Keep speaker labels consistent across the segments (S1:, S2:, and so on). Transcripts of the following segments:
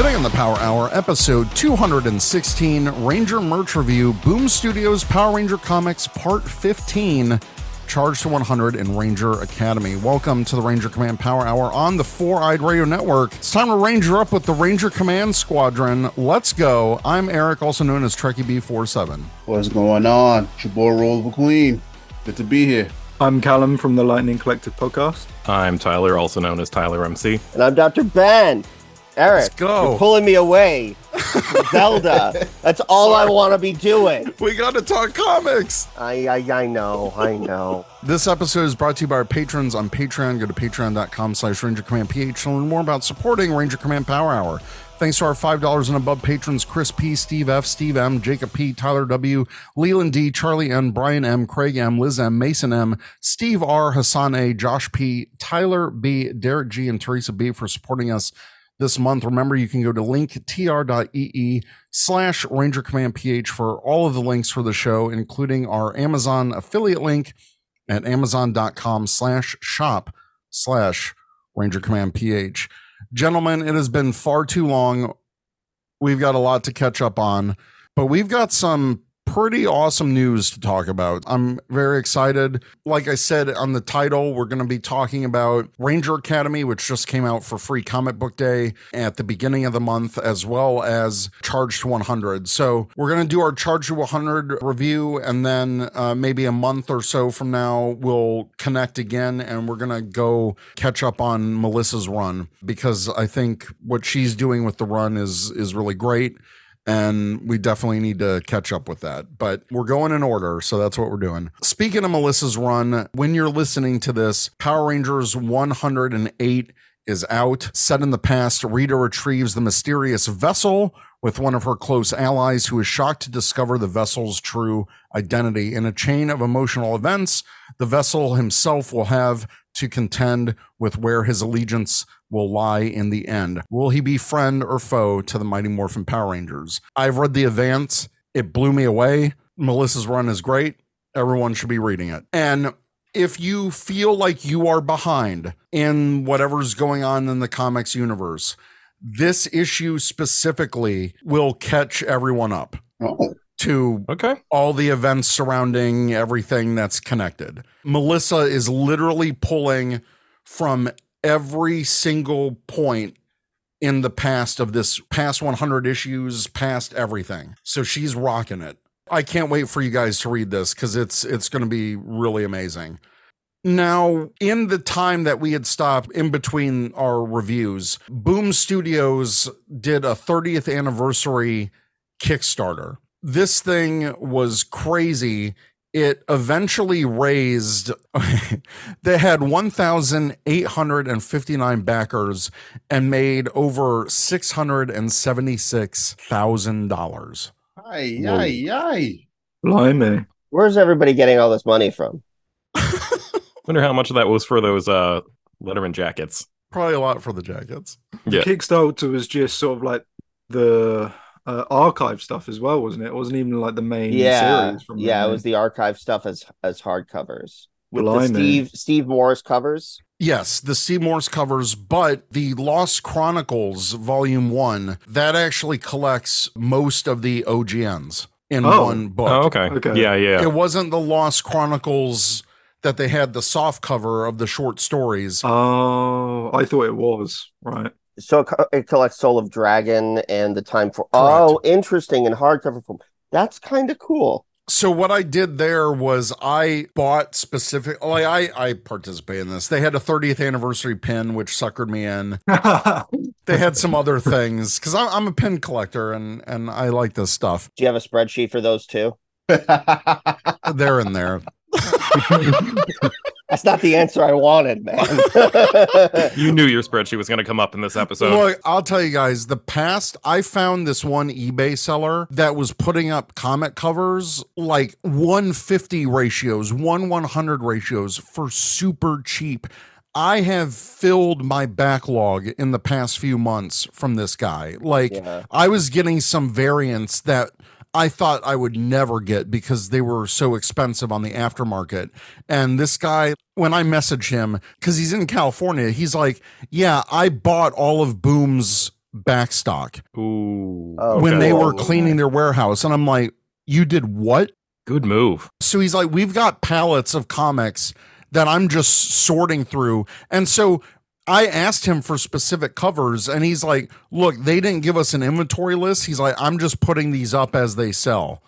S1: Today on the Power Hour, episode 216, Ranger Merch Review, Boom Studios Power Ranger Comics Part 15, Charge to 100 in Ranger Academy. Welcome to the Ranger Command Power Hour on the Four Eyed Radio Network. It's time to Ranger up with the Ranger Command Squadron. Let's go. I'm Eric, also known as Trekkie B47.
S2: What's going on? It's your boy Roll the Queen. Good to be here.
S3: I'm Callum from the Lightning Collective podcast.
S4: I'm Tyler, also known as Tyler MC.
S5: And I'm Dr. Ben. Eric,
S1: Let's go.
S5: you're pulling me away. Zelda. That's all I want to be doing.
S1: We got to talk comics.
S5: I, I, I know, I know.
S1: This episode is brought to you by our patrons on Patreon. Go to patreon.com slash Ranger Command PH to learn more about supporting Ranger Command Power Hour. Thanks to our $5 and above patrons Chris P, Steve F, Steve M, Jacob P, Tyler W, Leland D, Charlie N, Brian M, Craig M, Liz M, Mason M, Steve R, Hassan A, Josh P, Tyler B, Derek G, and Teresa B for supporting us this month. Remember, you can go to linktr.ee slash Ranger Command PH for all of the links for the show, including our Amazon affiliate link at amazon.com slash shop slash Ranger Command PH. Gentlemen, it has been far too long. We've got a lot to catch up on, but we've got some pretty awesome news to talk about. I'm very excited. Like I said on the title, we're going to be talking about Ranger Academy, which just came out for free comic book day at the beginning of the month, as well as Charge to 100. So we're going to do our Charge to 100 review, and then uh, maybe a month or so from now, we'll connect again and we're going to go catch up on Melissa's run because I think what she's doing with the run is is really great and we definitely need to catch up with that. But we're going in order, so that's what we're doing. Speaking of Melissa's run, when you're listening to this, Power Rangers 108 is out. Set in the past, Rita retrieves the mysterious vessel with one of her close allies who is shocked to discover the vessel's true identity. In a chain of emotional events, the vessel himself will have to contend with where his allegiance will lie in the end. Will he be friend or foe to the Mighty Morphin Power Rangers? I've read the advance. It blew me away. Melissa's run is great. Everyone should be reading it. And if you feel like you are behind in whatever's going on in the comics universe, this issue specifically will catch everyone up
S2: Oh,
S1: to
S4: Okay.
S1: all the events surrounding everything that's connected. Melissa is literally pulling from every single point in the past of this past 100 issues, past everything. So she's rocking it. I can't wait for you guys to read this cuz it's it's going to be really amazing. Now, in the time that we had stopped in between our reviews, Boom Studios did a 30th anniversary Kickstarter. This thing was crazy. It eventually raised, they had 1,859 backers and made over $676,000.
S2: aye, aye, aye.
S3: Blimey.
S5: Where's everybody getting all this money from?
S4: Wonder how much of that was for those uh Letterman jackets.
S1: Probably a lot for the jackets.
S4: Yeah.
S3: Kickstarter was just sort of like the uh, archive stuff as well, wasn't it? It wasn't even like the main
S5: Yeah,
S3: series. From
S5: yeah, it was the archive stuff as as hardcovers with the Steve Steve Morris covers.
S1: Yes, the Seymour's covers, but the Lost Chronicles Volume 1, that actually collects most of the OGNs in
S3: Oh.
S1: one book.
S4: Oh, okay.
S3: Okay.
S4: Yeah, yeah.
S1: It wasn't the Lost Chronicles that they had the soft cover of the short stories.
S3: Oh, I thought it was right.
S5: So it, co- it collects Soul of Dragon and the Time for.
S1: Correct.
S5: Oh, interesting in hardcover form. That's kind of cool.
S1: So what I did there was I bought specific oh, like I I participated in this. They had a 30th anniversary pin which suckered me in. They had some other things cuz I'm I'm a pin collector and and I like this stuff.
S5: Do you have a spreadsheet for those too?
S1: They're in there.
S5: That's not the answer I wanted, man.
S4: You knew your spreadsheet was going to come up in this episode.
S1: Look, I'll tell you guys, the past, I found this one eBay seller that was putting up comic covers like 150 ratios, 1 100 ratios for super cheap. I have filled my backlog in the past few months from this guy. Like,
S5: Yeah.
S1: I was getting some variants that I thought I would never get because they were so expensive on the aftermarket. And this guy, when I message him, because he's in California, he's like, Yeah, I bought all of Boom's backstock
S4: Ooh.
S5: Oh,
S1: when they were cleaning their warehouse. And I'm like, You did what?
S4: Good move.
S1: So he's like, We've got pallets of comics that I'm just sorting through. And so I asked him for specific covers, and he's like, Look, they didn't give us an inventory list. He's like, I'm just putting these up as they sell.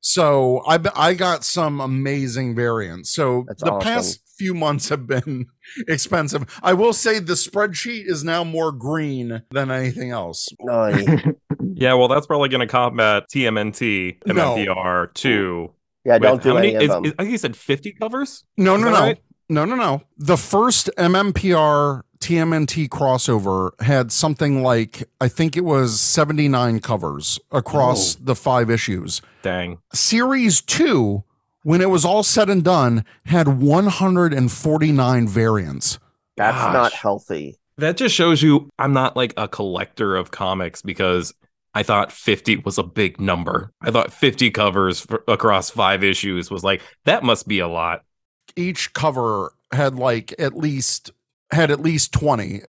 S1: So I I got some amazing variants. So
S5: That's
S1: the
S5: awesome.
S1: past few months have been expensive. I will say the spreadsheet is now more green than anything else.
S5: Nice.
S4: Yeah, well, that's probably going to combat TMNT,
S1: No.
S4: MMPR, 2.
S5: Yeah, don't do
S4: how many?
S5: any of
S4: is-
S5: them.
S4: is- I think you said 50 covers?
S1: No,
S4: Is
S1: no, no.
S4: right?
S1: No, no, no. The first MMPR TMNT crossover had something like, I think it was 79 covers across oh. the five issues.
S4: Dang.
S1: Series two, when it was all said and done, had 149 variants.
S5: That's not healthy.
S4: That just shows you I'm not like a collector of comics because I thought 50 was a big number. I thought 50 covers for, across five issues was like, that must be a lot.
S1: Each cover had like at least had at least 20.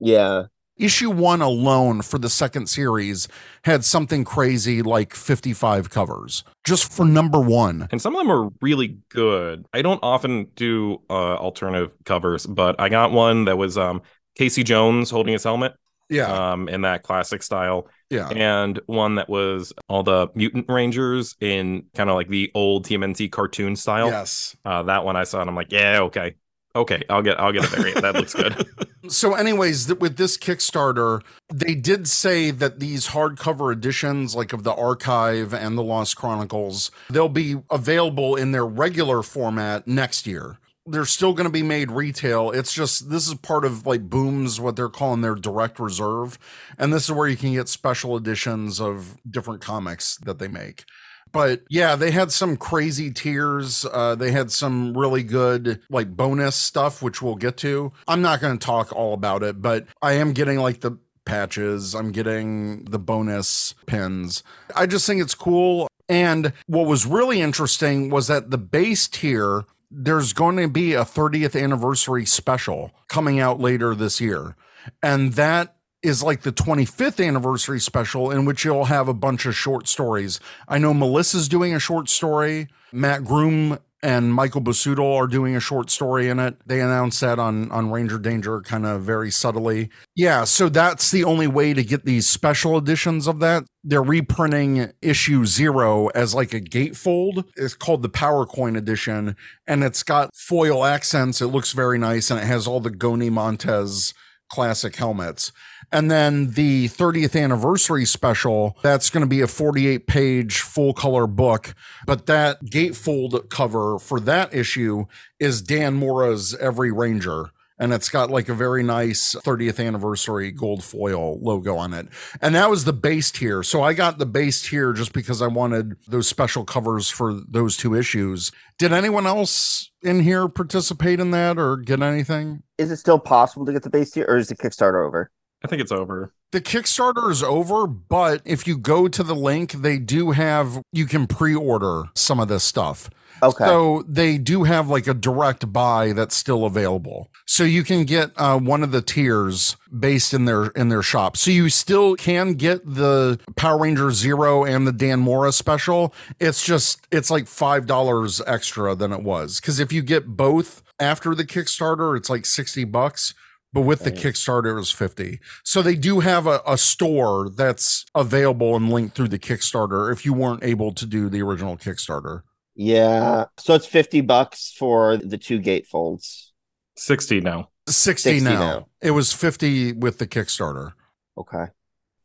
S5: Yeah.
S1: Issue one alone for the second series had something crazy like 55 covers just for number one.
S4: And some of them are really good. I don't often do uh, alternative covers, but I got one that was um, Casey Jones holding his helmet
S1: Yeah.
S4: um, in that classic style.
S1: Yeah.
S4: and one that was all the mutant rangers in kind of like the old TMNT cartoon style.
S1: Yes.
S4: Uh, that one I saw and I'm like, yeah, okay, okay, I'll get, I'll get a variant. that looks good.
S1: So, anyways, th- with this Kickstarter, they did say that these hardcover editions, like of the Archive and the Lost Chronicles, they'll be available in their regular format next year. They're still going to be made retail. It's just this is part of like Boom's what they're calling their direct reserve, and this is where you can get special editions of different comics that they make. But yeah, they had some crazy tiers. Uh, they had some really good like bonus stuff, which we'll get to. I'm not going to talk all about it, but I am getting like the patches. I'm getting the bonus pins. I just think it's cool. And what was really interesting was that the base tier, there's going to be a 30th anniversary special coming out later this year. And that is like the 25th anniversary special in which you'll have a bunch of short stories. I know Melissa's doing a short story. Matt Groom and Michael Basuto are doing a short story in it. They announced that on on Ranger Danger kind of very subtly. Yeah, so that's the only way to get these special editions of that. They're reprinting issue 0 as like a gatefold. It's called the Power Coin edition and it's got foil accents. It looks very nice and it has all the Goñi Montes classic helmets. And then the 30th anniversary special, that's going to be a 48 page full color book. But that gatefold cover for that issue is Dan Mora's Every Ranger. And it's got like a very nice 30th anniversary gold foil logo on it. And that was the base tier. So I got the base tier just because I wanted those special covers for those two issues. Did anyone else in here participate in that or get anything?
S5: Is it still possible to get the base tier, or is the Kickstarter over?
S4: I think it's over.
S1: The Kickstarter is over, but if you go to the link, they do have, you can pre order some of this stuff.
S5: Okay.
S1: So they do have like a direct buy that's still available. So you can get uh, one of the tiers based in their in their shop. So you still can get the Power Ranger Zero and the Dan Mora special. It's just it's like five dollars extra than it was. Because if you get both after the Kickstarter, it's like sixty bucks. But with the
S5: Right.
S1: Kickstarter, it was 50. So they do have a, a store that's available and linked through the Kickstarter if you weren't able to do the original Kickstarter.
S5: yeah. So it's 50 bucks for the two gatefolds.
S4: 60 now.
S1: 60,
S5: 60
S1: now.
S5: now.
S1: It was 50 with the Kickstarter.
S5: Okay.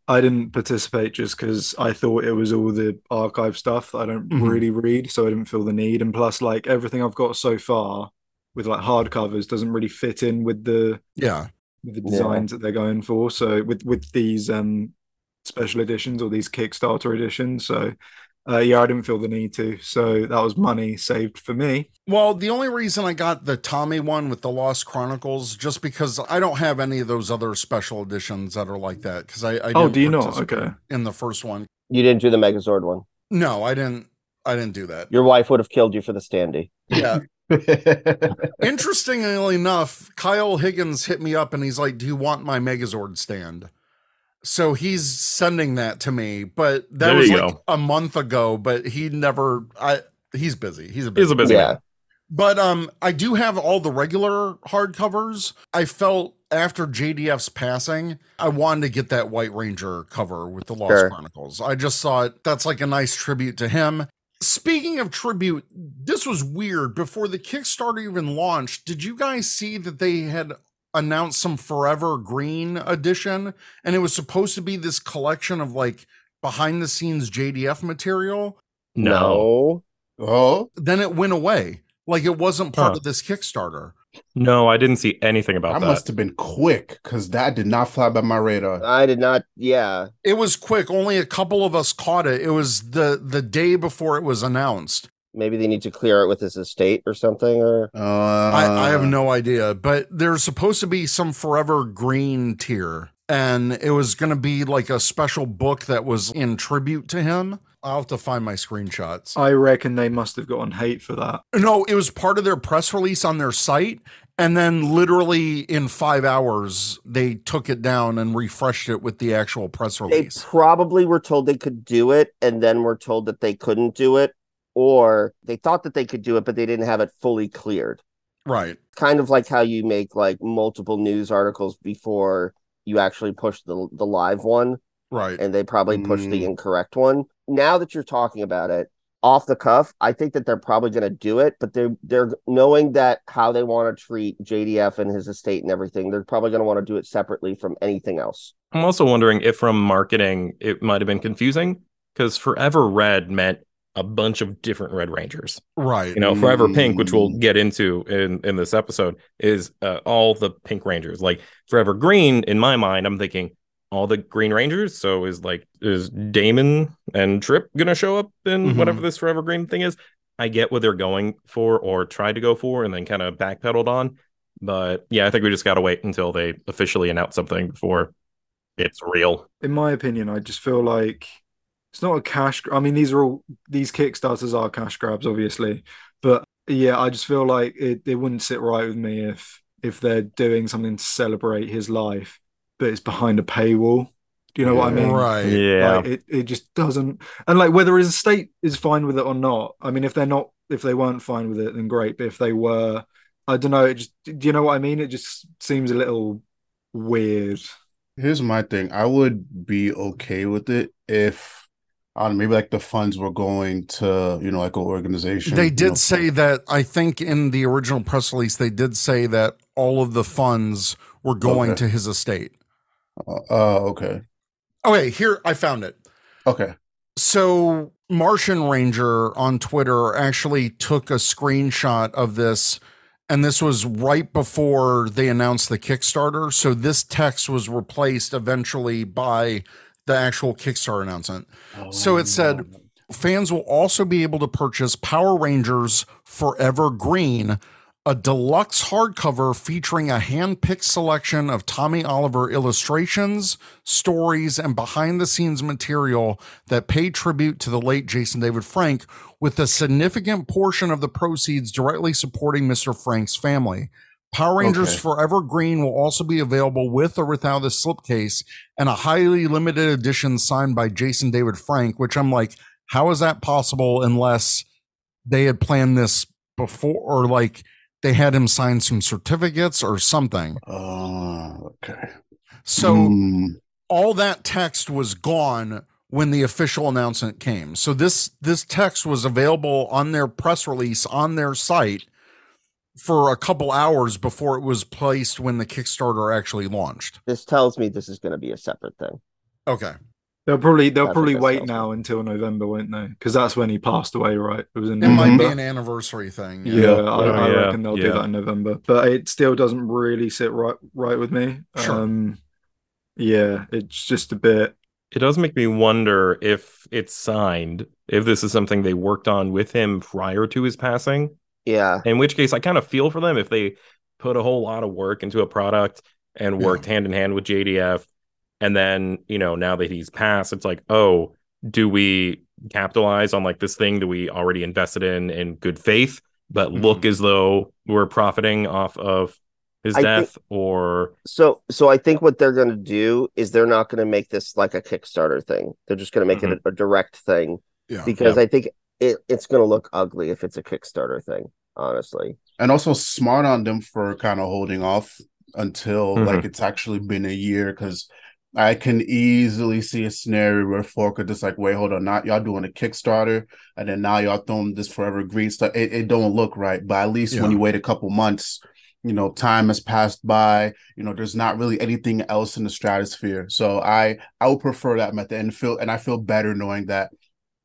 S3: I didn't participate just because I thought it was all the archive stuff that I don't
S1: Mhm.
S3: really read, so I didn't feel the need. And plus, like everything I've got so far with like hardcovers doesn't really fit in with the
S1: Yeah.
S3: with the
S5: Yeah.
S3: designs that they're going for. So with with these um special editions or these Kickstarter editions, so uh, yeah, I didn't feel the need to. So that was money saved for me.
S1: Well, the only reason I got the Tommy one with the Lost Chronicles just because I don't have any of those other special editions that are like that. Because I, I
S3: Oh,
S1: didn't
S3: do you not? Okay.
S1: in the first one.
S5: You didn't do the Megazord one.
S1: No, I didn't. I didn't do that.
S5: Your wife would have killed you for the standee.
S1: Yeah. Interestingly enough, Kyle Higgins hit me up and he's like, "Do you want my Megazord stand?" So he's sending that to me, but that
S4: There
S1: was like
S4: go.
S1: a month ago. But he never. I he's busy. He's a busy.
S4: He's a busy
S5: Yeah.
S4: man.
S1: But um, I do have all the regular hardcovers. I felt after JDF's passing, I wanted to get that White Ranger cover with the Lost
S5: Sure.
S1: Chronicles. I just thought that's like a nice tribute to him. Speaking of tribute, this was weird. Before the Kickstarter even launched, did you guys see that they had announced some Forever Green edition? And it was supposed to be this collection of like behind the scenes JDF material.
S4: No.
S2: oh,
S1: Then it went away. Like it wasn't part
S4: Huh.
S1: of this Kickstarter.
S4: No, I didn't see anything about that.
S2: I
S4: that.
S2: must have been quick because that did not fly by my radar.
S5: I did not. Yeah.
S1: It was quick. Only a couple of us caught it. It was the the day before it was announced.
S5: Maybe they need to clear it with his estate or something. Or
S2: Uh,
S1: I, I have no idea, but there's supposed to be some forever green tier, and it was going to be like a special book that was in tribute to him. I'll have to find my screenshots.
S3: I reckon they must have gotten hate for that.
S1: No, it was part of their press release on their site. And then, literally in five hours, they took it down and refreshed it with the actual press release.
S5: they probably were told they could do it, and then were told that they couldn't do it, or they thought that they could do it, but they didn't have it fully cleared.
S1: right.
S5: Kind of like how you make like multiple news articles before you actually push the the live one.
S1: Right.
S5: and they probably pushed the
S2: Mm.
S5: incorrect one. Now that you're talking about it off the cuff, I think that they're probably going to do it, but they're they're knowing that how they want to treat JDF and his estate and everything. They're probably going to want to do it separately from anything else.
S4: I'm also wondering if from marketing it might have been confusing because Forever Red meant a bunch of different Red Rangers.
S1: Right.
S4: You know, Forever Pink, which we'll
S2: Mm.
S4: get into in in this episode, is uh, all the Pink Rangers. Like Forever Green, in my mind, I'm thinking all the Green Rangers. So is like is Damon and Trip gonna show up in
S1: Mhm.
S4: whatever this Forever Green thing is? I get what they're going for or tried to go for, and then kind of backpedaled on. But yeah, I think we just gotta wait until they officially announce something before it's real.
S3: in my opinion, I just feel like it's not a cash. I mean, these are all these Kickstarters are cash grabs, obviously, but yeah, I just feel like it, it wouldn't sit right with me if if they're doing something to celebrate his life, but it's behind a paywall. Do you know what I mean?
S1: Right.
S4: Yeah.
S3: Like, it it just doesn't. And like whether his estate is fine with it or not. I mean, if they're not, if they weren't fine with it, then great. But if they were, I don't know. It just. Do you know what I mean? It just seems a little weird.
S2: Here's my thing. I would be okay with it if I don't know, maybe like the funds were going to, you know, like an organization.
S1: They
S2: you
S1: did
S2: know.
S1: say that I think in the original press release they did say that all of the funds were going
S2: Okay.
S1: to his estate.
S2: Uh, uh, okay.
S1: Okay, here I found it.
S2: Okay.
S1: So Martian Ranger on Twitter actually took a screenshot of this and this was right before they announced the Kickstarter. So this text was replaced eventually by the actual Kickstarter announcement. So it said fans will also be able to purchase Power Rangers Forever Green, a deluxe hardcover featuring a hand-picked selection of Tommy Oliver illustrations, stories, and behind-the-scenes material that pay tribute to the late Jason David Frank, with a significant portion of the proceeds directly supporting Mr. Frank's family. Power Rangers
S2: Okay.
S1: Forever Green will also be available with or without a slipcase and a highly limited edition signed by Jason David Frank, which I'm like, how is that possible unless they had planned this before or like they had him sign some certificates or something?
S2: Uh, okay.
S1: So
S2: Hmm.
S1: all that text was gone when the official announcement came. So this this text was available on their press release on their site for a couple hours before it was placed when the Kickstarter actually launched.
S5: This tells me this is going to be a separate thing.
S1: Okay.
S3: They'll probably they'll
S5: That's what
S3: probably wait
S5: sounds
S3: now until November, won't they? Because that's when he passed away, right? It was in
S1: It might be an anniversary thing.
S3: Yeah,
S2: Yeah.
S3: I, I
S4: yeah,
S3: reckon they'll do that in November, but it still doesn't really sit right right with me.
S1: Sure.
S3: Um, yeah, it's just a bit.
S4: It does make me wonder if it's signed, if this is something they worked on with him prior to his passing.
S5: Yeah.
S4: In which case, I kind of feel for them if they put a whole lot of work into a product and
S1: Yeah.
S4: worked hand in hand with JDF. And then, you know, now that he's passed, it's like, oh, do we capitalize on like this thing that we already invested in in good faith, but look as though we're profiting off of his
S5: I
S4: death? Or
S5: So so I think what they're gonna do is they're not gonna make this like a Kickstarter thing. They're just gonna make it a, a direct thing
S1: Yeah.
S5: because I think it, it's gonna look ugly if it's a Kickstarter thing, honestly.
S2: and also smart on them for kind of holding off until
S4: Mhm.
S2: like it's actually been a year because I can easily see a scenario where Fork are just like, wait, hold on, not y'all doing a Kickstarter, and then now y'all throwing this Forever Green stuff. It, it don't look right, but at least when you wait a couple months, you know, time has passed by. You know, there's not really anything else in the stratosphere. So I I would prefer that method and feel and I feel better knowing that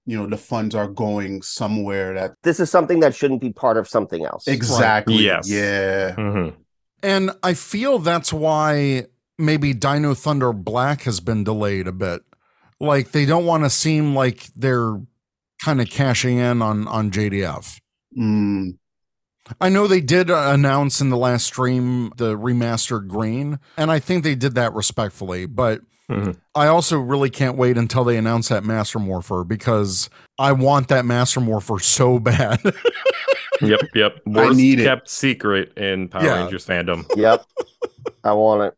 S2: you know the funds are going somewhere that
S5: This is something that shouldn't be part of something else.
S2: exactly
S4: Yes.
S2: yeah
S4: Mhm.
S1: And I feel that's why maybe Dino Thunder Black has been delayed a bit. Like they don't want to seem like they're kind of cashing in on on JDF.
S2: Mm,
S1: I know they did uh, announce in the last stream the remastered green, and I think they did that respectfully, but
S4: Mhm.
S1: I also really can't wait until they announce that Master Morpher because I want that Master Morpher so bad.
S4: Yep, yep. Worst
S2: need it.
S4: kept secret in Power
S1: Yeah.
S4: Rangers fandom.
S5: Yep. I want it.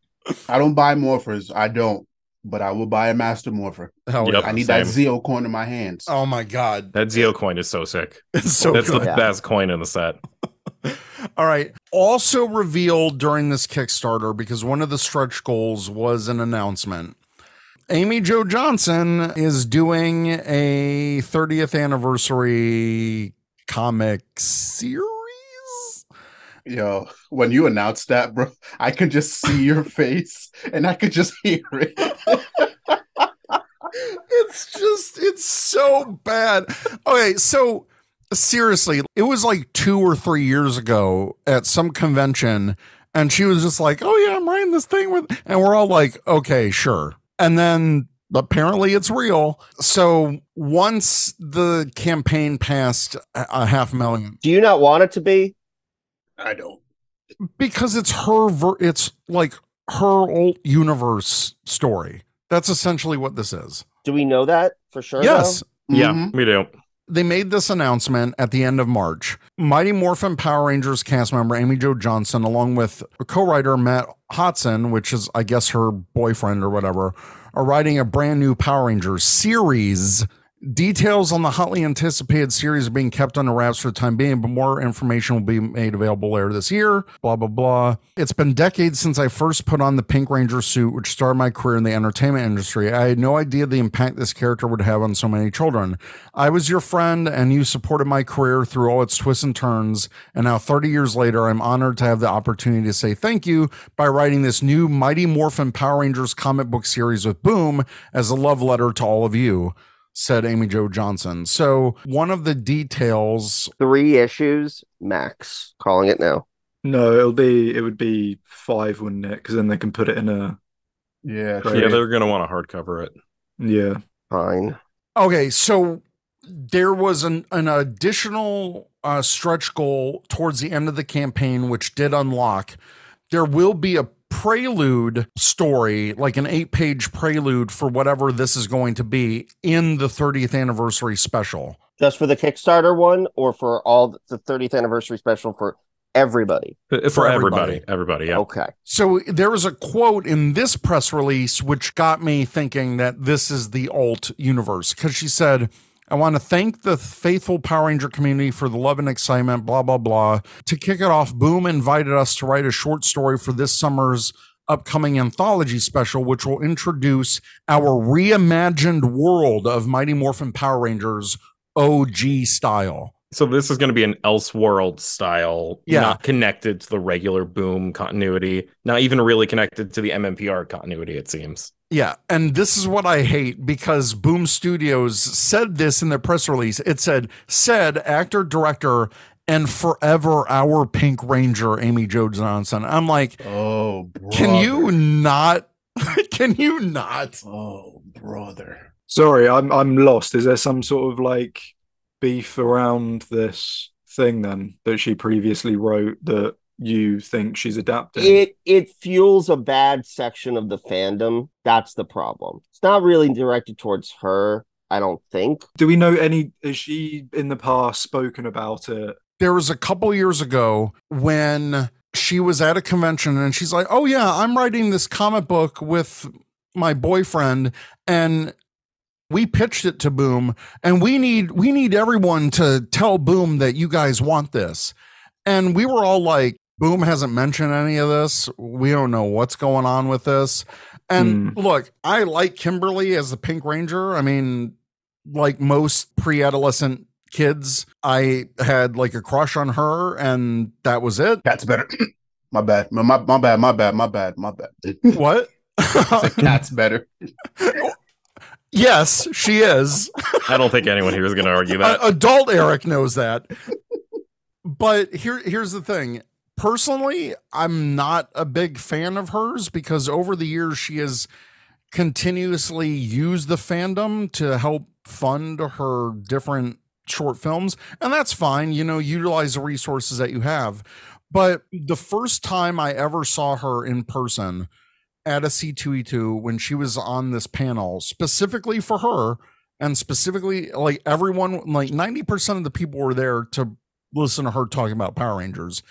S2: I don't buy morphers. I don't, but I will buy a master morpher.
S1: Hell
S4: Yep.
S2: I need
S4: Same.
S2: that Zeo coin in my hands.
S1: Oh my god.
S4: That Zeo coin is so sick.
S1: It's so
S4: That's
S1: good.
S4: the
S5: Yeah.
S4: best coin in the set.
S1: All right. Also revealed during this Kickstarter, because one of the stretch goals was an announcement. Amy Jo Johnson is doing a 30th anniversary comic series.
S2: Yo, when you announced that, bro, I could just see your face and I could just hear it.
S1: It's just, it's so bad. Okay. So, seriously, it was like two or three years ago at some convention, and she was just like, Oh, yeah, I'm writing this thing with, and we're all like, Okay, sure. And then apparently it's real. So once the campaign passed a a half million,
S5: Do you not want it to be?
S2: I don't.
S1: because it's her, ver- it's like her old universe story. That's essentially what this is.
S5: Do we know that for sure?
S1: yes.
S4: Yeah,
S2: Mhm.
S4: we do.
S1: They made this announcement at the end of March. Mighty Morphin Power Rangers cast member Amy Jo Johnson, along with co-writer Matt Hodson, which is I guess her boyfriend or whatever, are writing a brand new Power Rangers series. Details on the hotly anticipated series are being kept under wraps for the time being, but more information will be made available later this year. Blah, blah, blah. It's been decades since I first put on the Pink Ranger suit, which started my career in the entertainment industry. I had no idea the impact this character would have on so many children. I was your friend, and you supported my career through all its twists and turns. And now, 30 years later, I'm honored to have the opportunity to say thank you by writing this new Mighty Morphin Power Rangers comic book series with Boom as a love letter to all of you said Amy Jo Johnson. So, one of the details,
S5: Three issues max. Calling it now.
S3: No, it'll be it would be five, wouldn't it? Because then they can put it in a
S2: Yeah.
S3: Right.
S4: Yeah, they're gonna want to hardcover it.
S3: yeah.
S5: Fine.
S1: okay, so there was an, an additional uh, stretch goal towards the end of the campaign, which did unlock. There will be a prelude story, like an eight page prelude for whatever this is going to be in the 30th anniversary special.
S5: Just for the Kickstarter one, or for all the 30th anniversary special for everybody?
S4: Uh, for,
S1: For
S4: everybody.
S1: everybody.
S4: Everybody, yeah.
S5: Okay.
S1: So there was a quote in this press release which got me thinking that this is the alt universe because she said, I want to thank the faithful Power Ranger community for the love and excitement, blah, blah, blah. To kick it off, Boom invited us to write a short story for this summer's upcoming anthology special, which will introduce our reimagined world of Mighty Morphin Power Rangers OG style.
S4: So this is going to be an Elseworld style,
S1: Yeah.
S4: not connected to the regular Boom continuity, not even really connected to the MMPR continuity. It seems.
S1: Yeah, and this is what I hate because Boom Studios said this in their press release. It said, said actor, director, and forever our Pink Ranger, Amy Jo Johnson. I'm like,
S2: Oh,
S1: can you not? can you not?
S2: Oh, brother.
S3: Sorry, I'm I'm lost. Is there some sort of like beef around this thing then that she previously wrote that you think she's adapting?
S5: It it fuels a bad section of the fandom. That's the problem. It's not really directed towards her, I don't think.
S3: Do we know any? Has she in the past spoken about it?
S1: There was a couple years ago when she was at a convention and she's like, Oh, yeah, I'm writing this comic book with my boyfriend and we pitched it to boom and we need we need everyone to tell boom that you guys want this and we were all like boom hasn't mentioned any of this we don't know what's going on with this and hmm. look i like kimberly as the pink ranger i mean like most pre-adolescent kids i had like a crush on her and that was it
S2: Cat's better. my bad. My, my my bad. My bad. My bad. My bad.
S1: what
S2: Cat's better.
S1: yes she is
S4: I don't think anyone here is going to argue that.
S1: A- adult Eric knows that. but here here's the thing. Personally, I'm not a big fan of hers because over the years she has continuously used the fandom to help fund her different short films, and that's fine, you know, utilize the resources that you have. But the first time I ever saw her in person at a C2E2 when she was on this panel specifically for her, and specifically like everyone like 90% of the people were there to listen to her talking about power rangers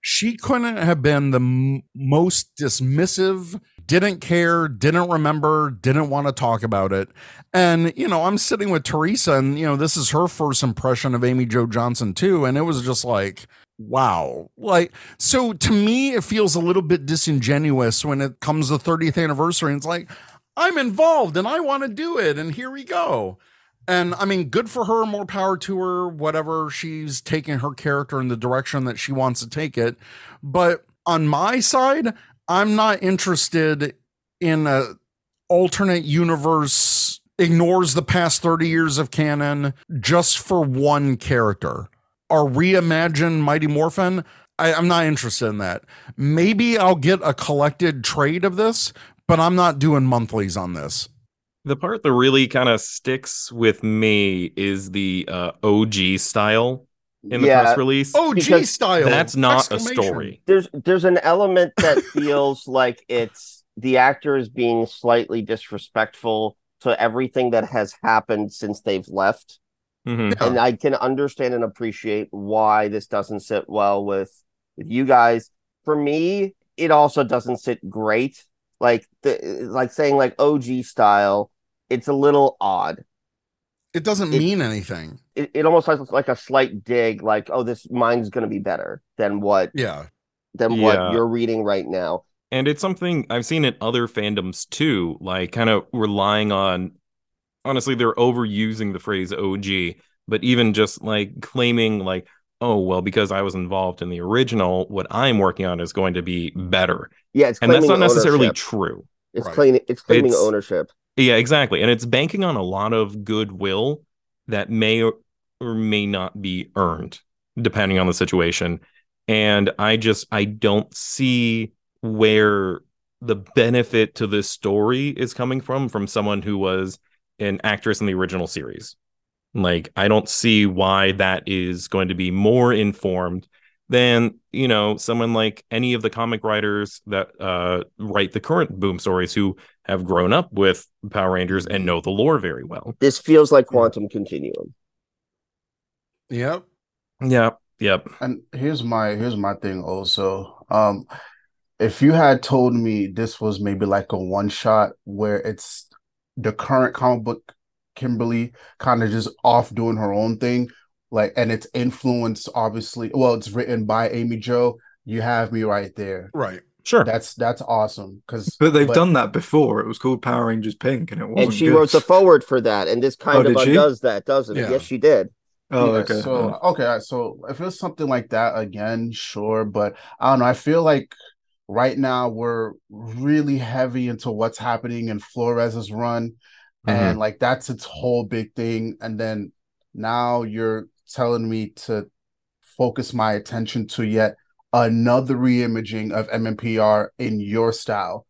S1: she couldn't have been the m- most dismissive didn't care didn't remember didn't want to talk about it. And you know i'm sitting with teresa and you know this is her first impression of amy jo johnson too and it was just like wow. Like so to me it feels a little bit disingenuous when it comes to 30th anniversary and it's like i'm involved and i want to do it and here we go and I mean, good for her, more power to her, whatever she's taking her character in the direction that she wants to take it. But on my side, I'm not interested in a alternate universe ignores the past 30 years of canon just for one character. Or reimagine Mighty Morphin. I, I'm not interested in that. Maybe I'll get a collected trade of this, but I'm not doing monthlies on this.
S4: The part that really kind of sticks with me is the uh, OG style in the
S5: Yeah.
S4: press release.
S1: OG style.
S4: That's not a story.
S5: There's there's an element that feels like it's the actor is being slightly disrespectful to everything that has happened since they've left.
S4: Mhm.
S5: and I can understand and appreciate why this doesn't sit well with with you guys. For me, it also doesn't sit great. Like the like saying like OG style, it's a little odd.
S1: It doesn't
S5: It-
S1: mean anything.
S5: It, it almost has like a slight dig, like oh, this mine's going to be better than what
S1: Yeah.
S5: than
S4: Yeah.
S5: what you're reading right now.
S4: And it's something I've seen in other fandoms too, like kind of relying on honestly, they're overusing the phrase OG, but even just like claiming like, oh, well, because I was involved in the original, what I'm working on is going to be better.
S5: Yeah, it's
S4: And that's not necessarily
S5: ownership.
S4: true.
S5: It's
S1: Right.
S5: claiming it's claiming
S4: It's-
S5: ownership.
S4: Yeah, exactly. And it's banking on a lot of goodwill that may or or may not be earned depending on the situation. And I just I don't see where the benefit to this story is coming from from someone who was an actress in the original series. Like I don't see why that is going to be more informed than, you know, someone like any of the comic writers that uh write the current boom stories who have grown up with Power Rangers and know the lore very well.
S5: This feels like quantum continuum.
S1: Yep.
S4: Yep. Yep.
S2: And here's my here's my thing also. Um, if you had told me this was maybe like a one shot where it's the current comic book Kimberly kind of just off doing her own thing, like and it's influenced obviously, well, it's written by Amy Jo, you have me right there.
S1: Right.
S4: Sure.
S2: That's that's awesome because
S3: But they've done that before. It was called Power Rangers Pink, and it wasn't.
S5: And she
S3: good.
S5: wrote the forward for that, and this kind
S3: Oh,
S5: of
S3: did she?
S5: undoes that, doesn't it? Yes, she did.
S3: Oh,
S2: Yeah,
S3: okay.
S2: So okay, so if it's something like that again, sure, but I don't know. I feel like right now we're really heavy into what's happening in Flores's run.
S1: Mhm.
S2: And like that's its whole big thing. And then now you're telling me to focus my attention to yet another reimaging of MMPR in your style.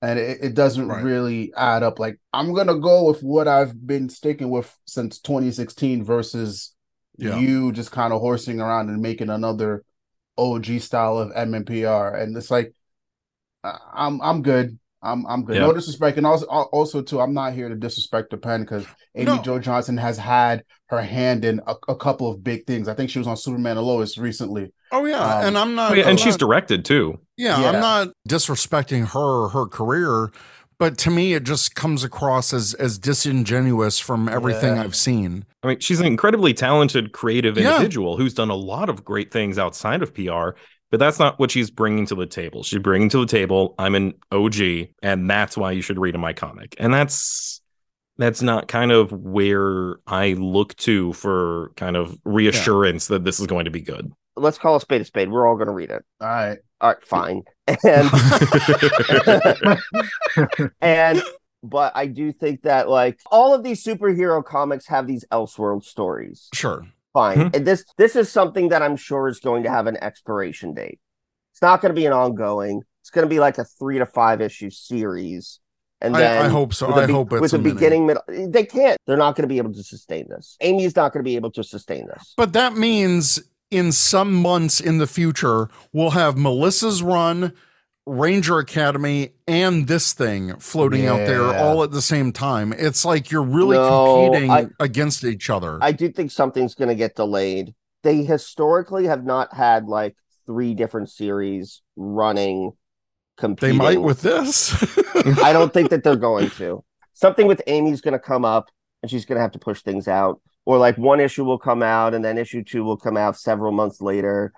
S2: And it, it doesn't
S1: Right.
S2: really add up. Like I'm gonna go with what I've been sticking with since 2016 versus
S1: Yeah.
S2: you just kind of horsing around and making another OG style of MMPR. And it's like I'm I'm good. I'm I'm good.
S4: Yeah.
S2: No disrespect, and also also too, I'm not here to disrespect the pen because Amy
S1: No.
S2: Jo Johnson has had her hand in a, a couple of big things. I think she was on Superman and Lois recently.
S1: Oh yeah,
S2: Um,
S1: and I'm not.
S4: Oh, yeah,
S1: I'm
S4: and she's
S1: not-
S4: directed too.
S1: Yeah,
S2: Yeah.
S1: I'm not disrespecting her or her career, but to me, it just comes across as as disingenuous from everything
S2: Yeah.
S1: I've seen.
S4: I mean, she's an incredibly talented, creative
S1: Yeah.
S4: individual who's done a lot of great things outside of PR, but that's not what she's bringing to the table. She's bringing to the table, I'm an OG, and that's why you should read my comic. And that's that's not kind of where I look to for kind of reassurance that this is going to be good.
S5: Let's call a spade a spade. We're all going to read it.
S2: All right.
S5: All right, fine. And and but I do think that like all of these superhero comics have these Elseworld stories.
S1: Sure.
S5: Fine.
S4: Mhm.
S5: And this this is something that I'm sure is going to have an expiration date. It's not going to be an ongoing. It's going to be like a three to five issue series. And
S1: I-
S5: then
S1: I hope so. I
S5: be-
S1: hope it's
S5: with
S1: mini.
S5: beginning, middle. They can't. They're not going to be able to sustain this. Amy's not going to be able to sustain this.
S1: But that means in some months in the future, we'll have Melissa's run, Ranger Academy, and this thing floating out there all at the same time. It's like you're really
S5: No,
S1: competing
S5: I-
S1: against each other.
S5: I do think something's going to get delayed. They historically have not had like three different series running
S1: they
S5: competing.
S1: might with this.
S5: I don't think that they're going to. Something with Amy's going to come up and she's going to have to push things out. Or like one issue will come out and then issue two will come out several months later.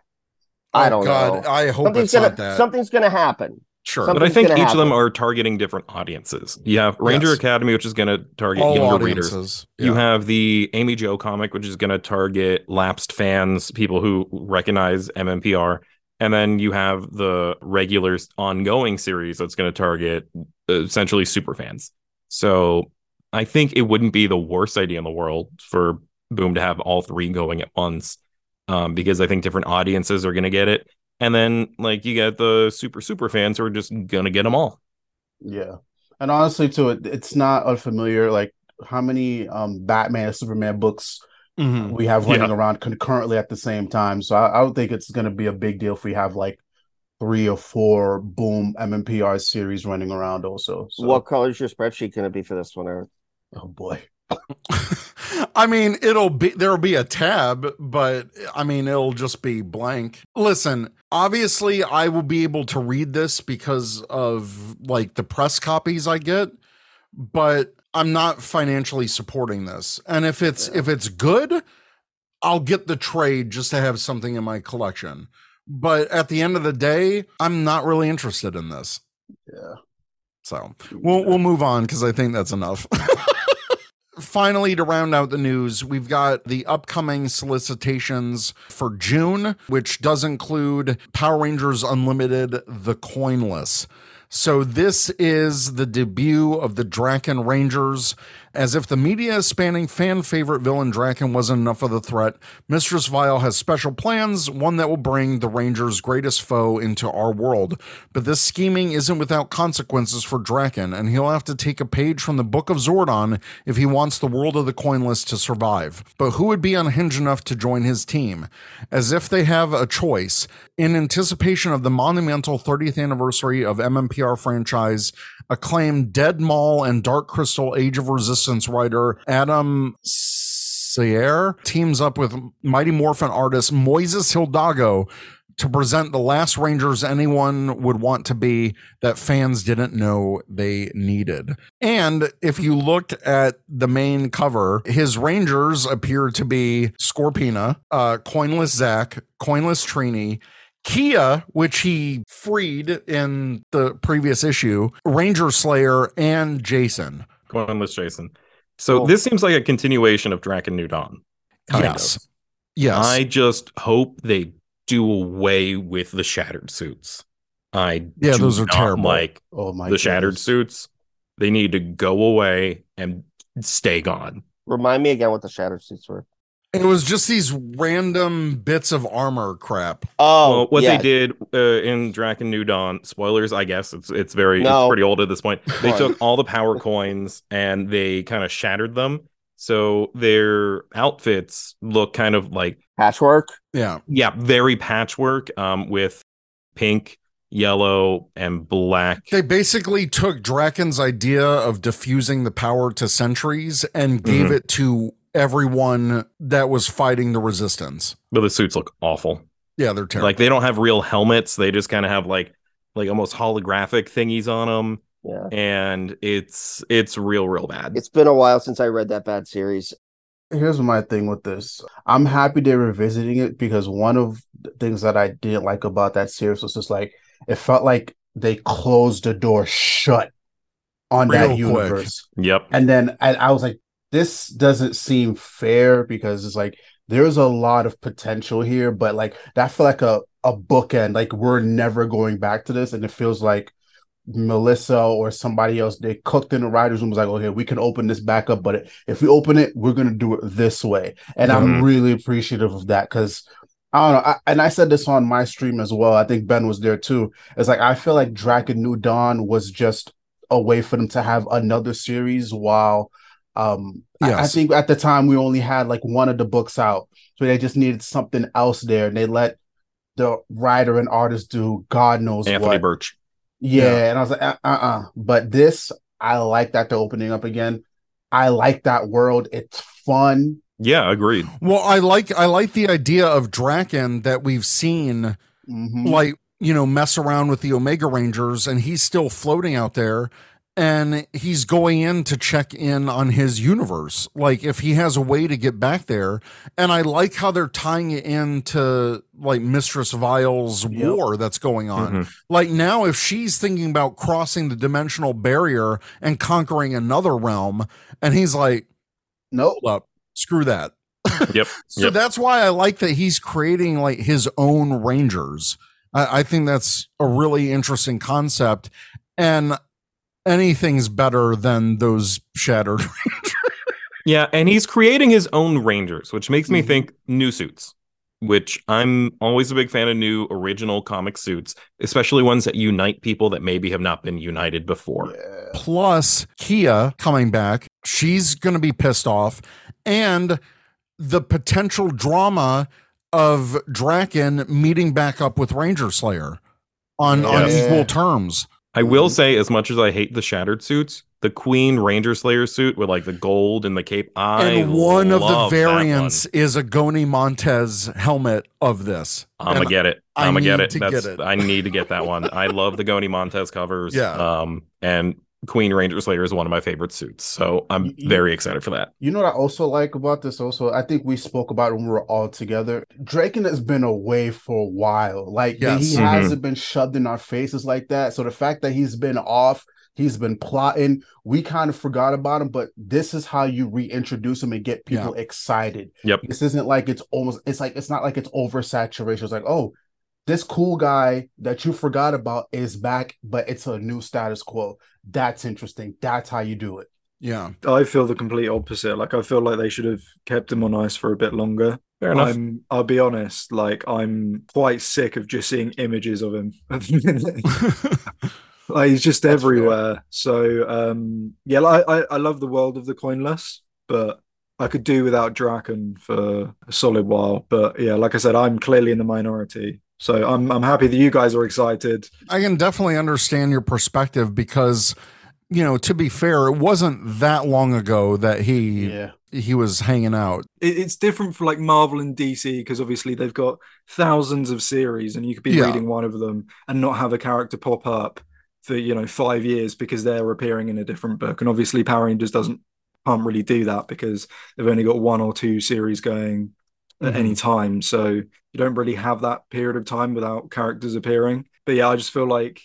S5: I
S1: Oh,
S5: don't
S1: God,
S5: know.
S1: I hope
S5: Something's
S1: it's
S5: gonna
S1: not that.
S5: something's going to happen.
S1: sure.
S5: some-
S4: But I think each
S5: gonna
S4: of them are targeting different audiences. You have Ranger
S1: Yes.
S4: Academy, which is going to target
S1: all
S4: younger readers.
S1: audiences.
S4: You have the Amy Jo comic, which is going to target lapsed fans, people who recognize MMPR. And then you have the regular ongoing series that's going to target uh, essentially super fans. So I think it wouldn't be the worst idea in the world for Boom to have all three going at once um, because I think different audiences are going to get it. And then, like, you get the super, super fans who are just going to get them all.
S2: Yeah. And honestly, too, it, it's not unfamiliar. Like how many um Batman and Superman books
S1: Mhm.
S2: we have running
S4: Yeah.
S2: around concurrently at the same time. So I, I don't think it's going to be a big deal if we have like three or four boom MMPR series running around also. So,
S5: What color is your spreadsheet going to be for this one, Eric?
S2: oh boy.
S1: I mean, it'll be there'll be a tab, but I mean, it'll just be blank. Listen, obviously, I will be able to read this because of like the press copies I get, but I'm not financially supporting this. And if it's if it's good, I'll get the trade just to have something in my collection. But at the end of the day, I'm not really interested in this.
S2: Yeah.
S1: So we'll we'll move on because I think that's enough. Finally, to round out the news, we've got the upcoming solicitations for June, which does include Power Rangers Unlimited The Coinless. So, this is the debut of the Drakkon Rangers. As if the media spanning fan favorite villain Drakkon wasn't enough of the threat, Mistress Vile has special plans, one that will bring the Rangers' greatest foe into our world. But this scheming isn't without consequences for Drakkon, and he'll have to take a page from the Book of Zordon if he wants the world of the coinless to survive. But who would be unhinged enough to join his team? As if they have a choice. In anticipation of the monumental 30th anniversary of MMPR franchise, acclaimed Dead Mall and Dark Crystal Age of Resistance writer Adam Cesare teams up with Mighty Morphin artist Moises Hidalgo to present the last Rangers anyone would want to be that fans didn't know they needed. And if you look at the main cover, his Rangers appear to be Scorpina, uh, Coinless Zach, Coinless Trini, Kia, which he freed in the previous issue, Ranger Slayer, and Jason.
S4: Coinless Jason. So
S5: Cool.
S4: this seems like a continuation of Drakkon New Dawn.
S1: yes.
S4: of.
S1: Yes.
S4: I just hope they do away with the shattered suits. I
S1: Yeah,
S4: do
S1: those are
S4: not
S1: terrible.
S4: Like
S2: Oh my
S4: the shattered suits, they need to go away and stay gone.
S5: Remind me again what the shattered suits were.
S1: It was just these random bits of armor crap.
S5: Oh,
S4: well, what
S5: yeah.
S4: they did uh, in Drakkon New Dawn, spoilers, I guess it's it's very
S5: No.
S4: it's pretty old at this point. They took all the power coins and they kind of shattered them, so their outfits look kind of like
S5: patchwork.
S1: Yeah.
S4: yeah, very patchwork, um, with pink, yellow, and black.
S1: They basically took Drakkon's idea of diffusing the power to sentries and gave
S4: Mhm.
S1: it to everyone that was fighting the resistance.
S4: But the suits look awful.
S1: Yeah, they're terrible.
S4: Like they don't have real helmets; they just kind of have like like almost holographic thingies on them,
S5: Yeah.
S4: and it's it's real, real bad.
S5: It's been a while since I read that bad series.
S2: Here's my thing with this. I'm happy they're revisiting it because one of the things that I didn't like about that series was just like it felt like they closed the door shut on
S1: Real
S2: that
S1: quick.
S2: universe.
S4: yep.
S2: And then I, I was like, this doesn't seem fair because it's like there's a lot of potential here, but like that felt like a, a bookend. Like we're never going back to this. And it feels like Melissa or somebody else, they cooked in the writer's room was like, okay, we can open this back up, but if we open it, we're gonna do it this way. And I'm
S4: Mhm.
S2: really appreciative of that because I don't know. I, and I said this on my stream as well. I think Ben was there too. It's like I feel like Drakkon New Dawn was just a way for them to have another series while um I- I, think at the time we only had like one of the books out. So they just needed something else there. And they let the writer and artist do God knows
S4: Anthony
S2: what.
S4: Birch.
S2: Yeah,
S1: Yeah.
S2: and I was like, uh uh But this, I like that they're opening up again. I like that world. It's fun.
S4: Yeah, agreed.
S1: well, I like I like the idea of Drakkon that we've seen
S2: Mhm.
S1: like, you know, mess around with the Omega Rangers and he's still floating out there and he's going in to check in on his universe. Like if he has a way to get back there. And I like how they're tying it into like Mistress Vile's
S2: Yep.
S1: war that's going on.
S4: Mhm.
S1: Like now, if she's thinking about crossing the dimensional barrier and conquering another realm, and he's like,
S2: Nope.
S1: screw that.
S4: Yep.
S1: So
S4: Yep.
S1: that's why I like that he's creating like his own Rangers. I, I think that's a really interesting concept. And anything's better than those shattered.
S4: Yeah, and he's creating his own Rangers, which makes me
S2: Mhm.
S4: think new suits, which I'm always a big fan of new original comic suits, especially ones that unite people that maybe have not been united before.
S2: Yeah.
S1: Plus, Kia coming back, she's going to be pissed off. And the potential drama of Drakkon meeting back up with Ranger Slayer on, on equal terms.
S4: I will
S2: Mhm.
S4: say, as much as I hate the shattered suits, the Queen Ranger Slayer suit with like the gold and the cape, I
S1: and one of the variants is a Goñi Montes helmet of this.
S4: I'm gonna get it. I'm gonna get
S1: need
S4: it.
S1: to
S4: That's
S1: get it.
S4: I need to get that one. I love the Goñi Montes covers.
S1: Yeah.
S4: Um, and Queen Ranger Slayer is one of my favorite suits, so I'm
S2: Y- y-
S4: very excited for that.
S2: You know what I also like about this? Also, I think we spoke about it when we were all together. Drakkon has been away for a while. Like
S1: Yes.
S2: he
S4: Mhm.
S2: hasn't been shoved in our faces like that. So the fact that he's been off, he's been plotting, we kind of forgot about him. But this is how you reintroduce him and get people excited.
S4: Yep.
S2: This isn't like it's almost. It's like it's not like it's oversaturation. It's like oh. This cool guy that you forgot about is back, but it's a new status quo. That's interesting. That's how you do it.
S1: Yeah.
S3: I feel the complete opposite. Like I feel like they should have kept him on ice for a bit longer.
S4: Fair enough.
S3: I'm I'll be honest, like I'm quite sick of just seeing images of him at the minute. like he's just
S2: That's
S3: everywhere. So um yeah, like, I, I love the world of the coinless, but I could do without Drakkon for a solid while. But yeah, like I said, I'm clearly in the minority. So I'm I'm happy that you guys are excited.
S1: I can definitely understand your perspective because, you know, to be fair, it wasn't that long ago that he
S2: Yeah.
S1: he was hanging out.
S3: it's different for like Marvel and DC because obviously they've got thousands of series and you could be
S1: Yeah.
S3: reading one of them and not have a character pop up for you know five years because they're appearing in a different book and obviously Power Rangers doesn't can't really do that because they've only got one or two series going at
S1: Mm-hmm.
S3: any time so you don't really have that period of time without characters appearing but yeah I just feel like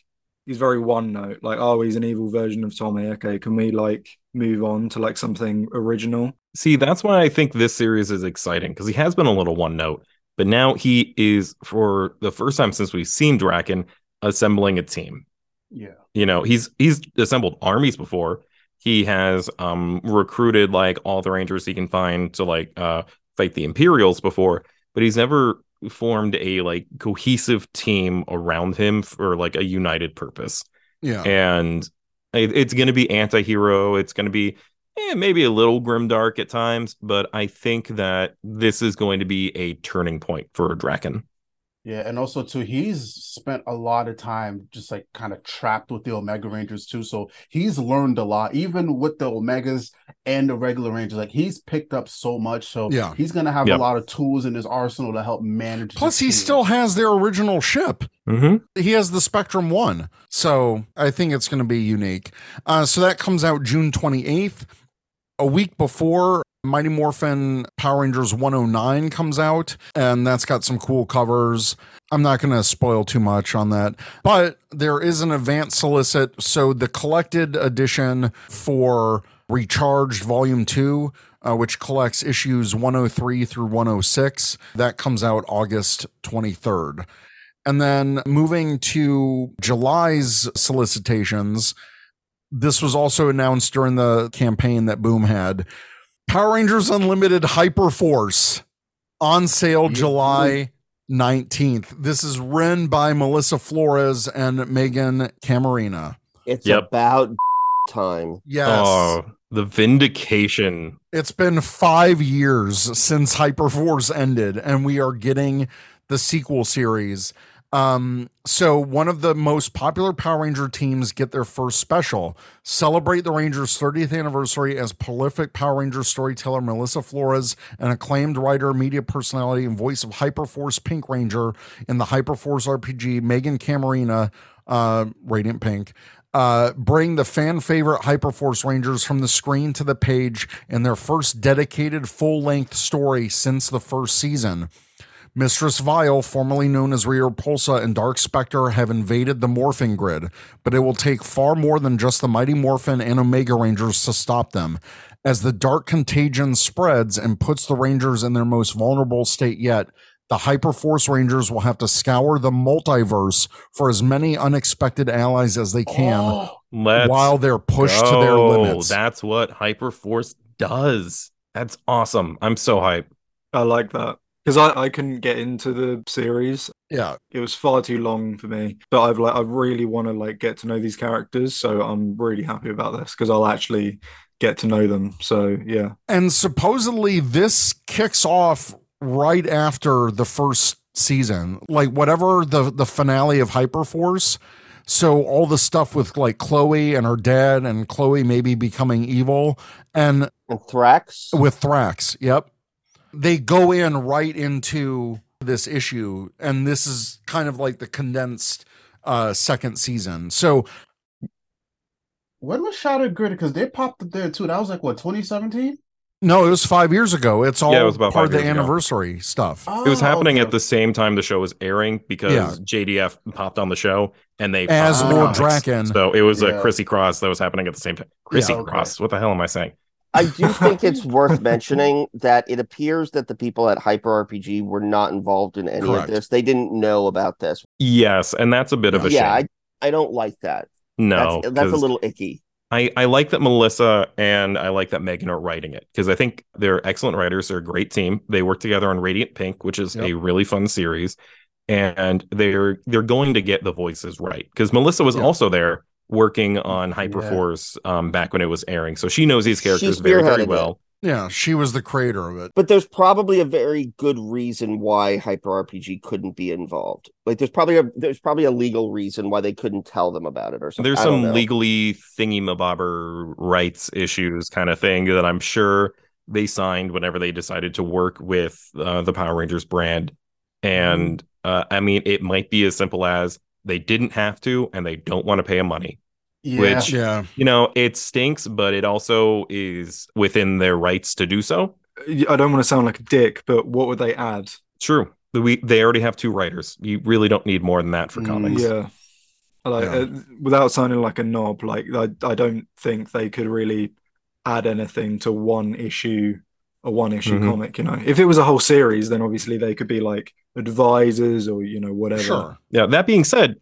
S3: he's very one note like oh he's an evil version of Tommy okay can we like move on to like something original
S4: See, that's why I think this series is exciting because he has been a little one note, but now he is for the first time since we've seen Drakkon assembling a team.
S2: Yeah.
S4: You know, he's he's assembled armies before. He has um recruited like all the rangers he can find to like uh fight the Imperials before, but he's never formed a like cohesive team around him for like a united purpose.
S1: Yeah.
S4: And it, it's going to be anti-hero, it's going to be eh, maybe a little grimdark at times, but I think that this is going to be a turning point for Drakkon.
S2: Yeah, and also too, he's spent a lot of time just like kind of trapped with the Omega Rangers too. So he's learned a lot, even with the Omegas and the regular Rangers. Like he's picked up so much. So
S1: Yeah.
S2: he's gonna have
S4: Yep.
S2: a lot of tools in his arsenal to help manage.
S1: Plus, he
S2: team.
S1: still has their original ship.
S4: Mm-hmm.
S1: He has the Spectrum One. So I think it's going to be unique. Uh, so that comes out June 28th. A week before Mighty Morphin Power Rangers 109 comes out, and that's got some cool covers. I'm not going to spoil too much on that, but there is an advance solicit. So the collected edition for Recharged Volume 2, uh, which collects issues 103 through 106, that comes out August 23rd. And then moving to July's solicitations, this was also announced during the campaign that Boom had. Power Rangers Unlimited Hyper Force on sale July 19th. This is written by Melissa Flores and Meghan Camarena.
S5: It's
S4: Yep.
S5: about time.
S1: Yes.
S4: Oh, the vindication.
S1: It's been five years since Hyperforce ended, and we are getting the sequel series. Um, so one of the most popular Power Ranger teams get their first special. Celebrate the Rangers' 30th anniversary as prolific Power Ranger storyteller Melissa Flores, an acclaimed writer, media personality, and voice of Hyperforce Pink Ranger in the Hyperforce RPG, Meghan Camarena, uh, Radiant Pink, uh, bring the fan favorite Hyperforce Rangers from the screen to the page in their first dedicated full length story since the first season. Mistress Vile, formerly known as Rita Repulsa and Dark Spectre, have invaded the morphing grid, but it will take far more than just the Mighty Morphin and Omega Rangers to stop them. As the dark contagion spreads and puts the Rangers in their most vulnerable state yet, the Hyperforce Rangers will have to scour the multiverse for as many unexpected allies as they can
S2: Oh,
S1: while they're pushed to their limits.
S4: That's what Hyperforce does. That's awesome. I'm so hyped.
S3: I like that because I, I couldn't get into the series.
S1: yeah,
S3: It was far too long for me. But I've like I really want to like get to know these characters, so I'm really happy about this because I'll actually get to know them. So yeah,
S1: and supposedly this kicks off right after the first season like whatever the the finale of hyperforce so all the stuff with like chloe and her dad and chloe maybe becoming evil and
S5: And Thrax.
S1: with thrax yep they go in right into this issue and this is kind of like the condensed uh second season so
S2: when was Shattered Grid? Because they popped up there too. That was like what 2017.
S1: no it was five years ago it's all
S4: Yeah, it was about
S1: part of the
S4: years ago.
S1: anniversary stuff
S4: It was
S2: Oh,
S4: happening
S2: okay.
S4: at the same time the show was airing because
S1: Yeah.
S4: JDF popped on the show and they
S1: As
S4: popped the
S2: Lord
S4: comics.
S1: Drakkon.
S4: So it was
S2: Yeah.
S4: a Chrissy Cross that was happening at the same time. Chrissy
S2: okay.
S4: Cross. What the hell am I saying?
S5: I do think it's worth mentioning that it appears that the people at Hyper RPG were not involved in any
S1: Correct.
S5: of this. They didn't know about this.
S4: Yes, and that's a bit of a
S5: yeah,
S4: shame.
S5: I, I don't like that.
S4: no,
S5: that's, that's a
S4: 'cause
S5: little icky.
S4: I, I like that Melissa and I like that Meghan are writing it because I think they're excellent writers. They're a great team. They work together on Radiant Pink, which is a really fun series, and they're they're going to get the voices right because Melissa was
S1: Yeah.
S4: also there working on Hyperforce um, back when it was airing, so she knows these characters very
S5: spearheaded
S4: very
S5: it.
S4: well.
S1: yeah she was the creator of it
S5: But there's probably a very good reason why Hyper RPG couldn't be involved. Like there's probably a there's probably a legal reason why they couldn't tell them about it or something.
S4: There's some legally thingy mabobber rights issues kind of thing that I'm sure they signed whenever they decided to work with uh, the Power Rangers brand. And uh, I mean, it might be as simple as they didn't have to and they don't want to pay him money.
S2: Yeah.
S4: Which-
S1: yeah
S4: You know, it stinks, but it also is within their rights to do so.
S3: I don't want to sound like a dick, but what would they add?
S4: True. We they already have two writers. You really don't need more than that for
S2: Mm,
S4: comics.
S3: Yeah. Like
S1: Yeah.
S3: uh, without sounding like a knob, like I, I don't think they could really add anything to one issue, a one issue
S4: Mhm.
S3: comic. You know, if it was a whole series, then obviously they could be like advisors or you know whatever.
S1: sure
S4: Yeah. That being said,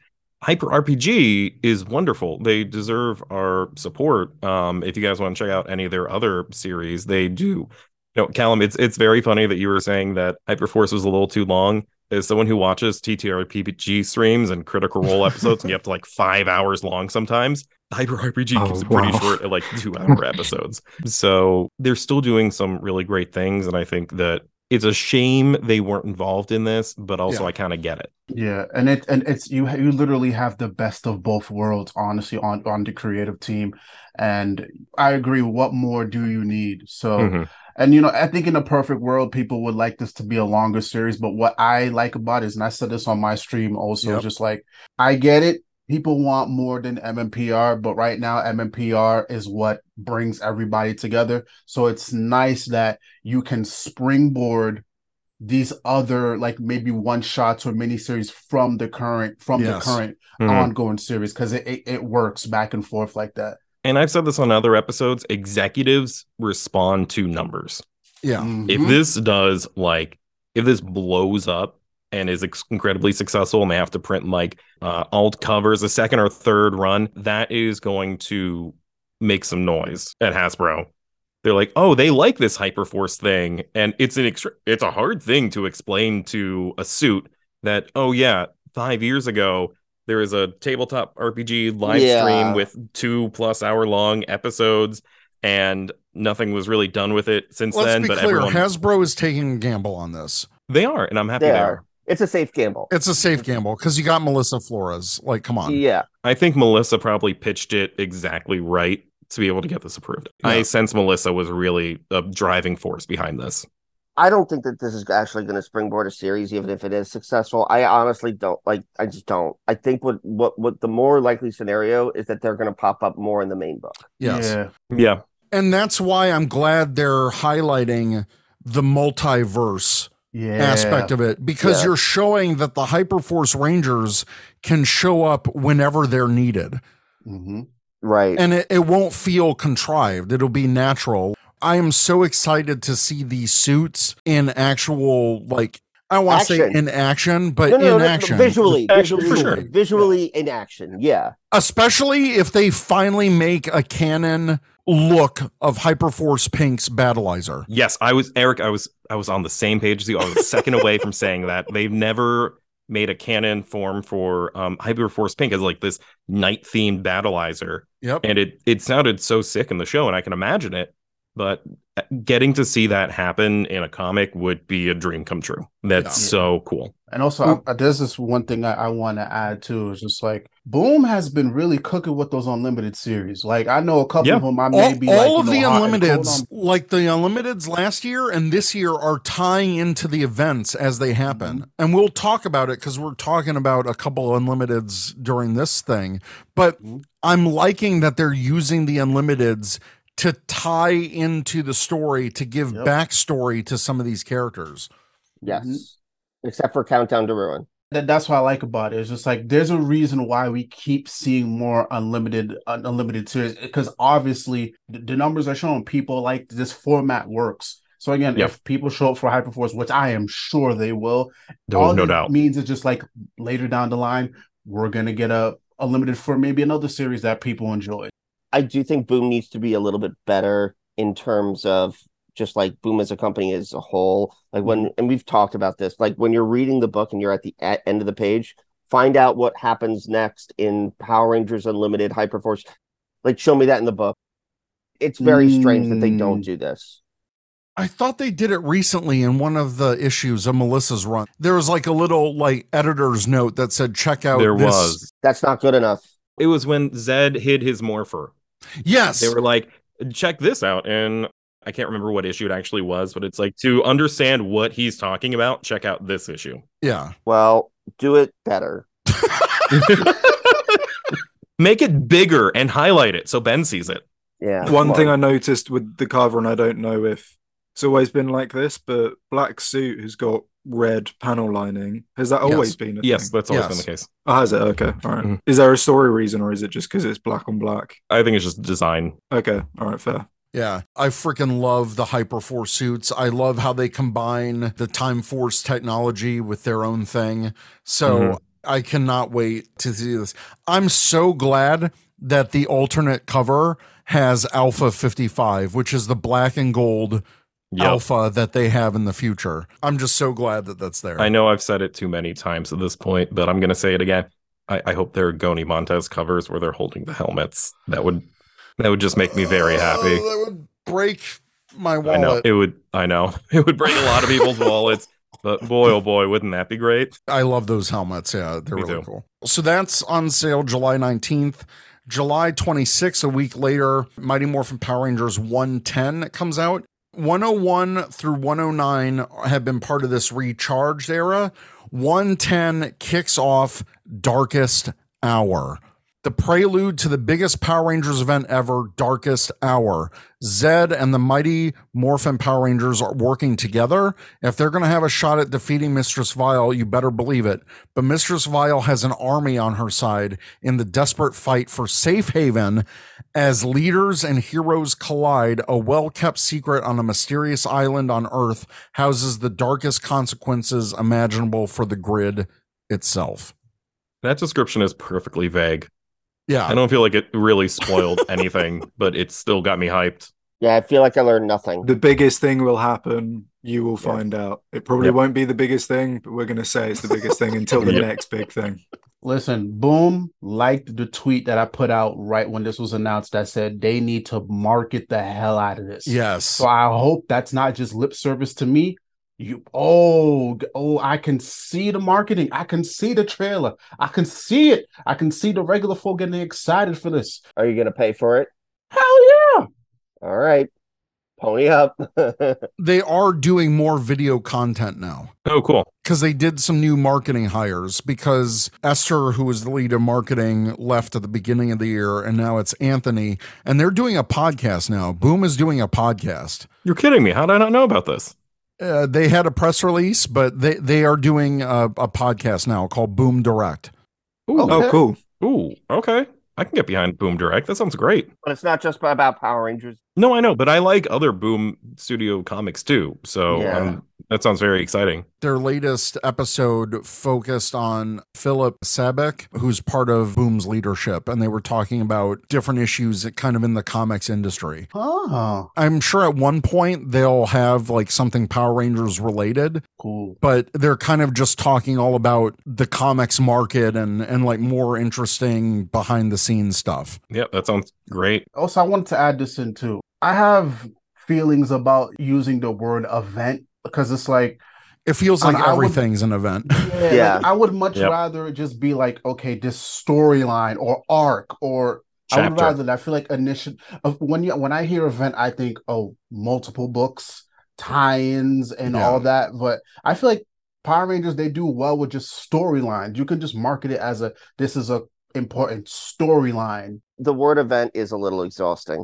S4: Hyper RPG is wonderful. They deserve our support. Um, if you guys want to check out any of their other series, they do. You know, Callum, it's it's very funny that you were saying that Hyperforce was a little too long. As someone who watches TTRPG streams and Critical Role episodes get up to like five hours long sometimes, Hyper RPG
S3: Oh,
S4: keeps it pretty
S3: wow.
S4: short at like two hour episodes. So they're still doing some really great things, and I think that it's a shame they weren't involved in this, but also
S1: Yeah.
S4: I kind of get it.
S2: Yeah, and it and it's you you literally have the best of both worlds, honestly, on on the creative team. And I agree. What more do you need? So,
S4: Mhm.
S2: and you know, I think in a perfect world, people would like this to be a longer series. But what I like about it is, and I said this on my stream also,
S1: Yep.
S2: just like I get it. People want more than MMPR, but right now MMPR is what brings everybody together. So it's nice that you can springboard these other like maybe one shots or mini series from the current from
S1: Yes.
S2: the current
S4: Mhm.
S2: ongoing series because it, it it works back and forth like that.
S4: And I've said this on other episodes executives respond to numbers.
S1: Yeah.
S4: If
S2: Mhm.
S4: this does, like, if this blows up and is ex- incredibly successful and they have to print like uh, alt covers a second or third run, that is going to make some noise at Hasbro. They're like, oh, they like this Hyperforce thing, and it's an extra. It's a hard thing to explain to a suit that, oh yeah, five years ago there was a tabletop RPG live
S5: Yeah.
S4: stream with two plus hour long episodes, and nothing was really done with it since
S1: Let's
S4: then.
S1: be
S4: but
S1: clear.
S4: everyone
S1: Hasbro is taking a gamble on this.
S4: they are, and I'm happy
S5: They
S4: they,
S5: are.
S4: are.
S5: It's a safe gamble.
S1: It's a safe gamble because you got Melissa Flores. Like, come on.
S5: Yeah.
S4: I think Melissa probably pitched it exactly right to be able to get this approved. I sense Melissa was really a driving force behind this.
S5: I don't think that this is actually going to springboard a series, even if it is successful. I honestly don't like. I just don't. I think what what what the more likely scenario is that they're going to pop up more in the main book.
S1: Yes.
S2: Yeah.
S4: Yeah.
S1: And that's why I'm glad they're highlighting the multiverse
S2: Yeah.
S1: aspect of it because
S5: Yeah.
S1: you're showing that the Hyperforce Rangers can show up whenever they're needed.
S2: hmm
S5: Right.
S1: And it, it won't feel contrived. It'll be natural. I am so excited to see these suits in actual, like, I don't want to say in action, but
S5: no, no,
S1: in
S5: no, no,
S1: action.
S5: visually,
S4: Action,
S5: visually,
S4: for sure.
S5: visually in action. Yeah.
S1: Especially if they finally make a canon look of Hyperforce Pink's Battleizer.
S4: Yes, I was Eric. I was I was on the same page as you. I was a second away from saying that they've never made a canon form for um, Hyperforce Pink as like this night themed battleizer,
S1: Yep.
S4: and it it sounded so sick in the show, and I can imagine it. But getting to see that happen in a comic would be a dream come true. That's
S1: Yeah.
S4: so cool.
S2: And also, I, there's this one thing I, I want to add too. Is just like Boom has been really cooking with those unlimited series. Like I know a couple
S4: Yeah.
S2: of them. I
S1: all,
S2: may be
S1: all
S2: like,
S1: of
S2: know,
S1: the
S2: hot
S1: unlimiteds like the unlimiteds last year and this year are tying into the events as they happen
S2: Mm-hmm.
S1: and we'll talk about it because we're talking about a couple of unlimiteds during this thing but
S2: Mhm.
S1: i'm liking that they're using the unlimiteds to tie into the story to give
S2: Yep.
S1: backstory to some of these characters
S5: Yes.
S2: Mhm.
S5: Except for Countdown to Ruin.
S2: that that's what I like about it. It's just like there's a reason why we keep seeing more unlimited un- unlimited series because obviously the, the numbers are showing people like this format works. So again,
S4: Yep.
S2: if people show up for Hyperforce, which I am sure they will,
S4: No,
S2: all
S4: no
S2: it
S4: doubt.
S2: means it's just like later down the line, we're gonna get a unlimited for maybe another series that people enjoy.
S5: I do think Boom needs to be a little bit better in terms of just like Boom as a company as a whole. Like when, and we've talked about this, like when you're reading the book and you're at the at end of the page, find out what happens next in Power Rangers Unlimited Hyperforce. Like, show me that in the book. It's very strange that they don't
S2: Mm.
S5: do this.
S1: I thought they did it recently in one of the issues of Melissa's run. There was like a little like editor's note that said, check out
S4: there
S1: this.
S4: was.
S5: That's not good enough.
S4: It was when Zed hid his morpher.
S1: Yes.
S4: they were like, check this out. And I can't remember what issue it actually was, but it's like to understand what he's talking about, check out this issue.
S1: yeah.
S5: Well, do it better.
S4: Make it bigger and highlight it so Ben sees it.
S5: Yeah.
S3: One
S5: Come
S3: thing I noticed with the cover, and I don't know if it's always been like this, but Black Suit has got red panel lining. Has that always
S1: Yes.
S3: been a
S4: Yes,
S3: thing?
S4: that's always
S1: Yes.
S4: been the case.
S3: Oh, has it? Okay. All right.
S4: Mhm.
S3: Is there a story reason or is it just because it's black on black?
S4: I think it's just design.
S3: Okay. All right. Fair.
S1: Yeah, I freaking love the Hyperforce suits. I love how they combine the Time Force technology with their own thing. So
S4: Mhm.
S1: I cannot wait to see this. I'm so glad that the alternate cover has Alpha 55, which is the black and gold
S4: Yep.
S1: alpha that they have in the future. I'm just so glad that that's there.
S4: I know I've said it too many times at this point, but I'm going to say it again. I, I hope there are Goñi Montes covers where they're holding the helmets. That would that would just make me very happy.
S1: Oh, that would break my wallet.
S4: I know it would. I know it would break a lot of people's wallets. But boy, oh boy, wouldn't that be great?
S1: I love those helmets. Yeah, they're
S4: Me
S1: really
S4: too.
S1: cool. So that's on sale July 19th. July 26th, a week later, Mighty Morphin Power Rangers 110 comes out. 101 through 109 have been part of this recharged era. 110 kicks off Darkest Hour. The prelude to the biggest Power Rangers event ever, Darkest Hour. Zed and the mighty Morphin Power Rangers are working together. If they're going to have a shot at defeating Mistress Vile, you better believe it. But Mistress Vile has an army on her side in the desperate fight for safe haven as leaders and heroes collide. A well kept secret on a mysterious island on Earth houses the darkest consequences imaginable for the grid itself.
S4: That description is perfectly vague.
S1: Yeah.
S4: I don't feel like it really spoiled anything, but it still got me hyped.
S5: Yeah, I feel like I learned nothing.
S3: The biggest thing will happen. You will find out. It probably
S4: Yep.
S3: won't be the biggest thing, but we're going to say it's the biggest thing until the
S4: Yep.
S3: next big thing.
S2: Listen, Boom liked the tweet that I put out right when this was announced that said they need to market the hell out of this.
S1: Yes.
S2: So I hope that's not just lip service to me. You oh oh I can see the marketing. I can see the trailer. I can see it. I can see the regular folk getting excited for this.
S5: Are you going to pay for it?
S2: Hell yeah.
S5: All right. Pony up.
S1: they are doing more video content now.
S4: Oh, cool.
S1: because they did some new marketing hires because Esther, who was the lead of marketing, left at the beginning of the year, and now it's Anthony, and they're doing a podcast now. Boom is doing a podcast.
S4: You're kidding me. How did I not know about this?
S1: Uh, they had a press release, but they they are doing a, a podcast now called Boom Direct.
S4: Ooh,
S3: Oh, cool.
S4: ooh, okay. I can get behind Boom Direct. That sounds great.
S5: but it's not just about Power Rangers.
S4: No, I know, but I like other Boom Studio comics too. So
S5: Yeah.
S4: um, that sounds very exciting.
S1: Their latest episode focused on Filip Sablik, who's part of Boom's leadership, and they were talking about different issues that kind of in the comics industry.
S2: Oh,
S1: I'm sure at one point they'll have like something Power Rangers related,
S2: cool.
S1: but they're kind of just talking all about the comics market and and like more interesting behind the scenes stuff.
S4: Yeah, that sounds great.
S2: Also, I wanted to add this in too. I have feelings about using the word event because it's like
S1: It feels like
S2: I would-
S1: everything's an event.
S2: Yeah,
S5: Yeah.
S2: like, I would much
S4: Yep.
S2: rather just be like, okay, this storyline or arc, or I would
S4: Chapter.
S2: rather. I feel like initial of when you when I hear event, I think oh, multiple books, tie-ins, and
S1: Yeah.
S2: all that. But I feel like Power Rangers they do well with just storylines. You can just market it as a this is a important storyline.
S5: The word event is a little exhausting.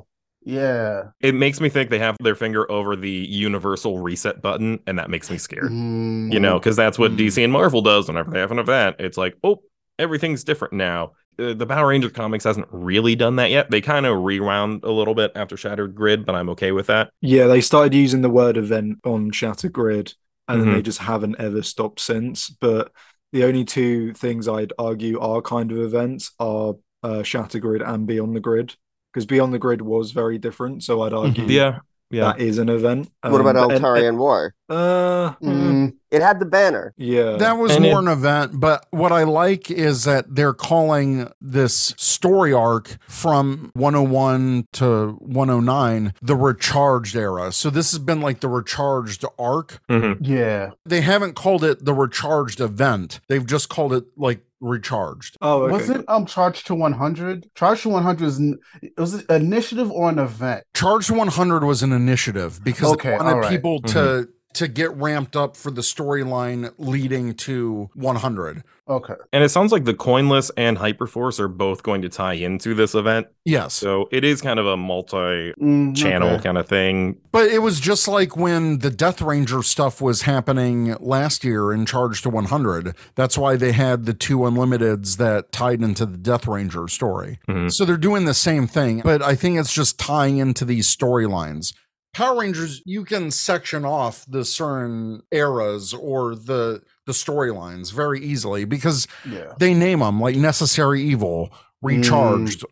S2: Yeah,
S4: It makes me think they have their finger over the universal reset button, and that makes me scared.
S2: Mm,
S4: You know, because that's what
S1: Mm.
S4: DC and Marvel does whenever they have an event. It's like, oh, everything's different now. Uh, the Power Ranger comics hasn't really done that yet. They kind of rewound a little bit after Shattered Grid, but I'm okay with that.
S3: Yeah, they started using the word event on Shatter Grid, and then
S4: Mhm.
S3: they just haven't ever stopped since. But the only two things I'd argue are kind of events are uh, Shatter Grid and Beyond the Grid, because Beyond the Grid was very different. So I'd argue
S4: Yeah, yeah.
S3: that is an event.
S5: what about
S3: Um, but- and-
S5: War?
S3: Uh, mm,
S5: It had the banner.
S3: yeah.
S1: That was
S4: And
S1: more
S4: it-
S1: an event, but what I like is that they're calling this story arc from 101 to 109 the recharged era. So this has been like the recharged arc.
S4: Mhm.
S2: yeah.
S1: They haven't called it the recharged event. They've just called it like recharged.
S3: oh, okay.
S2: Was it um charged to one hundred? Charged to one hundred is n- was it an initiative or an event?
S1: Charged to 100 was an initiative because
S2: Okay,
S1: they wanted
S2: all right.
S1: people to to get ramped up for the storyline leading to 100.
S2: Okay.
S4: And it sounds like the Coinless and Hyperforce are both going to tie into this event.
S1: Yes.
S4: So it is kind of a multi
S2: Mm,
S4: channel
S2: okay.
S4: kind of thing.
S1: But it was just like when the Death Ranger stuff was happening last year in Charge to 100. That's why they had the two Unlimiteds that tied into the Death Ranger story.
S4: Mhm.
S1: So they're doing the same thing, but I think it's just tying into these storylines. Power Rangers, you can section off the certain eras or the the storylines very easily because
S2: Yeah.
S1: they name them like necessary evil, recharged,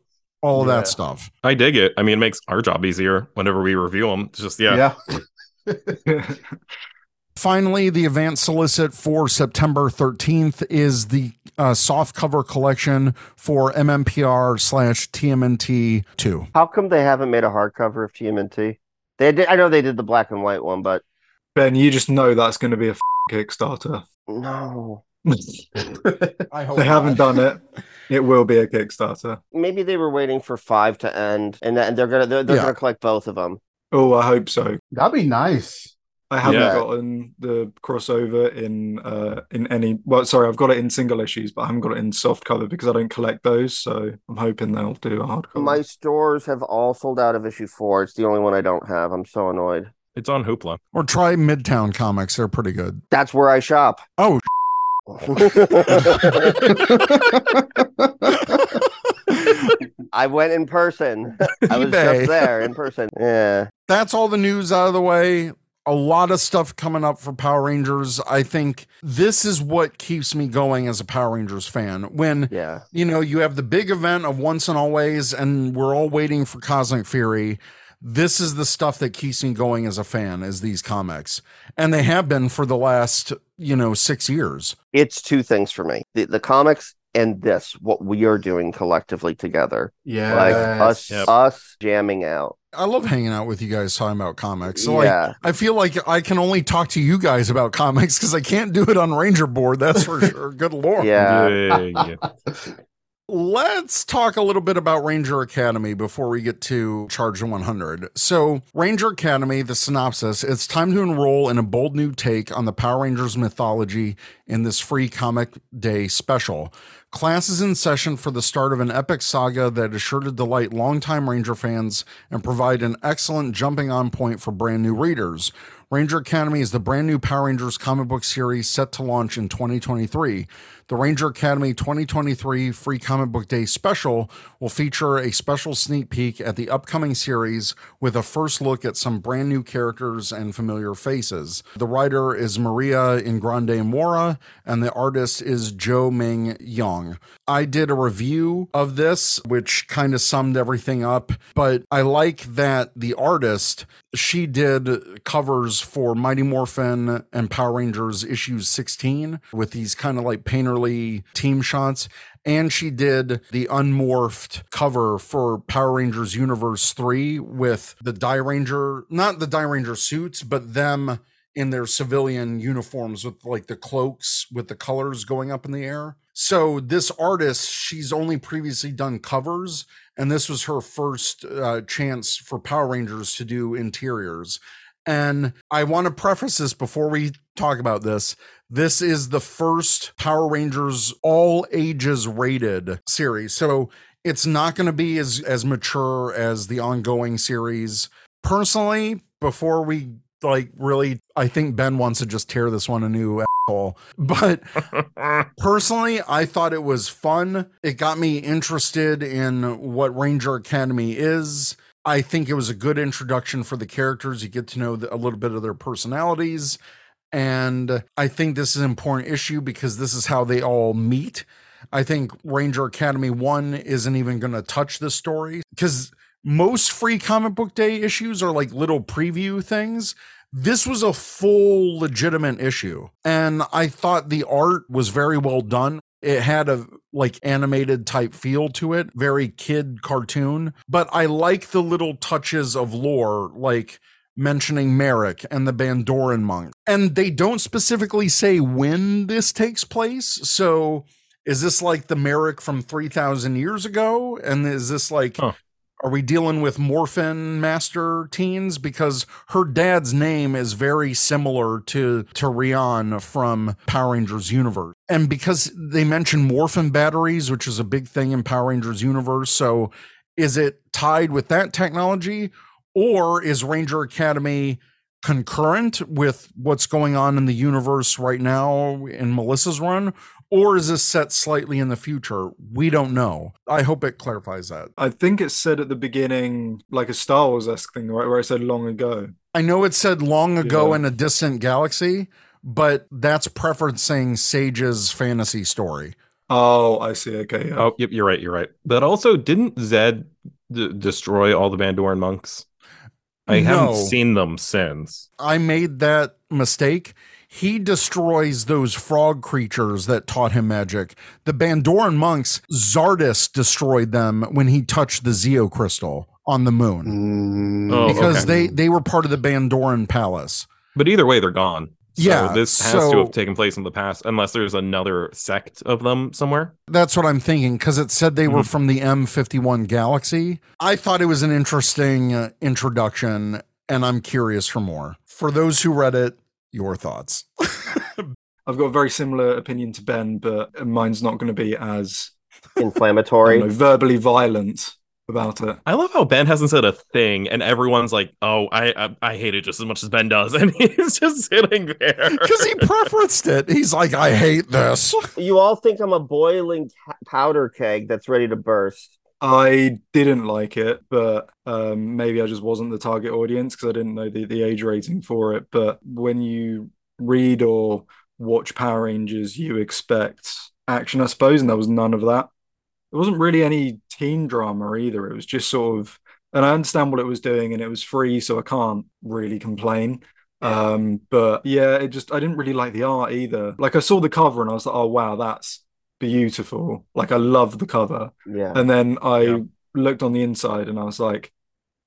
S1: all of
S2: yeah.
S1: that stuff.
S4: I dig it. I mean, it makes our job easier whenever we review them. It's just yeah,
S2: Yeah.
S1: Finally, the advance solicit for September 13th is the uh, soft cover collection for MMPR slash TMNT 2.
S5: How come they haven't made a hardcover of TMNT? They did. I know they did the black and white one, but
S3: Ben, you just know that's going to be a f- Kickstarter.
S5: no.
S1: I hope
S3: they haven't done it. It will be a Kickstarter.
S5: Maybe they were waiting for five to end, and then they're gonna they're, they're
S1: Yeah.
S5: gonna collect both of them.
S3: Oh, I hope so.
S2: That'd be nice.
S3: I haven't
S4: Yeah.
S3: gotten the crossover in uh in any well sorry, I've got it in single issues, but I haven't got it in soft cover because I don't collect those, so I'm hoping they'll do a hardcover.
S5: My stores have all sold out of issue four. It's the only one I don't have. I'm so annoyed.
S4: it's on Hoopla.
S1: Or try Midtown Comics. They're pretty good.
S5: That's where I shop.
S1: Oh,
S5: I went in person. I was
S1: eBay.
S5: just there in person. Yeah.
S1: that's all the news out of the way. A lot of stuff coming up for Power Rangers. I think this is what keeps me going as a Power Rangers fan. When
S5: Yeah.
S1: you know, you have the big event of once and always, and we're all waiting for Cosmic Fury. This is the stuff that keeps me going as a fan, is these comics. And they have been for the last, you know, six years.
S5: It's two things for me. The the comics and this, what we are doing collectively together.
S2: Yeah.
S5: Like us
S4: Yep.
S5: us jamming out.
S1: I love hanging out with you guys talking about comics. So
S5: yeah.
S1: I feel like I can only talk to you guys about comics because I can't do it on Ranger Board, that's for sure. Good lord.
S5: Yeah.
S1: Let's talk a little bit about Ranger Academy before we get to Charge 100. So, Ranger Academy, the synopsis it's time to enroll in a bold new take on the Power Rangers mythology in this free comic day special. Class is in session for the start of an epic saga that is sure to delight longtime Ranger fans and provide an excellent jumping on point for brand new readers. Ranger Academy is the brand new Power Rangers comic book series set to launch in 2023. The Ranger Academy 2023 Free Comic Book Day special will feature a special sneak peek at the upcoming series with a first look at some brand new characters and familiar faces. The writer is Maria Ingrande Mora, and the artist is Jo Mi-Gyeong. I did a review of this, which kind of summed everything up, but I like that the artist she did covers for Mighty Morphin and Power Rangers issues 16 with these kind of like painterly team shots. And she did the unmorphed cover for Power Rangers Universe 3 with the Die Ranger, not the Die Ranger suits, but them in their civilian uniforms with like the cloaks with the colors going up in the air. So this artist, she's only previously done covers, and this was her first uh, chance for Power Rangers to do interiors. And I want to preface this before we talk about this. This is the first Power Rangers all ages rated series. So it's not going to be as as mature as the ongoing series. Personally, before we like really I think Ben wants to just tear this one a new asshole. But personally, I thought it was fun. It got me interested in what Ranger Academy is. I think it was a good introduction for the characters. You get to know a little bit of their personalities. And I think this is an important issue because this is how they all meet. I think Ranger Academy 1 isn't even going to touch this story because most free comic book day issues are like little preview things. This was a full legitimate issue. And I thought the art was very well done. It had a like animated type feel to it, very kid cartoon, but I like the little touches of lore, like mentioning Merrick and the Bandoran monk. And they don't specifically say when this takes place. So is this like the Merrick from 3000 years ago? And is this like
S4: Huh.
S1: Are we dealing with Morphin Master teens? Because her dad's name is very similar to to Rion from Power Rangers universe. And because they mention Morphin batteries, which is a big thing in Power Rangers universe, so is it tied with that technology? Or is Ranger Academy concurrent with what's going on in the universe right now in Melissa's run? Or is this set slightly in the future? We don't know. I hope it clarifies that.
S3: I think it said at the beginning, like a Star Wars esque thing, right? Where it said long ago.
S1: I know it said long ago
S3: Yeah.
S1: in a distant galaxy, but that's preferencing Sage's fantasy story.
S3: Oh, I see. Okay. Yeah.
S4: Oh, yep, you're right. You're right. But also, didn't Zed d- destroy all the Bandoran monks? I
S1: No.
S4: haven't seen them since.
S1: I made that mistake. He destroys those frog creatures that taught him magic. The Bandoran monks, Zardis destroyed them when he touched the Zeo crystal on the moon
S2: Mm,
S4: Oh,
S1: because
S4: okay.
S1: they they were part of the Bandoran palace.
S4: But either way, they're gone. So
S1: Yeah,
S4: this has
S1: so-
S4: to have taken place in the past, unless there's another sect of them somewhere.
S1: That's what I'm thinking because it said they were
S4: Mhm.
S1: from the M51 galaxy. I thought it was an interesting uh, introduction, and I'm curious for more. For those who read it, your thoughts.
S3: I've got a very similar opinion to Ben, but mine's not going to be as
S5: Inflammatory.
S3: know, verbally violent about it.
S4: I love how Ben hasn't said a thing, and everyone's like, "Oh, I I, I hate it just as much as Ben does," and he's just sitting there
S1: Because he preferenced it. He's like, I hate this.
S5: You all think I'm a boiling powder keg that's ready to burst.
S3: I didn't like it, but um, maybe I just wasn't the target audience because I didn't know the, the age rating for it. But when you read or watch Power Rangers, you expect action, I suppose, and there was none of that. There wasn't really any teen drama either. It was just sort of, and I understand what it was doing, and it was free, so I can't really complain. Um, but yeah, it just I didn't really like the art either. Like I saw the cover and I was like, oh wow, that's beautiful. Like I love the cover.
S5: Yeah.
S3: And then I
S4: Yeah.
S3: looked on the inside and I was like,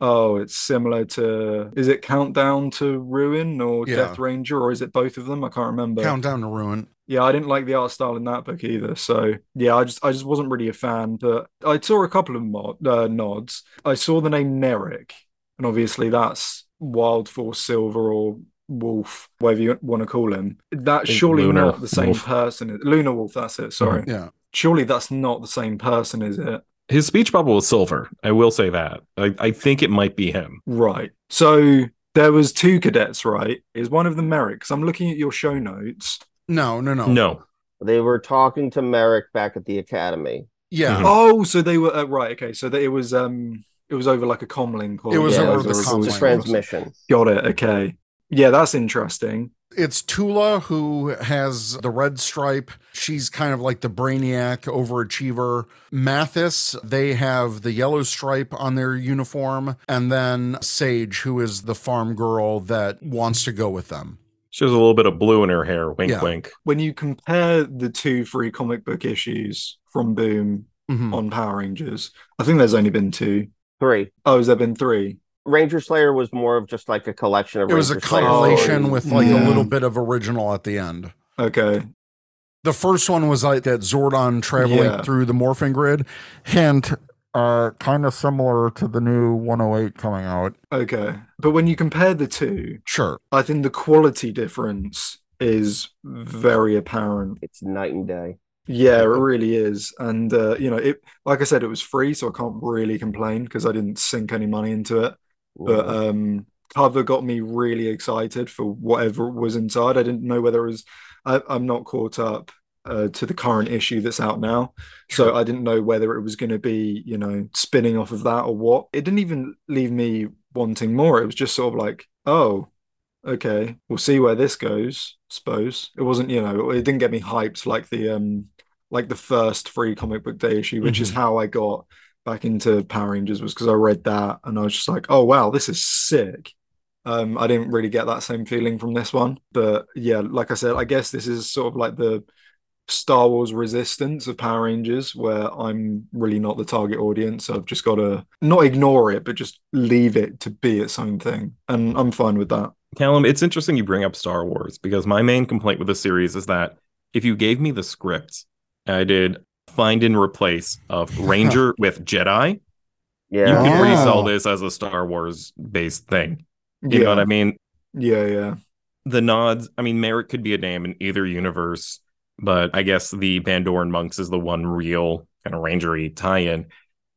S3: oh, it's similar to is it Countdown to Ruin or
S1: Yeah.
S3: Death Ranger or is it both of them? I can't remember.
S1: Countdown to Ruin.
S3: Yeah, I didn't like the art style in that book either. So yeah, I just I just wasn't really a fan. But I saw a couple of mod, uh, nods. I saw the name Merrick, and obviously that's Wild Force Silver or Wolf, whatever you want to call him. That's surely
S4: Lunar
S3: not the same
S4: Wolf.
S3: person. Lunar Wolf, that's it. Sorry.
S1: Yeah.
S3: Surely that's not the same person, is it?
S4: His speech bubble was silver. I will say that. I, I think it might be him.
S3: Right. So there was two cadets, right? Is one of them Merrick? 'Cause I'm looking at your show notes.
S1: No, no, no.
S4: No,
S5: They were talking to Merrick back at the academy.
S1: Yeah.
S4: Mhm.
S3: Oh, so they were uh, right. Okay, so that it was um it was over like a comlink. Or,
S1: It was
S5: Yeah,
S1: over
S5: it
S1: the
S5: was, it was
S1: comlink.
S5: a transmission.
S3: Got it. Okay. Yeah, that's interesting.
S1: It's Tula who has the red stripe. She's kind of like the brainiac overachiever. Mathis, they have the yellow stripe on their uniform. And then Sage, who is the farm girl that wants to go with them.
S4: she has a little bit of blue in her hair. Wink,
S1: Yeah.
S4: wink.
S3: When you compare the two free comic book issues from Boom
S1: Mhm.
S3: on Power Rangers, I think there's only been two.
S5: Three.
S3: Oh, has there been three?
S5: Ranger Slayer was more of just like a collection of
S1: It was a
S5: Ranger Slayer
S1: compilation
S5: stories.
S1: with like
S3: Yeah.
S1: a little bit of original at the end.
S3: Okay.
S1: The first one was like that Zordon traveling
S3: Yeah.
S1: through the morphing grid. Hint, uh, kind of similar to the new 108 coming out.
S3: Okay. But when you compare the two,
S1: Sure.
S3: I think the quality difference is very apparent.
S5: It's night and day.
S3: Yeah, it really is. And uh, you know, it like I said, it was free, so I can't really complain because I didn't sink any money into it. But um cover got me really excited for whatever was inside. I didn't know whether it was I, I'm not caught up uh, to the current issue that's out now. So I didn't know whether it was going to be, you know, spinning off of that or what. It didn't even leave me wanting more. It was just sort of like, oh, okay, we'll see where this goes, suppose. It wasn't, you know, it didn't get me hyped like the um like the first free comic book day issue, which is how I got back into Power Rangers was because I read that and I was just like, oh wow, this is sick. Um, I didn't really get that same feeling from this one, but yeah, like I said, I guess this is sort of like the Star Wars resistance of Power Rangers, where I'm really not the target audience. So I've just got to not ignore it, but just leave it to be its own thing, and I'm fine with that.
S4: Callum, it's interesting you bring up Star Wars because my main complaint with the series is that if you gave me the script, I did find and replace of Ranger with Jedi, you
S5: Yeah.
S4: could
S1: Oh.
S4: resell this as a Star Wars based thing. You
S3: yeah,
S4: know what I mean?
S3: yeah, yeah.
S4: The nods, I mean, Merrick could be a name in either universe, but I guess the Bandoran monks is the one real kind of rangery tie-in.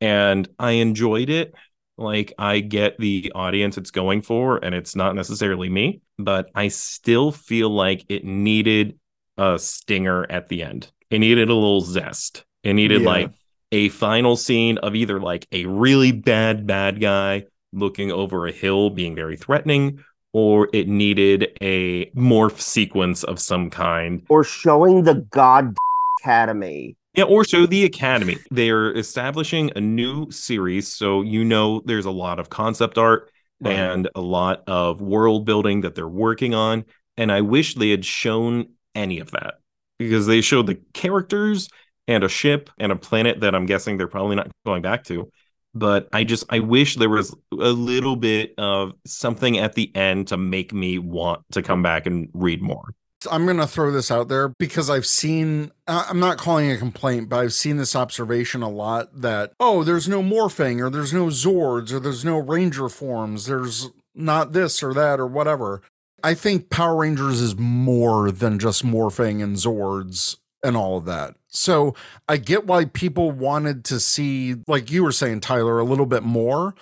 S4: And I enjoyed it, Like I get the audience it's going for, and it's not necessarily me, but I still feel like it needed a stinger at the end. It needed a little zest. It needed
S3: Yeah.
S4: like a final scene of either like a really bad bad guy looking over a hill being very threatening or it needed a morph sequence of some kind
S5: Or showing the God Academy.
S4: yeah, or show the Academy. They're establishing a new series, so you know there's a lot of concept art
S1: Right.
S4: and a lot of world building that they're working on. And I wish they had shown any of that because they showed the characters and a ship and a planet that I'm guessing they're probably not going back to. But I just I wish there was a little bit of something at the end to make me want to come back and read more.
S1: I'm going to throw this out there because I've seen, I'm not calling a complaint, but I've seen this observation a lot that, oh, there's no morphing or there's no Zords or there's no Ranger forms. There's not this or that or whatever. I think Power Rangers is more than just morphing and Zords and all of that. So I get why people wanted to see, like you were saying, Tyler, a little bit more.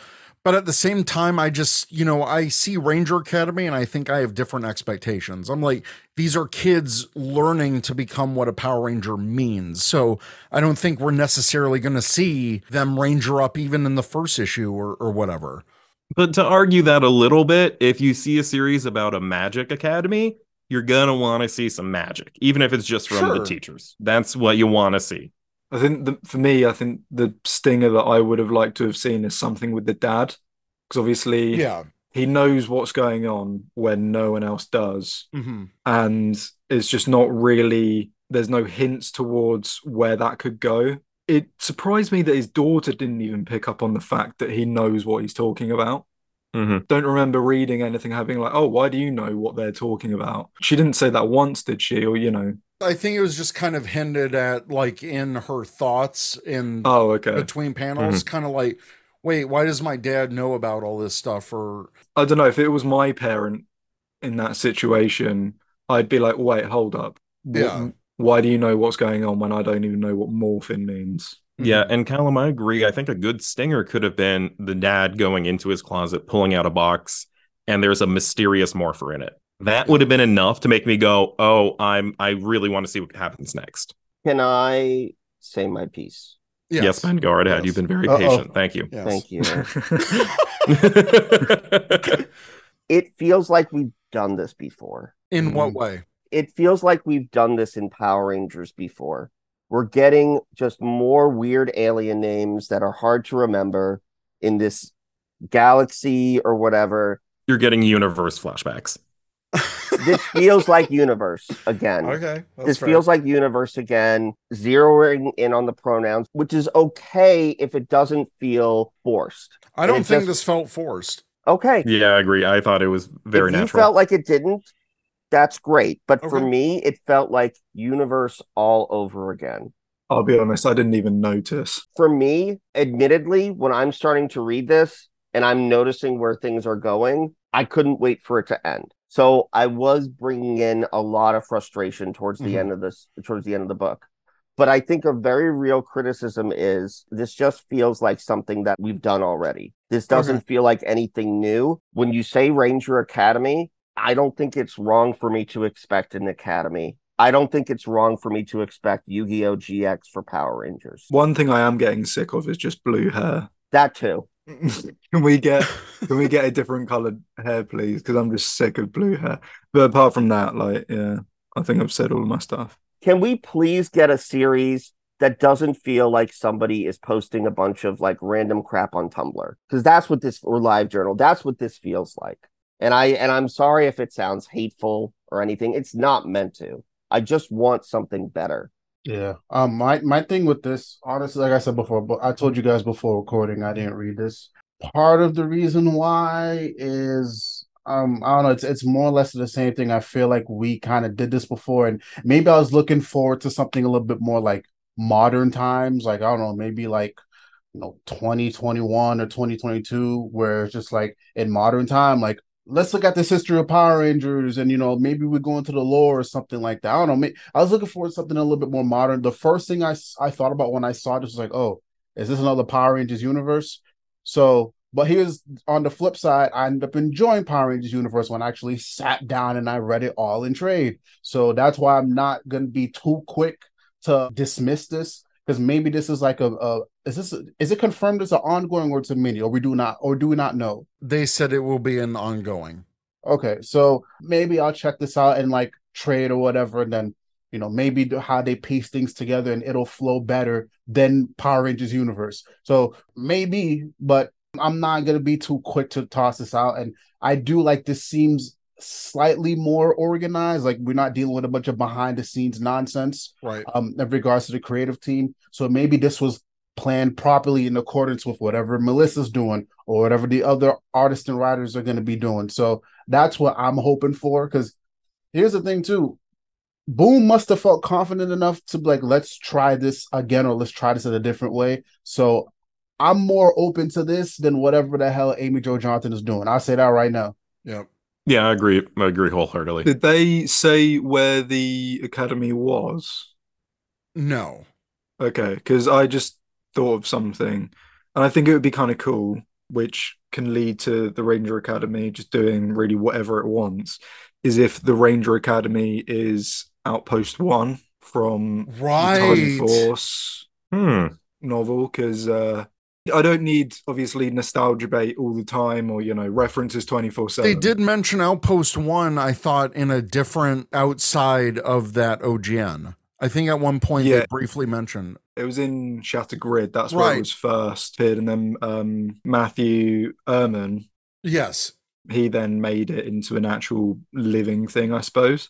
S1: But at the same time, I just, you know, I see Ranger Academy and I think I have different expectations. I'm like, these are kids learning to become what a Power Ranger means. So I don't think we're necessarily going to see them Ranger up even in the first issue or, or whatever.
S4: But to argue that a little bit, if you see a series about a magic academy, you're gonna want to see some magic, even if it's just from
S1: Sure.
S4: the teachers. That's what you want to see.
S3: I think the, for me, I think the stinger that I would have liked to have seen is something with the dad, because obviously
S1: Yeah.
S3: he knows what's going on when no one else does,
S1: Mm-hmm.
S3: and it's just not really. There's no hints towards where that could go. It surprised me that his daughter didn't even pick up on the fact that he knows what he's talking about.
S4: Mhm.
S3: Don't remember reading anything having like, oh, why do you know what they're talking about? She didn't say that once, did she? Or you know,
S1: I think it was just kind of hinted at, like in her thoughts in
S3: oh, okay.
S1: between panels, kind of like, wait, why does my dad know about all this stuff? Or
S3: I don't know if it was my parent in that situation, I'd be like, wait, hold up. Wh-
S1: Yeah.
S3: Why do you know what's going on when I don't even know what morphine means?
S4: Yeah, and Callum, I agree. I think a good stinger could have been the dad going into his closet, pulling out a box, and there's a mysterious morpher in it. That would have been enough to make me go, "Oh, I'm. I really want to see what happens next."
S5: Can I say my piece?
S4: Yes, Ben, go right ahead.
S1: Yes.
S4: You've been very
S2: Uh-oh.
S4: patient. Thank you.
S1: yes.
S5: Thank you. it feels like we've done this before.
S1: In what
S3: Mm.
S1: way?
S5: It feels like we've done this in Power Rangers before. We're getting just more weird alien names that are hard to remember in this galaxy or whatever.
S4: You're getting universe flashbacks.
S5: This feels like universe again.
S1: Okay.
S5: this
S1: fair.
S5: feels like universe again, zeroing in on the pronouns, which is okay if it doesn't feel forced.
S1: I don't think
S5: just-
S1: this felt forced.
S5: Okay.
S4: Yeah, I agree. I thought it was very
S5: if you
S4: natural.
S5: felt like it didn't, that's great. But for me, it felt like universe all over again.
S3: I'll be honest, I didn't even notice.
S5: For me, admittedly, when I'm starting to read this and I'm noticing where things are going, I couldn't wait for it to end. So I was bringing in a lot of frustration towards the
S1: Mhm.
S5: end of this, towards the end of the book. But I think a very real criticism is this just feels like something that we've done already. This doesn't
S1: Okay.
S5: feel like anything new. When you say Ranger Academy, I don't think it's wrong for me to expect an academy. I don't think it's wrong for me to expect Yu-Gi-Oh! GX for Power Rangers.
S3: One thing I am getting sick of is just blue hair.
S5: That too.
S3: can we get can we get a different colored hair, please? Because I'm just sick of blue hair. But apart from that, like, yeah, I think I've said all of my stuff.
S5: Can we please get a series that doesn't feel like somebody is posting a bunch of like random crap on Tumblr? Because that's what this or live journal. That's what this feels like. And I and I'm sorry if it sounds hateful or anything. It's not meant to. I just want something better.
S2: Yeah. Um my my thing with this, honestly, like I said before, but I told you guys before recording, I didn't read this. Part of the reason why is um I don't know, it's it's more or less the same thing. I feel like we kind of did this before, and maybe I was looking forward to something a little bit more like modern times, like I don't know, maybe like you know 2021 or 2022, where it's just like in modern time, like let's look at this history of Power Rangers and you know maybe we go into the lore or something like that. I don't know. Maybe, I was looking for something a little bit more modern. The first thing I I thought about when I saw this was like, oh, is this another Power Rangers universe? So But here's on the flip side, I ended up enjoying Power Rangers Universe when I actually sat down and I read it all in trade. So that's why I'm not gonna be too quick to dismiss this because maybe this is like a, a is this is it confirmed as an ongoing or it's a mini or we do not or do we not know?
S1: They said it will be an ongoing.
S2: Okay, so maybe I'll check this out and like trade or whatever, and then you know maybe how they piece things together and it'll flow better than Power Rangers universe. So maybe, but I'm not gonna be too quick to toss this out. And I do like this seems slightly more organized. Like we're not dealing with a bunch of behind the scenes nonsense,
S1: Right.
S2: um, in regards to the creative team. So maybe this was planned properly in accordance with whatever Melissa's doing or whatever the other artists and writers are going to be doing. So that's what I'm hoping for. Because here's the thing, too. Boom must have felt confident enough to be like, let's try this again or let's try this in a different way. So I'm more open to this than whatever the hell Amy Jo Johnson is doing. I'll say that right now.
S1: Yep.
S4: Yeah, I agree. I agree wholeheartedly.
S3: Did they say where the academy was?
S1: No.
S3: Okay, because I just thought of something, and I think it would be kind of cool, which can lead to the Ranger Academy just doing really whatever it wants. Is if the Ranger Academy is Outpost One from the Titan
S1: Right.
S3: Force
S4: Hmm.
S3: novel, because uh, I don't need obviously nostalgia bait all the time, or you know references twenty four seven.
S1: They did mention Outpost One, I thought, in a different outside of that OGN. I think at one point they briefly mentioned.
S3: It was in Shattered Grid. That's where
S1: Right.
S3: it was first appeared, and then um, Matthew Erman
S1: Yes.
S3: he then made it into an actual living thing, I suppose.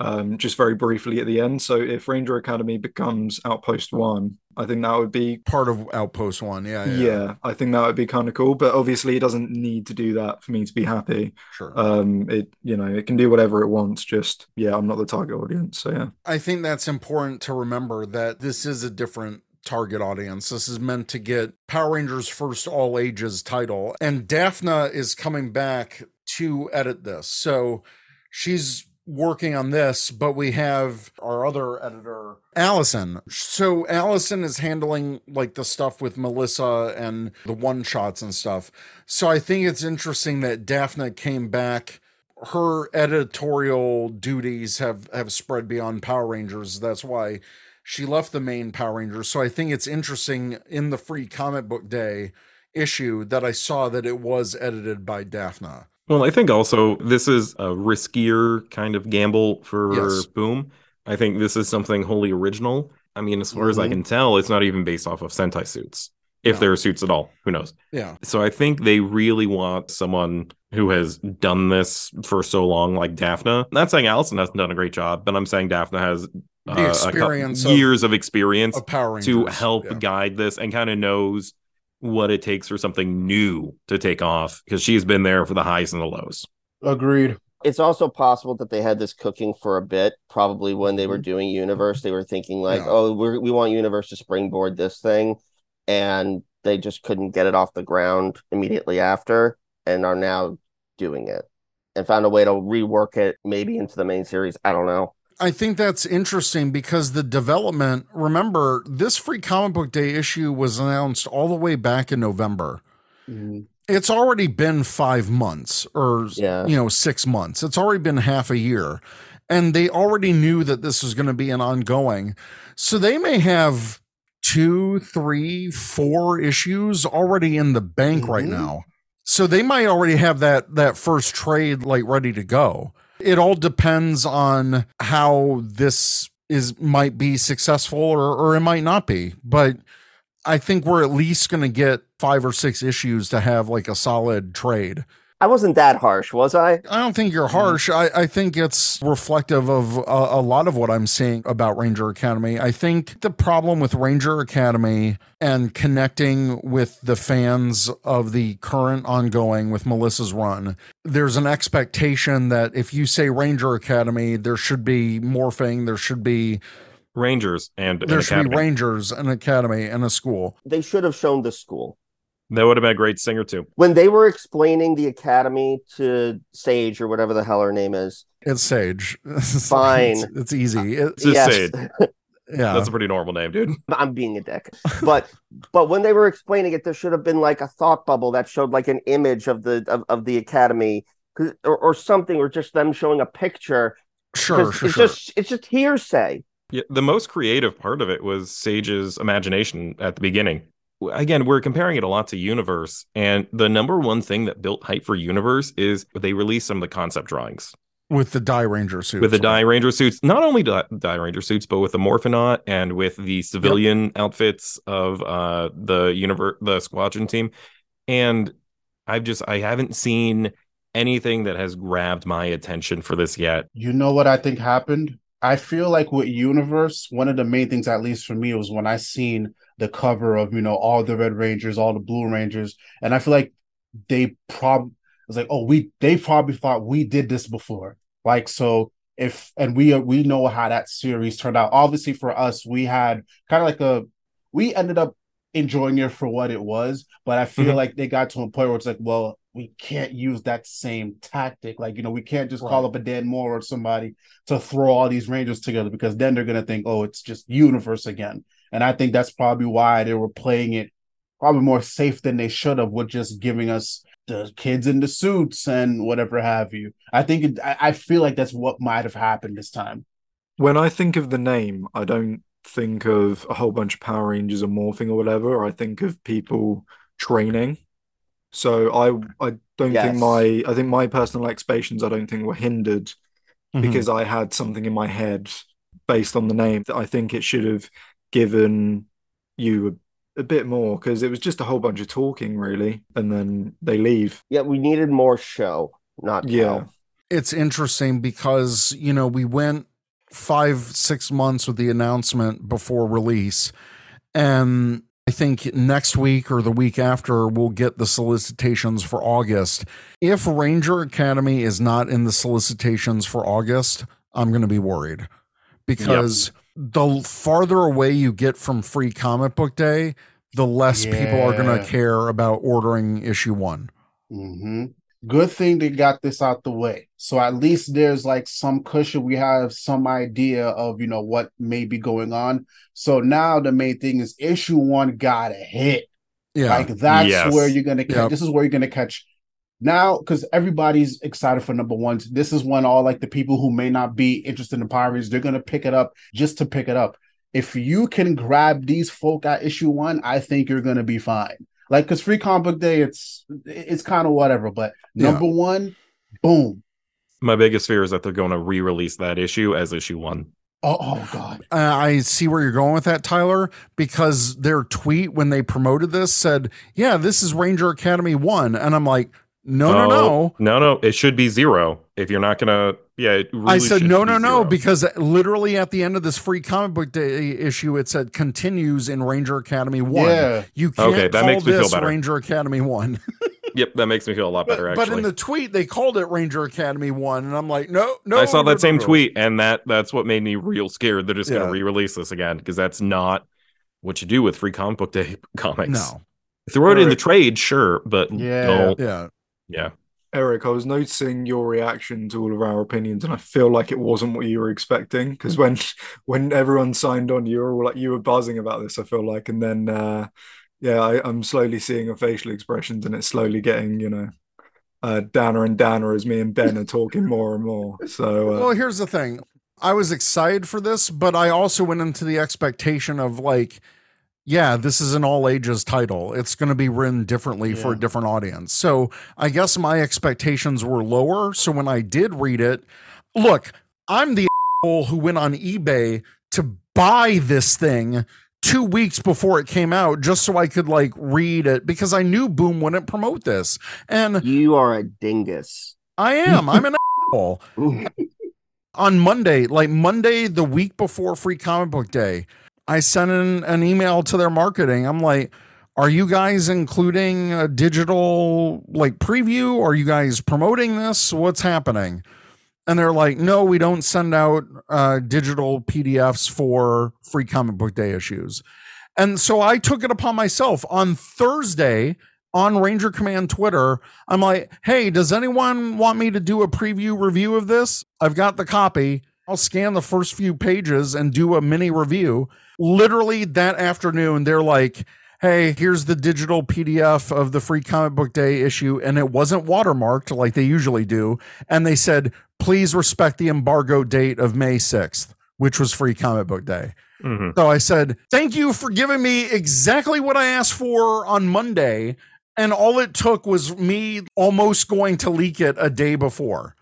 S3: Um, just very briefly at the end. So if Ranger Academy becomes Outpost One, I think that would be
S1: Part of Outpost One. Yeah.
S3: yeah,
S1: Yeah.
S3: I think that would be kind of cool. But obviously, it doesn't need to do that for me to be happy.
S1: Sure.
S3: Um, it you know it can do whatever it wants. Just yeah, I'm not the target audience. So yeah,
S1: I think that's important to remember that this is a different target audience. This is meant to get Power Rangers first all ages title. And Daphne is coming back to edit this. So she's working on this, but we have our other editor, Allison. So Allison is handling like the stuff with Melissa and the one shots and stuff. So I think it's interesting that Daphne came back her editorial duties have have spread beyond Power Rangers. That's why she left the main Power Rangers. So I think it's interesting in the free comic book day issue that I saw that it was edited by Daphne.
S4: Well, I think also this is a riskier kind of gamble for
S1: Yes.
S4: Boom. I think this is something wholly original. I mean, as far as I
S2: Mhm.
S4: can tell, it's not even based off of Sentai suits. If
S1: No.
S4: there are suits at all, who knows?
S1: Yeah.
S4: So I think they really want someone who has done this for so long, like Daphne. Not saying Allison hasn't done a great job, but I'm saying Daphne has uh,
S1: experience of-
S4: years of experience
S1: Of
S4: to help
S1: Yeah.
S4: guide this and kind of knows what it takes for something new to take off because she's been there for the highs and the lows.
S2: Agreed.
S5: It's also possible that they had this cooking for a bit. Probably when they were doing Universe, they were thinking like,
S1: Mm-hmm. Yeah.
S5: "Oh, we're, we want Universe to springboard this thing," and they just couldn't get it off the ground immediately after, and are now doing it and found a way to rework it maybe into the main series. I don't know.
S1: I think that's interesting because the development, remember, this free comic book day issue was announced all the way back in November.
S2: Mhm.
S1: It's already been five months or,
S5: Yeah.
S1: you know, six months. It's already been half a year. And they already knew that this was going to be an ongoing. So they may have two, three, four issues already in the bank right
S2: Mhm.
S1: now. So they might already have that that first trade like ready to go. It all depends on how this is might be successful or or it might not be. But I think we're at least going to get five or six issues to have like a solid trade.
S5: I wasn't that harsh, was I?
S1: I don't think you're harsh. I, I think it's reflective of a, a lot of what I'm seeing about Ranger Academy. I think the problem with Ranger Academy and connecting with the fans of the current ongoing with Melissa's run, there's an expectation that if you say Ranger Academy, there should be morphing, there should be
S4: Rangers and an
S1: there should
S4: academy.
S1: be Rangers, an academy, and a school.
S5: They should have shown the school.
S4: That would have been a great singer too.
S5: When they were explaining the academy to Sage or whatever the hell her name is,
S1: It's Sage.
S5: Fine.
S1: it's, uh, it's easy. It's
S4: Just
S5: yes,
S4: say
S1: Yeah.
S4: That's a pretty normal name, dude.
S5: I'm being a dick. But but when they were explaining it, there should have been like a thought bubble that showed like an image of the of, of the academy 'cause- or, or something, or just them showing a picture.
S1: sure,
S5: 'Cause
S1: sure,
S5: it's
S1: sure.
S5: just it's just hearsay.
S4: Yeah, the most creative part of it was Sage's imagination at the beginning. Again, we're comparing it a lot to Universe, and the number one thing that built hype for Universe is they released some of the concept drawings
S1: with the Die Ranger suits.
S4: with the Die Ranger suits, not only Die, Die Ranger suits, but with the Morphonaut and with the civilian outfits of uh the universe, the Squadron team, and I've just I haven't seen anything that has grabbed my attention for this yet.
S2: You know what I think happened? I feel like with Universe, one of the main things, at least for me, was when I seen the cover of you know all the Red Rangers, all the Blue Rangers, and I feel like they probably was like, oh, we they probably thought we did this before, like so. If and we we know how that series turned out. Obviously, for us, we had kind of like a we ended up enjoying it for what it was, but I feel
S4: Mhm.
S2: like they got to a point where it's like, well, we can't use that same tactic. Like, you know, we can't just call up a Dan Mora or somebody to throw all these Rangers together because then they're gonna think, oh, it's just universe again. And I think that's probably why they were playing it probably more safe than they should have with just giving us the kids in the suits and whatever have you. I think it, I, I feel like that's what might have happened this time.
S3: When I think of the name, I don't think of a whole bunch of Power Rangers or morphing or whatever. I think of people training. So I I don't
S5: Yes.
S3: think my I think my personal expectations I don't think were hindered
S1: Mhm.
S3: because I had something in my head based on the name that I think it should have given you a, a bit more because it was just a whole bunch of talking really, and then they leave.
S5: Yeah, we needed more show, not
S3: Yeah.
S5: tell.
S1: it's interesting because you know we went five six months with the announcement before release and i think next week or the week after we'll get the solicitations for august if ranger academy is not in the solicitations for august i'm going to be worried because the farther away you get from free comic book day the less people are going to care about ordering issue one
S2: hmm Good thing they got this out the way. So at least there's like some cushion. We have some idea of, you know, what may be going on. So now the main thing is issue one got a hit.
S1: yeah
S2: Like that's
S4: Yes.
S2: where you're gonna catch.
S1: Yep.
S2: This is where you're gonna catch now because everybody's excited for number one. This is when all like the people who may not be interested in Power Rangers, they're gonna pick it up just to pick it up. If you can grab these folk at issue one, I think you're gonna be fine. Like because free comic book day, it's it's kind of whatever. But
S1: Yeah.
S2: number one, boom.
S4: My biggest fear is that they're going to re-release that issue as issue one.
S2: Oh, oh god.
S1: Uh, I see where you're going with that, Tyler, because their tweet when they promoted this said, "Yeah, this is Ranger Academy one," and I'm like, "No, no, no."
S4: Oh, no, no. It should be zero. If you're not gonna, yeah. It
S1: I said,
S4: should
S1: "No,
S4: be
S1: no, no," because literally at the end of this free comic book day issue, it said continues in Ranger Academy one.
S2: Yeah.
S1: You can't
S4: Okay, that
S1: call
S4: makes me feel
S1: this
S4: better.
S1: Ranger Academy one.
S4: Yep, that makes me feel a lot better.
S1: but, but in the tweet, they called it Ranger Academy one, and I'm like, "No, no."
S4: I saw
S1: no, no,
S4: that same
S1: no.
S4: tweet, and that that's what made me real scared. They're just
S1: Yeah.
S4: gonna re-release this again because that's not what you do with free comic book day comics.
S1: No,
S4: throw it in the trade, sure, but
S2: Yeah.
S4: don't.
S1: yeah,
S4: Yeah,
S3: Eric, I was noticing your reaction to all of our opinions, and I feel like it wasn't what you were expecting. Because when when everyone signed on, you were all like you were buzzing about this. I feel like, and then uh, yeah, I, I'm slowly seeing your facial expressions, and it's slowly getting you know uh, downer and downer as me and Ben are talking more and more. So uh,
S1: Well, here's the thing. I was excited for this, but I also went into the expectation of like, yeah, this is an all ages title. It's going to be written differently for a different audience. So I guess my expectations were lower. So when I did read it, look, I'm the who went on eBay to buy this thing two weeks before it came out just so I could like read it because I knew Boom wouldn't promote this. And
S5: You are a dingus.
S1: I am. I'm an asshole on Monday, like Monday, the week before Free Comic Book Day, I sent in an email to their marketing. I'm like, are you guys including a digital like preview? Are you guys promoting this? What's happening? And they're like, no, we don't send out uh, digital PDFs for Free Comic Book Day issues. And so I took it upon myself on Thursday on Ranger Command Twitter. I'm like, hey, does anyone want me to do a preview review of this? I've got the copy. I'll scan the first few pages and do a mini review. Literally that afternoon, they're like, hey, here's the digital PDF of the free comic book day issue. And it wasn't watermarked like they usually do. And they said, please respect the embargo date of May 6th, which was free comic book day.
S4: Mhm.
S1: So I said, thank you for giving me exactly what I asked for on Monday. And all it took was me almost going to leak it a day before.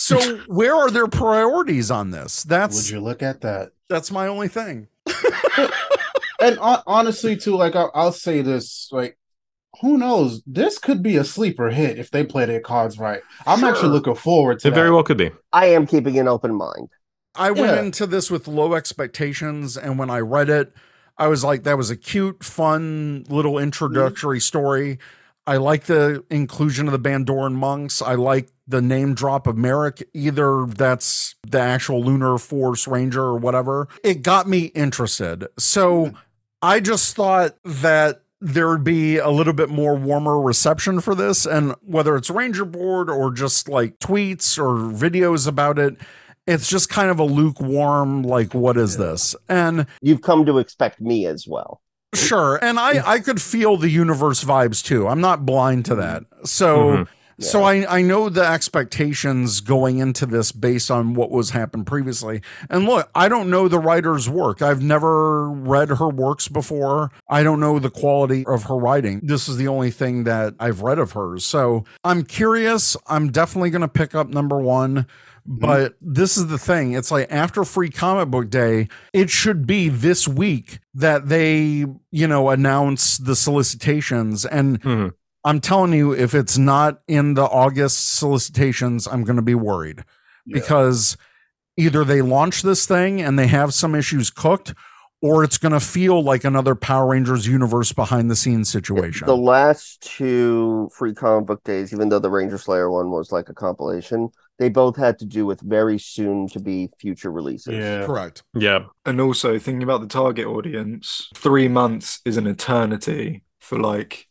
S1: So where are their priorities on this? That's would
S2: you look at that?
S1: that's my only thing.
S2: And hon- honestly, too, like I'll, I'll say this, like who knows? This could be a sleeper hit if they play their cards right. I'm
S1: Sure.
S2: actually looking forward to
S4: It
S2: that.
S4: very well could be.
S5: I am keeping an open mind.
S1: I went into this with low expectations, and when I read it, I was like, that was a cute, fun little introductory story. I like the inclusion of the Bandoran monks. I like the name drop of Merrick. Either that's the actual Lunar Force Ranger or whatever. It got me interested. So I just thought that there would be a little bit more warmer reception for this. And whether it's Ranger Board or just like tweets or videos about it, it's just kind of a lukewarm, like, what is this? And
S5: You've come to expect me as well.
S1: sure. And I, I could feel the universe vibes too. I'm not blind to that. So,
S4: mm-hmm.
S1: So I, I know the expectations going into this based on what was happened previously. And look, I don't know the writer's work. I've never read her works before. I don't know the quality of her writing. This is the only thing that I've read of hers. So I'm curious. I'm definitely going to pick up number one. But this is the thing. It's like after free comic book day, it should be this week that they, you know, announce the solicitations. And
S4: Mhm.
S1: I'm telling you, if it's not in the August solicitations, I'm going to be worried
S2: Yeah.
S1: because either they launch this thing and they have some issues cooked, or it's going to feel like another Power Rangers universe behind the scenes situation.
S5: The last two free comic book days, even though the Ranger Slayer one was like a compilation, they both had to do with very soon to be future releases.
S2: Yeah.
S1: Correct.
S4: Yeah.
S3: And also thinking about the target audience, three months is an eternity for like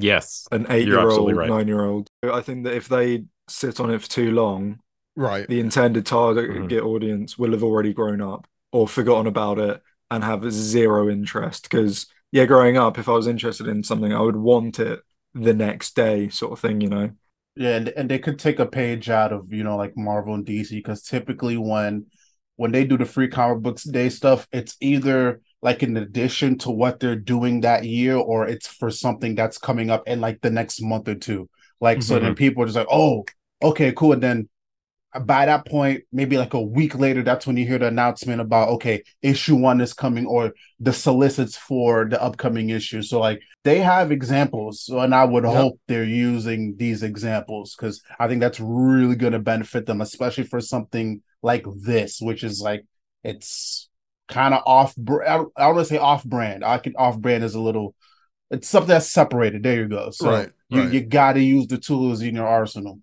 S4: Yes.
S3: an eight year old,
S4: right.
S3: nine year old. I think that if they sit on it for too long,
S1: Right.
S3: the intended target
S4: Mhm.
S3: audience will have already grown up or forgotten about it and have zero interest. Because, yeah, growing up, if I was interested in something, I would want it the next day, sort of thing, you know?
S2: Yeah, and, and they could take a page out of, you know, like Marvel and DC because typically when when they do the free comic books day stuff, it's either like in addition to what they're doing that year or it's for something that's coming up in like the next month or two. Like so then mm-hmm. people are just like, "Oh, okay, cool." And then uh, by that point, maybe like a week later, that's when you hear the announcement about okay, issue one is coming or the solicits for the upcoming issue. So like they have examples. So and I would
S1: Yep.
S2: hope they're using these examples because I think that's really gonna benefit them, especially for something like this, which is like it's kind of off br- I don't, I don't want to say off brand. I can off brand is a little it's something that's separated. There you go. So
S1: Right,
S2: you,
S1: right.
S2: you gotta use the tools in your arsenal.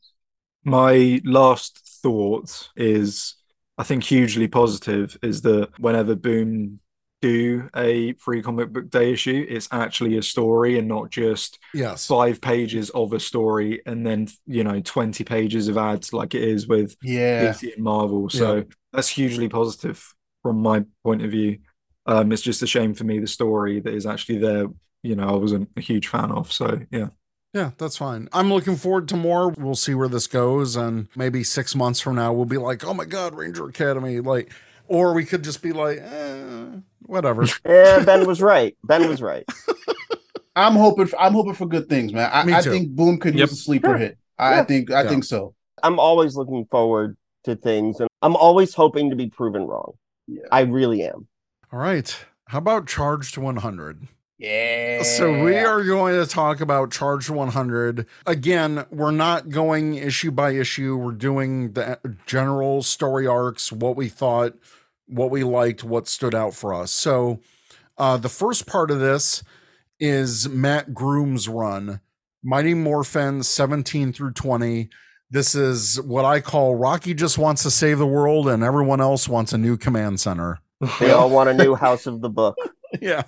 S3: My last thought is, I think hugely positive is that whenever Boom do a free comic book day issue, it's actually a story and not just
S1: Yes.
S3: five pages of a story and then you know 20 pages of ads like it is with
S2: Yeah.
S3: DC and Marvel. So
S1: Yeah.
S3: that's hugely positive from my point of view. Um, it's just a shame for me the story that is actually there. You know, I wasn't a huge fan of. So yeah,
S1: Yeah, that's fine. I'm looking forward to more. We'll see where this goes. And maybe six months from now, we'll be like, oh my God, Ranger Academy. Like, or we could just be like, eh, whatever.
S5: Yeah, Ben was right. Ben was right.
S2: I'm hoping for, I'm hoping for good things, man. I,
S1: Me
S2: I think Boom could
S4: Yep.
S2: use a sleeper
S5: Yeah.
S2: hit. I
S5: Yeah.
S2: think I
S1: Yeah.
S2: think so.
S5: I'm always looking forward to things and I'm always hoping to be proven wrong.
S2: Yeah.
S5: I really am.
S1: All right. How about Charge to 100?
S2: Yeah.
S1: So we are going to talk about Charge to 100. Again, we're not going issue by issue. We're doing the general story arcs, what we thought, what we liked, what stood out for us. So uh, the first part of this is Mat Groom's run, Mighty Morphin 17 through 20. This is what I call Rocky just wants to save the world and everyone else wants a new command center.
S5: They all want a new house of the book.
S1: yeah.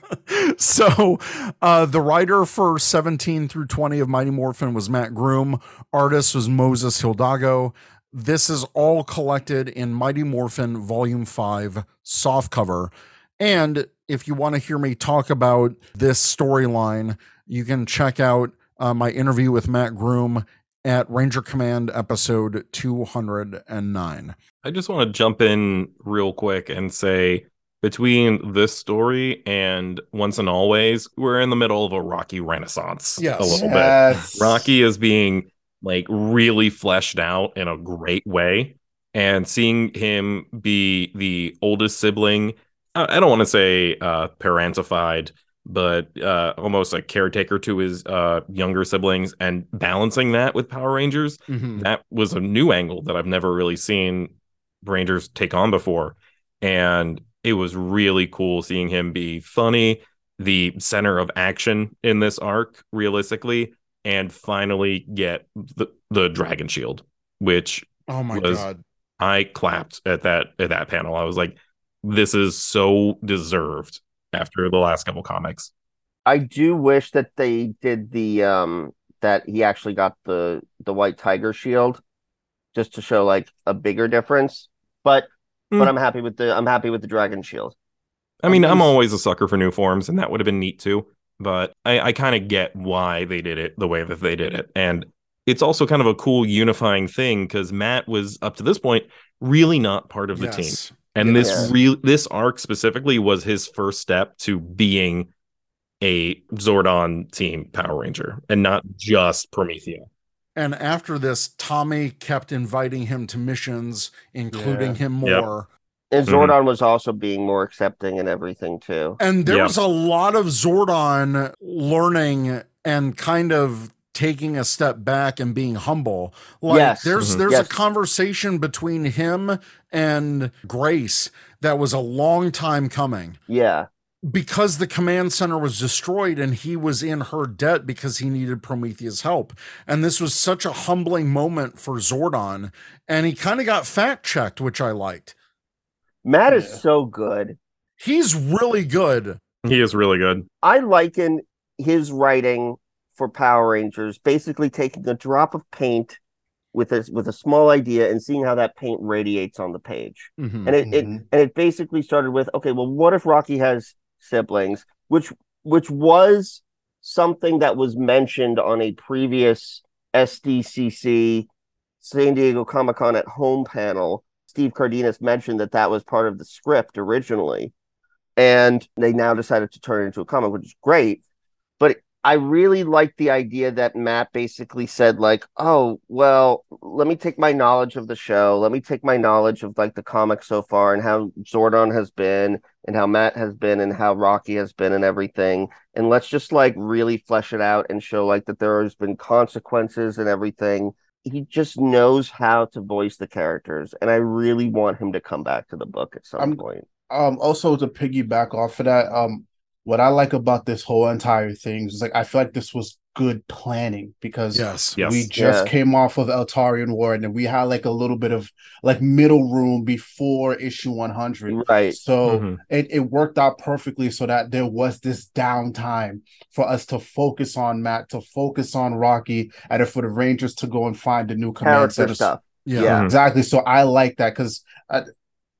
S1: So uh the writer for 17 through 20 of Mighty Morphin was Mat Groom. Artist was Moses Hidalgo. This is all collected in Mighty Morphin Volume 5 softcover. And if you want to hear me talk about this storyline, you can check out uh, my interview with Mat Groom at Ranger Command episode 209.
S4: I just want to jump in real quick and say between this story and Once and Always, we're in the middle of a Rocky renaissance
S1: Yes.
S4: a little
S2: Yes.
S4: bit. Rocky is being like really fleshed out in a great way. And seeing him be the oldest sibling, I I don't want to say uh, parentified, but uh, almost a caretaker to his uh, younger siblings and balancing that with Power Rangers
S1: Mhm.
S4: that was a new angle that I've never really seen Rangers take on before. And it was really cool seeing him be funny, the center of action in this arc, realistically, and finally get the, the Dragon Shield, which
S1: Oh my
S4: was-
S1: God.
S4: I clapped at that at that panel. I was like, this is so deserved after the last couple comics.
S5: I do wish that they did the um that he actually got the the white tiger shield just to show like a bigger difference. But
S4: Hmm.
S5: but I'm happy with the I'm happy with the dragon shield.
S4: I mean, I'm always a sucker for new forms, and that would have been neat too. But I, I kind of get why they did it the way that they did it. And it's also kind of a cool unifying thing because Matt was up to this point really not part of the team.
S1: Yes.
S4: And this
S5: Yeah.
S4: real this arc specifically was his first step to being a Zordon team Power Ranger and not just Promethea.
S1: And after this, Tommy kept inviting him to missions, including
S2: Yeah.
S1: him
S4: Yep.
S1: more.
S5: And
S4: Mhm.
S5: Zordon was also being more accepting and everything too.
S1: And there
S4: Yeah.
S1: was a lot of Zordon learning and kind of taking a step back and being humble. Like
S5: Yes.
S1: there's
S4: Mhm.
S1: there's
S5: Yes.
S1: a conversation between him and Grace that was a long time coming.
S5: Yeah.
S1: because the command center was destroyed and he was in her debt because he needed Prometheus' help. And this was such a humbling moment for Zordon. And he kind of got fact checked, which I liked.
S5: Matt is
S2: Yeah.
S5: so good.
S1: He's really good.
S4: He is really good.
S5: I liken his writing for Power Rangers basically taking a drop of paint with a with a small idea and seeing how that paint radiates on the page.
S1: Mhm.
S5: And it, it
S2: Mhm.
S5: and it basically started with okay, well, what if Rocky has siblings, which which was something that was mentioned on a previous SDCC San Diego Comic Con at home panel. Steve Cardenas mentioned that that was part of the script originally, and they now decided to turn it into a comic, which is great. I really like the idea that Matt basically said, like, oh, well, let me take my knowledge of the show, let me take my knowledge of like the comics so far and how Zordon has been and how Matt has been and how Rocky has been and everything. And let's just like really flesh it out and show like that there has been consequences and everything. He just knows how to voice the characters. And I really want him to come back to the book at some
S2: I'm-
S5: point.
S2: um also to piggyback off of that um what i like about this whole entire thing is like i feel like this was good planning because
S1: Yes.
S4: Yes.
S2: we just
S5: Yeah.
S2: came off of Eltarian War and then we had like a little bit of like middle room before issue 100
S5: Right.
S2: so
S4: Mhm.
S2: it, it worked out perfectly so that there was this downtime for us to focus on Matt, to focus on Rocky, and then for the Rangers to go and find a new command
S5: Character
S2: center.
S5: stuff.
S1: Yeah.
S5: Yeah.
S4: Mhm.
S2: Exactly. So I like that because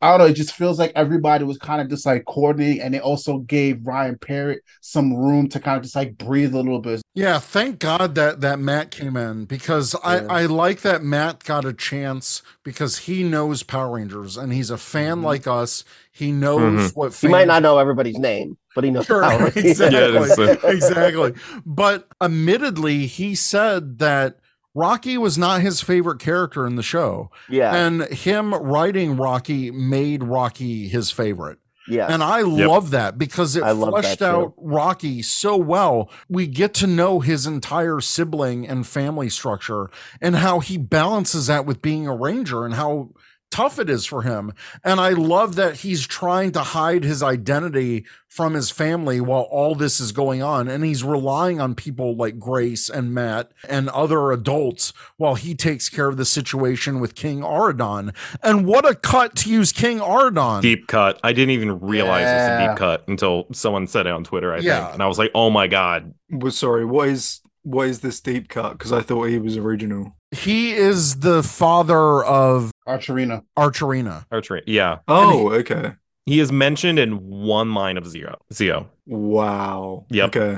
S2: I, I don't know. It just feels like everybody was kind of just like coordinating, and it also gave Ryan Parrott some room to kind of just like breathe a little bit.
S1: Yeah, thank God that that Matt came in because
S5: Yeah.
S1: I I like that Matt got a chance because he knows Power Rangers and he's a fan
S2: Mhm.
S1: like us. He knows what
S5: He might not know everybody's name, but he knows
S1: Sure,
S5: Power Rangers.
S1: exactly,
S4: Yeah,
S1: exactly. But admittedly, he said that Rocky was not his favorite character in the show,
S5: yeah,
S1: and him writing Rocky made Rocky his favorite.
S5: yeah.
S1: And I love that because it
S5: I
S1: fleshed out Rocky so well. We get to know his entire sibling and family structure and how he balances that with being a ranger and how tough it is for him. And I love that he's trying to hide his identity from his family while all this is going on. And he's relying on people like Grace and Matt and other adults while he takes care of the situation with King Aradon. And what a cut to use King Aradon.
S4: Deep cut. I didn't even realize it's a deep cut until someone said it on Twitter, I
S1: Yeah.
S4: think. And I was like, oh my God.
S3: Was sorry, what is what is this deep cut? Because I thought he was original.
S1: He is the father of
S2: Archerina.
S1: Archerina.
S4: Archery. Yeah.
S3: Oh, okay.
S4: He is mentioned in one line of Zero. Zeo.
S3: Wow.
S4: Yep.
S3: Okay.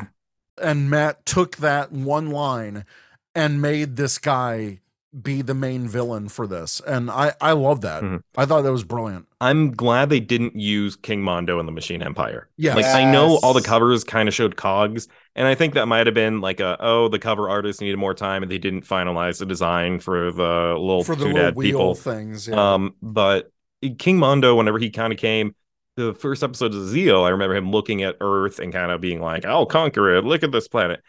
S1: And Matt took that one line and made this guy be the main villain for this. And I, I love that.
S4: Mhm.
S1: I thought that was brilliant.
S4: I'm glad they didn't use King Mondo in the Machine Empire.
S1: Yeah.
S4: Like I know all the covers kind of showed cogs, and I think that might have been like a oh the cover artist needed more time and they didn't finalize the design for the little
S1: for the
S4: two
S1: little wheel
S4: people.
S1: things. Yeah.
S4: Um, but King Mondo, whenever he kind of came, the first episode of Zeo, I remember him looking at Earth and kind of being like, "I'll conquer it. Look at this planet."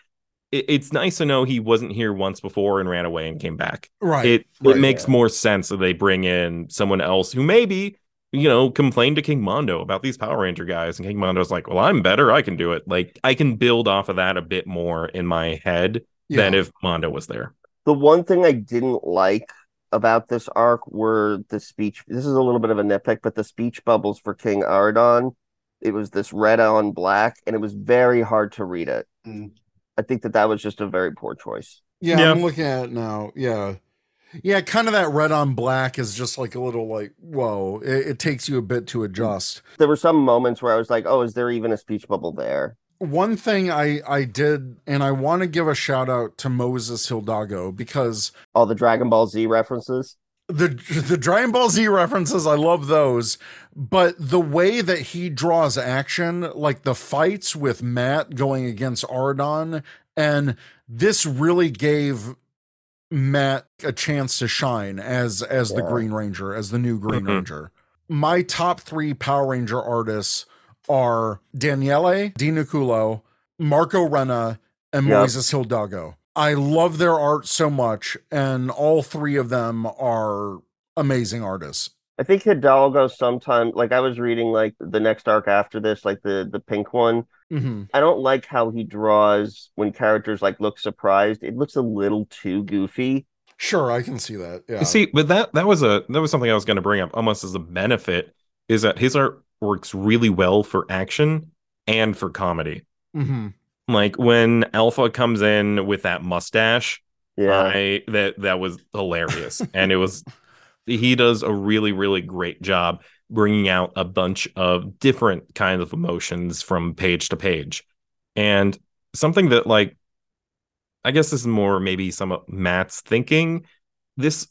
S4: It, it's nice to know he wasn't here once before and ran away and came back.
S1: right.
S4: It
S1: right,
S4: it makes
S5: yeah.
S4: more sense that they bring in someone else who maybe you know complained to King Mondo about these Power Ranger guys, and King Mondo's like, "Well, I'm better. I can do it." Like I can build off of that a bit more in my head
S1: yeah.
S4: than if Mondo was there.
S5: The one thing I didn't like about this arc were the speech. This is a little bit of a nitpick, but the speech bubbles for King Ardon. It was this red on black, and it was very hard to read it.
S2: Mm.
S5: I think that that was just a very poor choice.
S1: Yeah,
S4: Yeah.
S1: I'm looking at it now. Yeah. Yeah, kind of that red on black is just like a little like, whoa, it, it takes you a bit to adjust.
S5: There were some moments where I was like, "Oh, is there even a speech bubble there?"
S1: One thing I I did, and I want to give a shout out to Moses Hidalgo because
S5: All the Dragon Ball Z references.
S1: the the Dragon Ball Z references, I love those, but the way that he draws action, like the fights with Matt going against Ardon, and this really gave Matt a chance to shine as as the Green Ranger, as the new Green
S4: Mhm.
S1: Ranger. My top three Power Ranger artists are Daniele Di Nicuolo, Marco Renna, and
S5: Yep.
S1: Moises Hidalgo. I love their art so much, and all three of them are amazing artists.
S5: I think Hidalgo sometimes like I was reading like the next arc after this, like the the pink one.
S1: Hmm
S5: I don't like how he draws when characters like look surprised. It looks a little too goofy.
S1: Sure, I can see that. Yeah.
S4: See, but that that was a that was something I was going to bring up almost as a benefit is that his art works really well for action and for comedy.
S1: hmm
S4: Like when Alpha comes in with that mustache,
S5: Yeah.
S4: I that that was hilarious, and it was he does a really really great job bringing out a bunch of different kinds of emotions from page to page, and something that like I guess this is more maybe some of Matt's thinking. This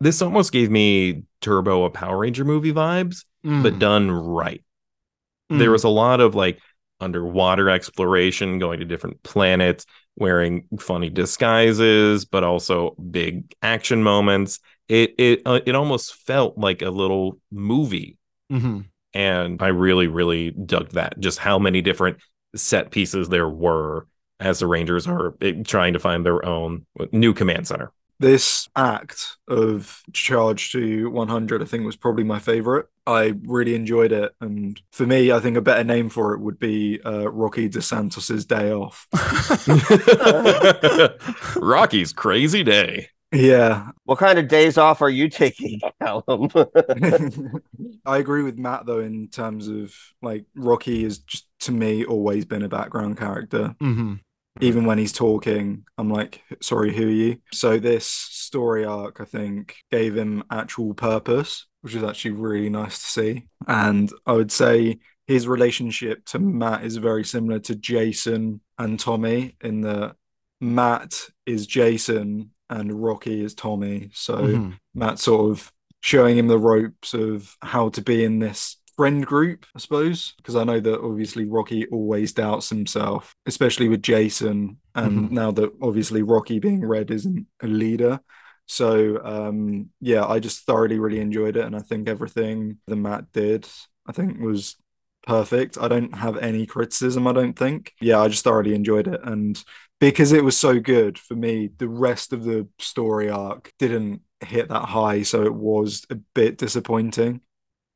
S4: this almost gave me Turbo a Power Ranger movie vibes,
S1: Mm.
S4: but done right there was a lot of like underwater exploration going to different planets wearing funny disguises but also big action moments. It it uh, it almost felt like a little movie.
S1: Hmm
S4: and i really really dug that just how many different set pieces there were as the rangers are eh, trying to find their own new command center
S3: This act of Charge to 100, I think, was probably my favorite. I really enjoyed it. And for me, I think a better name for it would be uh, Rocky DeSantos' Day Off.
S4: rocky's crazy day
S3: Yeah.
S5: What kind of days off are you taking, Callum?
S3: I agree with Matt, though, in terms of like Rocky has just, to me, always been a background character.
S1: hmm
S3: even when he's talking, I'm like, sorry, who are you? So this story arc, I think, gave him actual purpose, which is actually really nice to see. And I would say his relationship to Matt is very similar to Jason and Tommy in that Matt is Jason and Rocky is Tommy. So
S1: Mhm.
S3: Matt sort of showing him the ropes of how to be in this friend group, I suppose. Because I know that obviously Rocky always doubts himself, especially with Jason. And
S1: Mhm.
S3: now that obviously Rocky being red isn't a leader. So um yeah, I just thoroughly really enjoyed it. And I think everything that Matt did, I think was perfect. I don't have any criticism, I don't think. Yeah, I just thoroughly enjoyed it. And because it was so good for me, the rest of the story arc didn't hit that high, so it was a bit disappointing.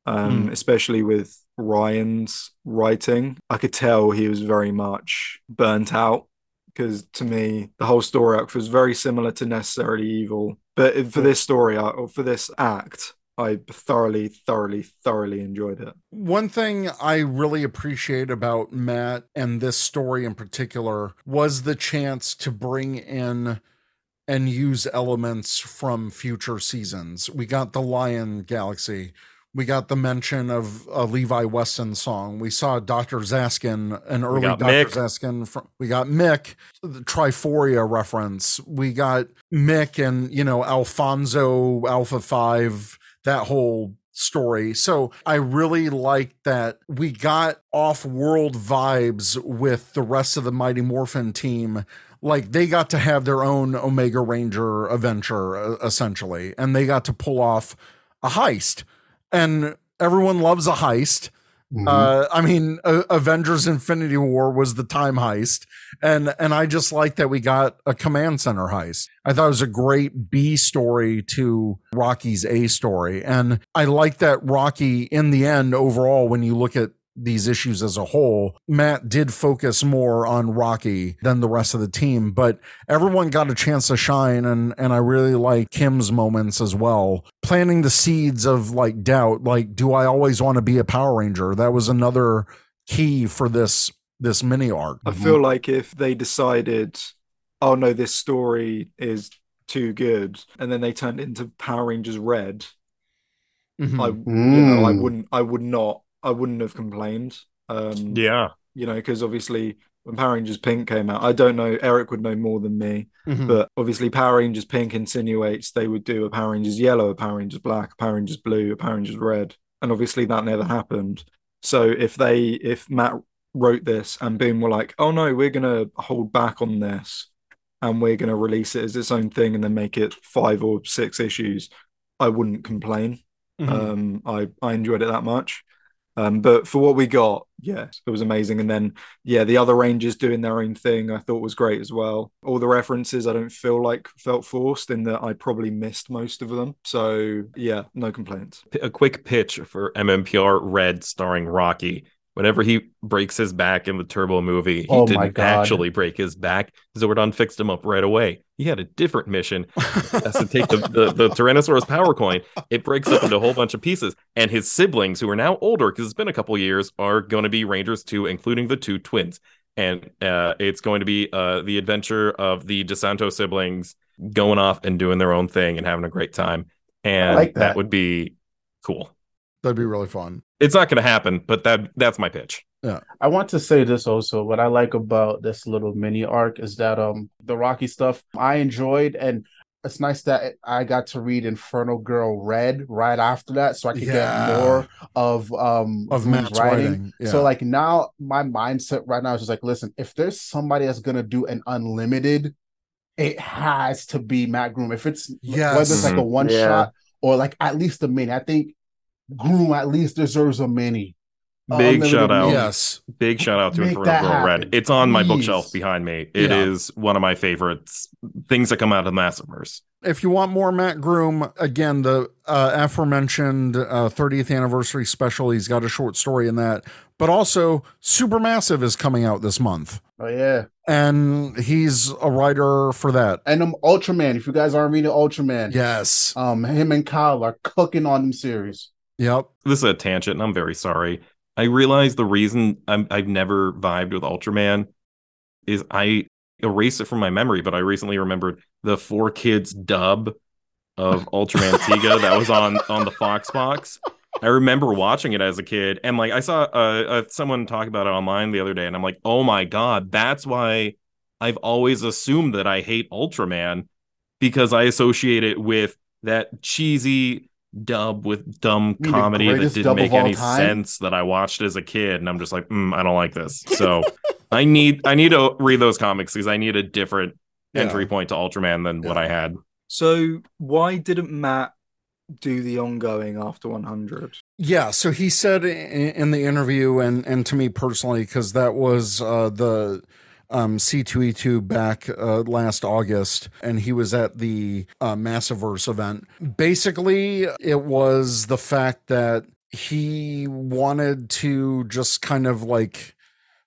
S3: Um, especially with Ryan's writing. I could tell he was very much burnt out because to me, the whole story arc was very similar to Necessarily Evil. But for this story arc or for this act, I thoroughly, thoroughly, thoroughly enjoyed it.
S1: One thing I really appreciate about Matt and this story in particular was the chance to bring in and use elements from future seasons. We got the Lion Galaxy. We got the mention of a Levi Weston song. We saw Dr. Zaskin, an early Dr.
S4: Mick.
S1: Zaskin. From, we got Mick, the Triforia reference. We got Mick and, you know, Alfonso Alpha 5, that whole story. So I really like that we got off world vibes with the rest of the Mighty Morphin team. Like they got to have their own Omega Ranger adventure, essentially, and they got to pull off a heist. And everyone loves a heist.
S2: Mhm.
S1: Uh, I mean, uh, Avengers: Infinity War was the time heist, and and I just like that we got a command center heist. I thought it was a great B story to Rocky's A story, and I like that Rocky, in the end, overall, when you look at these issues as a whole, Matt did focus more on Rocky than the rest of the team, but everyone got a chance to shine, and and I really like Kim's moments as well, planting the seeds of like doubt. Like, do I always want to be a Power Ranger? That was another key for this this mini arc.
S3: I feel like if they decided, oh no, this story is too good, and then they turned into Power Rangers Red,
S1: Mhm.
S3: I you know I
S2: Mm.
S3: wouldn't I would not I wouldn't have complained. Um,
S4: Yeah.
S3: you know, because obviously when Power Rangers Pink came out, I don't know, Eric would know more than me,
S1: Mhm.
S3: but obviously Power Rangers Pink insinuates they would do a Power Rangers Yellow, a Power Rangers Black, a Power Rangers Blue, a Power Rangers Red, and obviously that never happened. So if they, if Matt wrote this and Boom were like, oh no, we're gonna hold back on this and we're gonna release it as its own thing and then make it five or six issues, I wouldn't complain.
S1: Mhm.
S3: Um, I I enjoyed it that much. Um, but for what we got, yes, it was amazing. And then, yeah, the other Rangers doing their own thing, I thought was great as well. All the references, I don't feel like felt forced in that I probably missed most of them. So, yeah, no complaints.
S4: A quick pitch for MMPR Red starring Rocky. Whenever he breaks his back in the Turbo movie, he
S2: Oh
S4: didn't actually break his back. Zordon fixed him up right away. He had a different mission. Has to take the, the, the Tyrannosaurus power coin. It breaks up into a whole bunch of pieces. And his siblings, who are now older because it's been a couple years, are going to be Rangers too, including the two twins. And uh, it's going to be uh, the adventure of the DeSanto siblings going off and doing their own thing and having a great time. And
S2: like
S4: that
S2: that.
S4: would be cool.
S1: That'd be really fun.
S4: It's not going to happen, but that that's my pitch. Yeah.
S2: I want to say this also. What I like about this little mini arc is that um the Rocky stuff I enjoyed, and it's nice that I got to read Inferno Girl Red right after that, so I could
S1: Yeah.
S2: get more of um
S1: Of
S2: Boom's
S1: Matt's writing, yeah.
S2: So like now my mindset right now is just like, listen, if there's somebody that's gonna do an unlimited, it has to be Mat Groom. If it's
S1: Yes.
S2: whether it's like a one
S5: Yeah.
S2: shot or like at least a mini, I think Groom at least deserves a mini.
S4: Big shout out.
S1: Yes.
S4: Big shout out to
S2: Make
S4: Inferno
S2: that
S4: Girl Red. It's on my
S2: please.
S4: bookshelf behind me. It is
S1: Yeah.
S4: one of my favorites things that come out of the Massiverse.
S1: If you want more Mat Groom, again, the uh, aforementioned uh, 30th anniversary special, he's got a short story in that. But also, Supermassive is coming out this month.
S2: Oh yeah.
S1: And he's a writer for that.
S2: And um Ultraman, if you guys aren't reading Ultraman,
S1: Yes.
S2: um him and Kyle are cooking on them series.
S1: Yep.
S4: This is a tangent, and I'm very sorry. I realize the reason I'm, I've never vibed with Ultraman is I erased it from my memory, but I recently remembered the four kids dub of Ultraman Tiga that was on on the Fox box. I remember watching it as a kid, and like I saw uh, uh, someone talk about it online the other day, and I'm like, oh my god, that's why I've always assumed that I hate Ultraman because I associate it with that cheesy dub with dumb
S2: mean
S4: comedy that didn't make any
S2: time?
S4: sense that I watched as a kid, and I'm just like, mm, I don't like this. So I need I need to read those comics because I need a different
S1: Yeah.
S4: entry point to Ultraman than what I had.
S3: So, why didn't Matt do the ongoing after 100?
S1: Yeah, so he said in, in the interview, and and to me personally, because that was uh, the um, C2E2 back uh, last August, and he was at the uh, Massiverse event. Basically, it was the fact that he wanted to just kind of like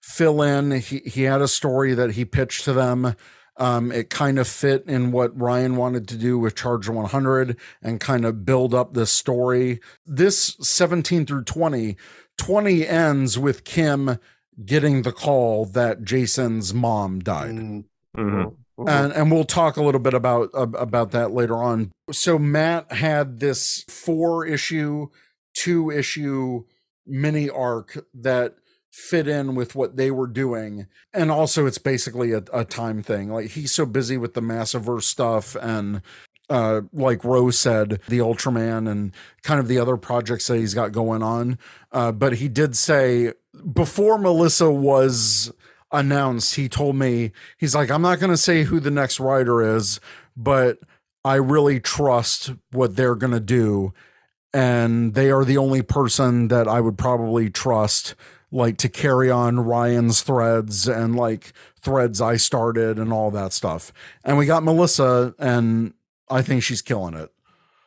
S1: fill in. He he had a story that he pitched to them, Um, it kind of fit in what Ryan wanted to do with Charge to 100 and kind of build up this story. This 17 through 20, 20 ends with Kim getting the call that Jason's mom died.
S2: Mm.
S4: Mhm.
S1: And and we'll talk a little bit about about that later on. So Matt had this four issue, two issue mini arc that fit in with what they were doing. And also it's basically a, a time thing. Like he's so busy with the Massiverse stuff and uh like Rose said, the Ultraman and kind of the other projects that he's got going on. Uh but he did say before Melissa was announced, he told me, he's like, I'm not going to say who the next writer is, but I really trust what they're going to do. And they are the only person that I would probably trust, like to carry on Ryan's threads and like threads I started and all that stuff. And we got Melissa, and I think she's killing it.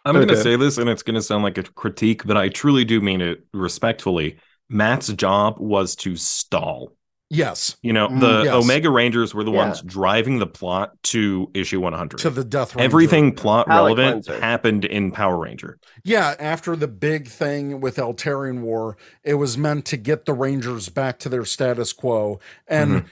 S4: I'm going to say this, and it's going to sound like a critique, but I truly do mean it respectfully. Matt's job was to stall.
S1: Yes,
S4: You know,
S2: Mm,
S4: the
S1: yes.
S4: Omega Rangers were the
S5: Yeah.
S4: ones driving the plot to issue 100.
S1: to the Death Ranger.
S4: Everything plot
S5: Palate
S4: relevant
S5: cleanser.
S4: happened in Power Ranger.
S1: Yeah, after the big thing with Eltarian War, it was meant to get the Rangers back to their status quo. And
S4: Mhm.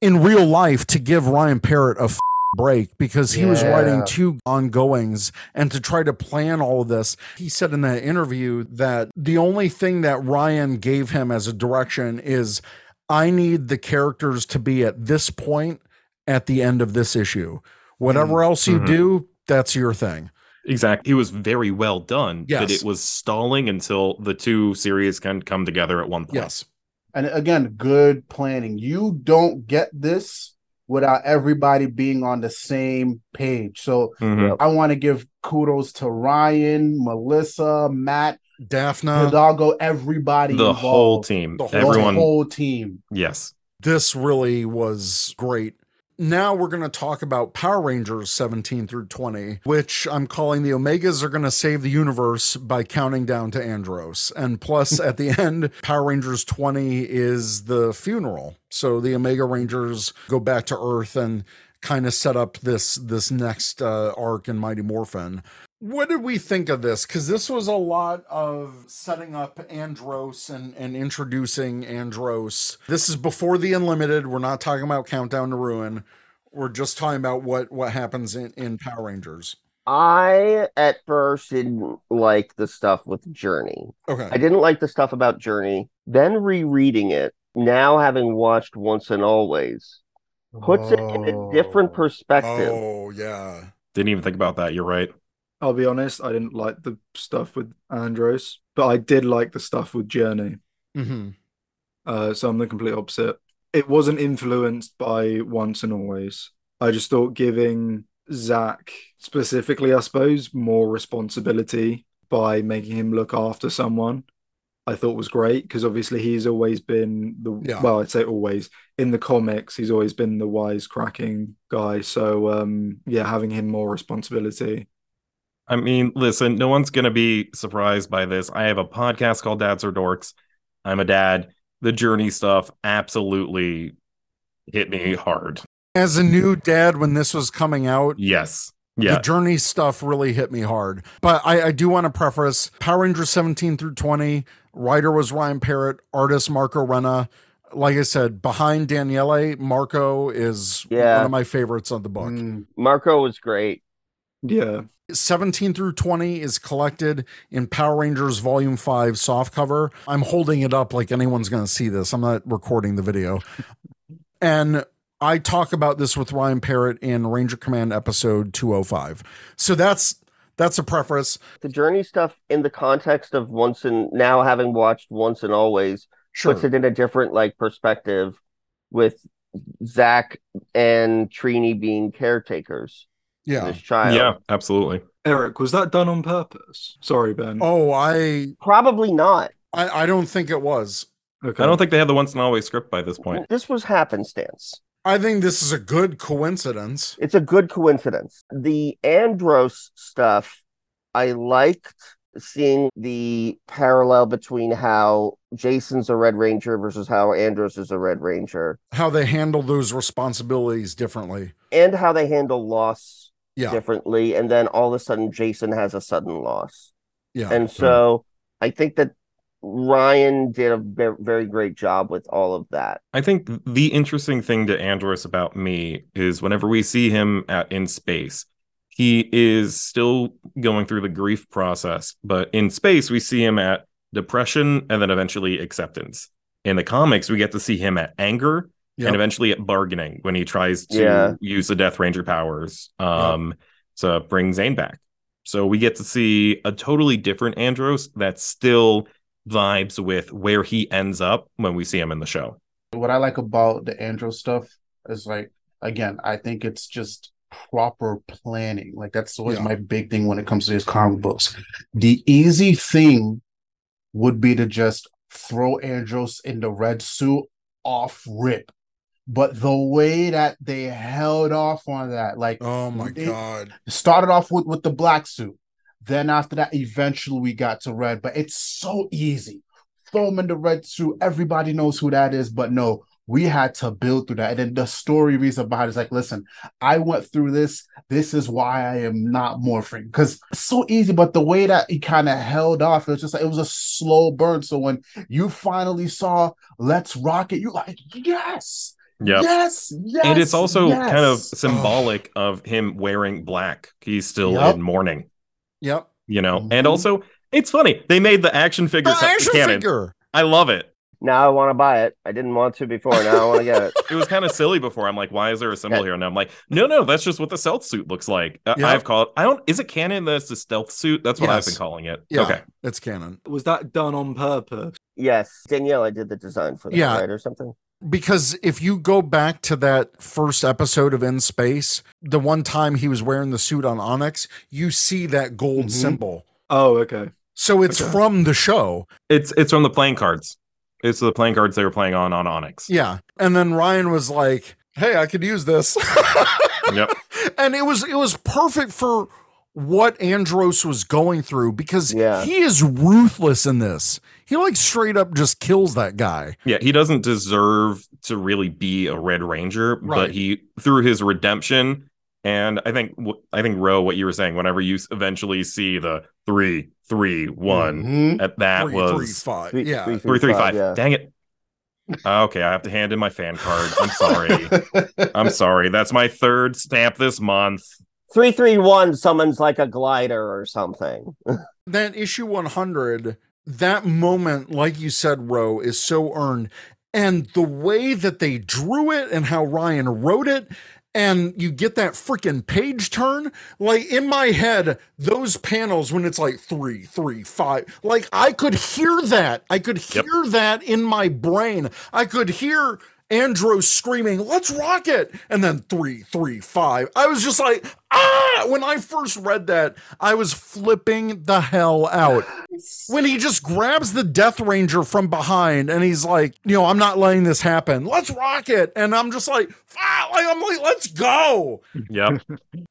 S1: in real life, to give Ryan Parrott a f- break because he was writing two ongoings and to try to plan all of this. He said in that interview that the only thing that Ryan gave him as a direction is I need the characters to be at this point at the end of this issue. Whatever else you
S4: Mhm.
S1: do, that's your thing.
S4: Exactly. He was very well done,
S1: Yes.
S4: but it was stalling until the two series can come together at one point.
S1: Yes.
S2: And again, good planning. You don't get this without everybody being on the same page. So
S4: Mhm.
S2: I want to give kudos to Ryan, Melissa, Matt,
S1: Daphne.
S2: Hidalgo, everybody
S4: The
S2: involved.
S4: whole team,
S1: The whole-
S4: everyone.
S2: the whole team.
S4: yes.
S1: this really was great. Now we're going to talk about Power Rangers 17 through 20, which I'm calling the Omegas are going to save the universe by counting down to Andros. And plus, at the end, Power Rangers 20 is the funeral. So the Omega Rangers go back to Earth and kind of set up this this next uh, arc in Mighty Morphin. What did we think of this? Because this was a lot of setting up Andros and, and introducing Andros. This is before the Unlimited. We're not talking about Countdown to Ruin. We're just talking about what what happens in, in Power Rangers.
S5: I at first didn't like the stuff with Journey.
S1: Okay.
S5: I didn't like the stuff about Journey. Then rereading it, now having watched Once and Always, puts it in a different
S2: Oh.
S5: perspective.
S1: Oh yeah.
S4: Didn't even think about that. You're right.
S3: I'll be honest, I didn't like the stuff with Andros, but I did like the stuff with Journey.
S1: hmm
S3: Uh, so I'm the complete opposite. It wasn't influenced by Once and Always. I just thought giving Zach, specifically, I suppose, more responsibility by making him look after someone, I thought was great because obviously he's always been the
S1: Yeah.
S3: well, I'd say always in the comics, he's always been the wise cracking guy. So um, yeah, having him more responsibility.
S4: I mean, listen, no one's going to be surprised by this. I have a podcast called Dads or Dorks. I'm a dad. The journey stuff absolutely hit me hard.
S1: As a new dad, when this was coming out,
S4: Yes. Yeah.
S1: The journey stuff really hit me hard. But I, I do want to preface Power Rangers 17 through 20. Writer was Ryan Parrott, artist Marco Renna. Like I said, behind Daniele, Marco is
S5: Yeah.
S1: one of my favorites of the book.
S2: Mm.
S5: Marco was great.
S3: Yeah.
S1: 17 through 20 is collected in Power Rangers Volume 5 softcover. I'm holding it up like anyone's going to see this. I'm not recording the video. and I talk about this with Ryan Parrott in Ranger Command episode 205. So that's that's a preface.
S5: The Journey stuff in the context of Once and now having watched Once and Always
S1: Sure.
S5: puts it in a different like perspective with Zach and Trini being caretakers
S1: Yeah.
S5: this child.
S4: Yeah, absolutely.
S3: Eric, was that done on purpose? Sorry, Ben.
S1: Oh, I
S5: Probably not.
S1: I, I don't think it was.
S3: okay.
S4: I don't think they had the once and always script by this point.
S5: This was happenstance.
S1: I think this is a good coincidence.
S5: It's a good coincidence. The Andros stuff I liked seeing the parallel between how Jason's a Red Ranger versus how Andros is a Red Ranger,
S1: How they handle those responsibilities differently.
S5: and how they handle loss
S1: Yeah.
S5: differently. And then all of a sudden, Jason has a sudden loss.
S1: Yeah.
S5: And mm-hmm. so I think that Ryan did a very great job with all of that.
S4: I think the interesting thing to Andros about me is whenever we see him at, in space, he is still going through the grief process, but in space we see him at depression and then eventually acceptance. In the comics, we get to see him at anger
S1: Yep.
S4: and eventually at bargaining when he tries to
S5: Yeah.
S4: use the Death Ranger powers um, to bring Zhane back. So we get to see a totally different Andros that still vibes with where he ends up when we see him in the show.
S2: What I like about the Andros stuff is like again, I think it's just proper planning. Like that's always
S1: Yeah.
S2: my big thing when it comes to these comic books. The easy thing would be to just throw Andros in the red suit off rip. But the way that they held off on that, like
S1: Oh my
S2: it-
S1: god.
S2: started off with with the black suit. Then after that, eventually we got to red. But it's so easy. Throw him in the red suit. Everybody knows who that is. But no, we had to build through that. And then the story reason behind it is like, listen, I went through this. This is why I am not morphing. Because it's so easy, but the way that he kind of held off, it was just like it was a slow burn. So when you finally saw Let's Rock It, you're like, yes.
S4: Yep.
S2: Yes, yes,
S4: and it's also kind of
S2: yes.
S4: symbolic of him wearing black. He's still
S2: Yup.
S4: in mourning,
S1: Yep.
S4: you know.
S2: Mhm.
S4: And also, it's funny they made the action figure
S1: The action
S4: canon.
S1: figure.
S4: I love it.
S5: Now I want to buy it. I didn't want to before. Now I want to get it.
S4: It was kind of silly before. I'm like, why is there a symbol
S5: Yeah.
S4: here? And I'm like, no, no, that's just what the stealth suit looks like. Uh,
S1: Yeah.
S4: I've called. I don't. Is it canon that's the stealth suit? That's what I've been calling it.
S1: Yeah.
S4: Okay.
S1: It's canon.
S3: Was that done on purpose?
S5: Yes, Danielle, I did the design for that,
S1: Yeah.
S5: right, or something.
S1: Because if you go back to that first episode of In Space, the one time he was wearing the suit on Onyx, you see that gold
S2: Mhm.
S1: symbol.
S3: Oh, okay.
S1: So it's
S3: Okay.
S1: from the show.
S4: It's it's from the playing cards. It's the playing cards they were playing on on Onyx.
S1: Yeah. And then Ryan was like, "Hey, I could use this."
S4: Yep.
S1: And it was it was perfect for what Andros was going through because
S5: Yeah.
S1: he is ruthless in this. He like straight up just kills that guy.
S4: Yeah, he doesn't deserve to really be a Red Ranger,
S1: Right.
S4: but he through his redemption, and I think I think Ro, what you were saying, whenever you eventually see the three, three, one,
S2: Mhm.
S4: at that
S1: Three,
S4: was
S1: three, five.
S5: Three-
S1: yeah.
S5: three,
S4: three, three, five.
S5: yeah.
S4: Dang it! Uh, okay, I have to hand in my fan card. I'm sorry. I'm sorry. That's my third stamp this month.
S5: Three three one summons like a glider or something.
S1: that issue 100 that moment like you said Ro, is so earned and the way that they drew it and how ryan wrote it and you get that freaking page turn like in my head those panels when it's like three three five like i could hear that i could
S4: Yep.
S1: hear that in my brain i could hear Andros screaming, let's rock it. And then three, three, five. I was just like, ah, when I first read that, I was flipping the hell out. When he just grabs the Death Ranger from behind and he's like, you know, I'm not letting this happen. Let's rock it. And I'm just like, ah, like I'm like, let's go.
S4: Yep.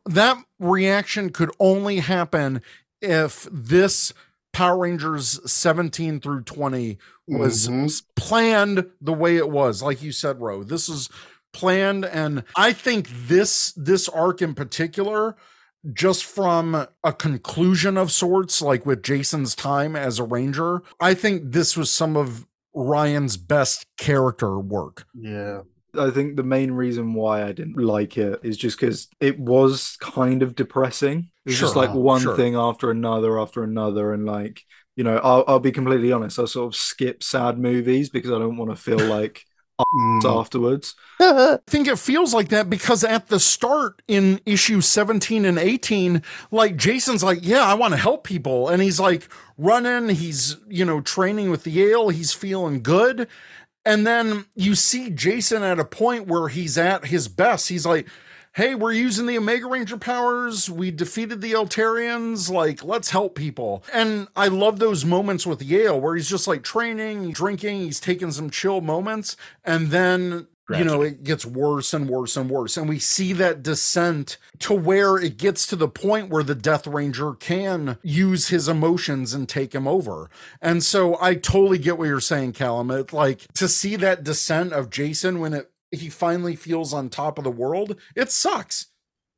S1: That reaction could only happen if this Power Rangers 17 through 20 was
S2: Mhm.
S1: planned the way it was like you said Ro this is planned and i think this this arc in particular just from a conclusion of sorts like with jason's time as a ranger i think this was some of ryan's best character work
S2: Yeah.
S3: I think the main reason why I didn't like it is just because it was kind of depressing. It was just like one
S1: sure.
S3: thing after another after another, and like you know, I'll, I'll be completely honest. I sort of skip sad movies because I don't want to feel like
S2: Mm.
S3: afterwards.
S1: I think it feels like that because at the start in issue 17 and 18, like Jason's like, Yeah, I want to help people. And he's like running, he's, you know, training with the Yale, he's feeling good. And then you see Jason at a point where he's at his best. He's like, Hey, we're using the Omega Ranger powers. We defeated the Eltarians. Like, let's help people. And I love those moments with Yale where he's just like training, drinking, he's taking some chill moments. And then you know, it gets worse and worse and worse. And we see that descent to where it gets to the point where the Death Ranger can use his emotions and take him over. And so I totally get what you're saying, Callum. It, like to see that descent of Jason when it he finally feels on top of the world, it sucks.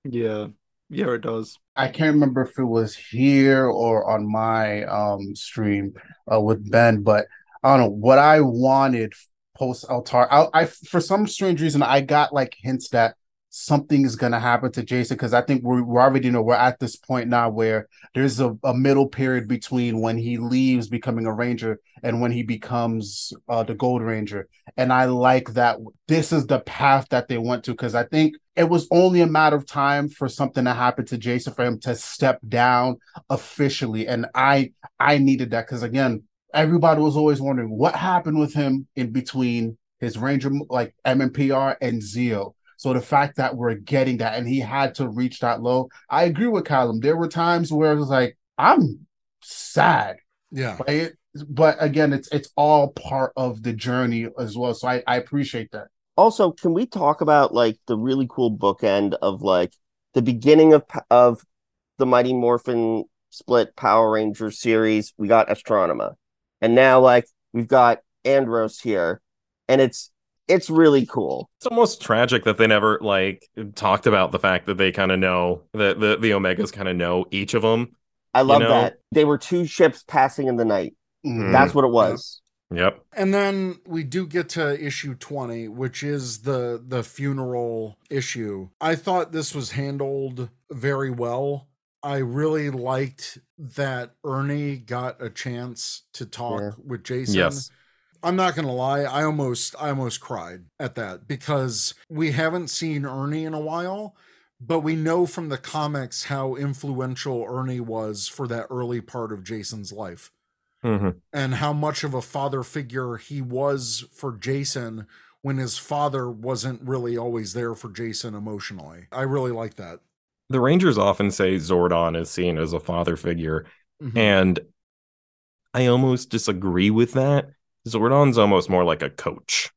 S3: Yeah, yeah, it does.
S2: I can't remember if it was here or on my um stream uh, with Ben, but I don't know what I wanted post Altar. I, I for some strange reason I got like hints that something is gonna happen to Jason because I think we we already know we're at this point now where there's a, a middle period between when he leaves becoming a ranger and when he becomes uh, the Gold Ranger, and I like that this is the path that they went to because I think it was only a matter of time for something to happen to Jason for him to step down officially, and I I needed that because again everybody was always wondering what happened with him in between his Ranger like MMPR and Zeo. So the fact that we're getting that and he had to reach that low, I agree with Callum. There were times where it was like, I'm sad.
S1: Yeah.
S2: But, it, but again, it's it's all part of the journey as well. So I, I appreciate that.
S5: Also, can we talk about like the really cool bookend of like the beginning of of the Mighty Morphin split Power Rangers series? We got Astronema, and now like we've got Andros here, and it's it's really cool.
S4: It's almost tragic that they never like talked about the fact that they kind of know that the the Omegas kind of know each of them.
S5: I love
S4: know-
S5: that they were two ships passing in the night.
S2: Mhm.
S5: That's what it was.
S4: Yep.
S1: And then we do get to issue 20, which is the the funeral issue. I thought this was handled very well. I really liked that Ernie got a chance to talk
S5: Yeah.
S1: with Jason.
S4: Yes.
S1: I'm not gonna lie, I almost I almost cried at that because we haven't seen Ernie in a while, but we know from the comics how influential Ernie was for that early part of Jason's life
S4: hmm
S1: and how much of a father figure he was for Jason when his father wasn't really always there for Jason emotionally. I really like that.
S4: The Rangers often say Zordon is seen as a father figure,
S1: Mhm.
S4: and I almost disagree with that. Zordon's almost more like a coach.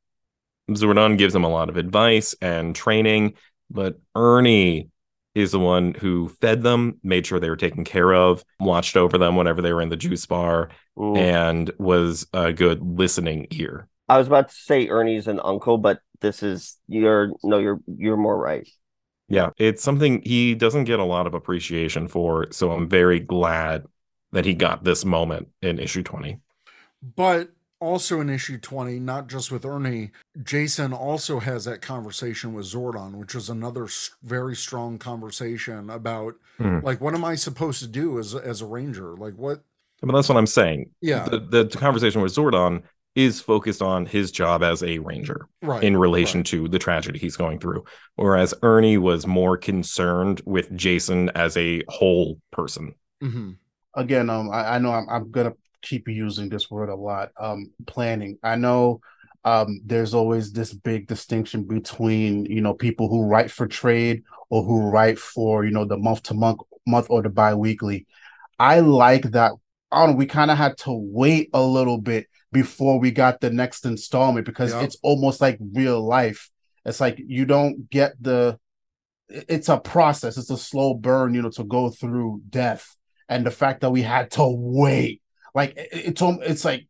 S4: Zordon gives him a lot of advice and training, but Ernie is the one who fed them, made sure they were taken care of, watched over them whenever they were in the juice bar,
S5: Mm.
S4: and was a good listening ear.
S5: I was about to say Ernie's an uncle, but this is you're no, you're you're more right.
S4: Yeah, it's something he doesn't get a lot of appreciation for. So I'm very glad that he got this moment in issue 20.
S1: But also in issue 20, not just with Ernie, Jason also has that conversation with Zordon, which is another very strong conversation about
S4: Hmm.
S1: like what am I supposed to do as as a ranger? Like what
S4: But that's what I'm saying.
S1: Yeah.
S4: The, the conversation with Zordon is focused on his job as a ranger
S1: right
S4: in relation
S1: right.
S4: to the tragedy he's going through. Whereas Ernie was more concerned with Jason as a whole person.
S1: Mhm.
S2: again, um, I, I know I'm, I'm gonna keep using this word a lot. Um, planning. I know, um, there's always this big distinction between you know people who write for trade or who write for you know the month to month, month or the biweekly. I like that. I. We kind of had to wait a little bit before we got the next installment because
S1: Yeah.
S2: it's almost like real life. It's like you don't get the. It's a process. It's a slow burn, you know, to go through death and the fact that we had to wait like it's it's like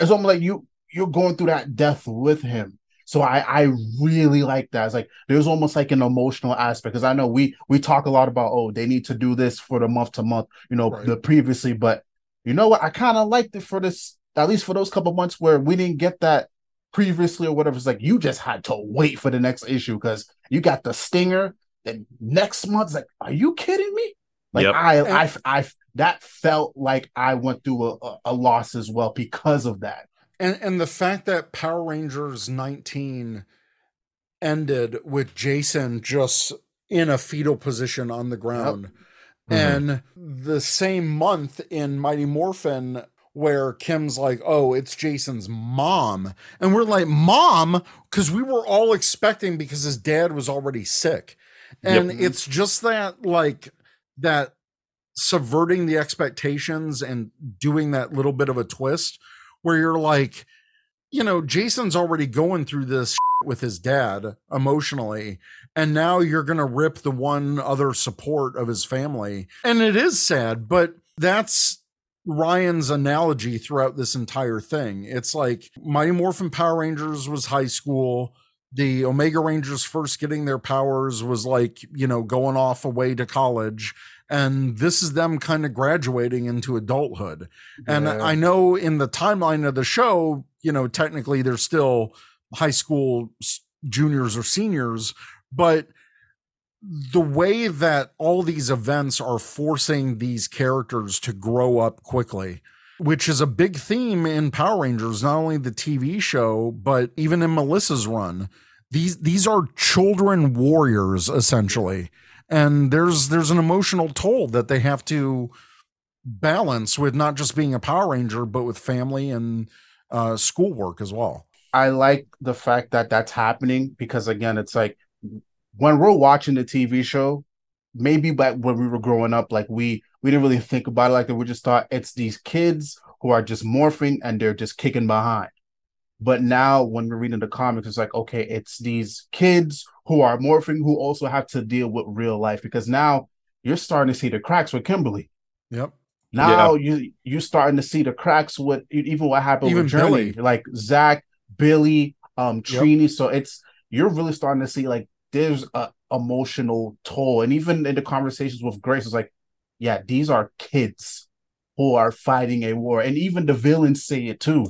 S2: it's almost like you you're going through that death with him so i i really like that it's like there's almost like an emotional aspect because i know we we talk a lot about oh they need to do this for the month to month you know
S1: Right.
S2: the previously but you know what i kind of liked it for this at least for those couple months where we didn't get that previously or whatever it's like you just had to wait for the next issue because you got the stinger then next month's like are you kidding me like
S4: Yep.
S2: I, I, I, that felt like I went through a, a, a loss as well because of that.
S1: And and the fact that Power Rangers 19 ended with Jason just in a fetal position on the ground. Mm-hmm. And the same month in Mighty Morphin where Kim's like, "Oh, it's Jason's mom." And we're like, "Mom?" cuz we were all expecting because his dad was already sick. And mm-hmm. it's just that like that subverting the expectations and doing that little bit of a twist where you're like, you know, Jason's already going through this with his dad emotionally. And now you're going to rip the one other support of his family. And it is sad, but that's Ryan's analogy throughout this entire thing. It's like Mighty Morphin Power Rangers was high school. The Omega Rangers first getting their powers was like, you know, going off away to college. And this is them kind of graduating into adulthood. And I know in the timeline of the show, you know, technically they're still high school juniors or seniors, but the way that all these events are forcing these characters to grow up quickly which is a big theme in Power Rangers not only the TV show but even in Melissa's run these these are children warriors essentially. And there's there's an emotional toll that they have to balance with not just being a Power Ranger but with family and uh schoolwork as well.
S2: I like the fact that that's happening because again, it's like when we're watching the TV show, maybe back when we were growing up, like we we didn't really think about it like that. We just thought it's these kids who are just morphing and they're just kicking behind. But now when we're reading the comics, it's like, okay, it's these kids who are morphing who also have to deal with real life because now you're starting to see the cracks with Kimberly.
S1: yep
S2: Now you you're starting to see the cracks with even what happened
S1: Even
S2: with Journey,
S1: Billy.
S2: like Zach, Billy, um,
S1: Yep.
S2: Trini. So it's you're really starting to see like there's a emotional toll, and even in the conversations with Grace, it's like, yeah, these are kids who are fighting a war, and even the villains say it too.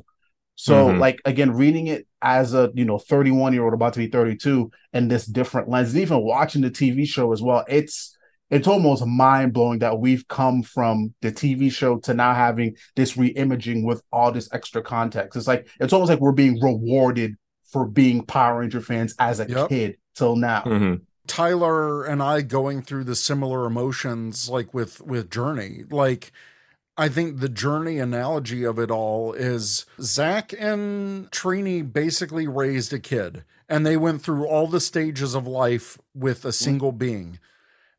S2: So
S4: Mhm.
S2: like again, reading it as a you know 31 year old about to be 32 and this different lens, and even watching the TV show as well, it's it's almost mind blowing that we've come from the TV show to now having this reimaging with all this extra context. It's like it's almost like we're being rewarded for being Power Ranger fans as a
S1: Yep.
S2: kid till now.
S4: Mhm.
S1: Tyler and I going through the similar emotions like with with Journey. Like I think the journey analogy of it all is Zach and Trini basically raised a kid and they went through all the stages of life with a single being.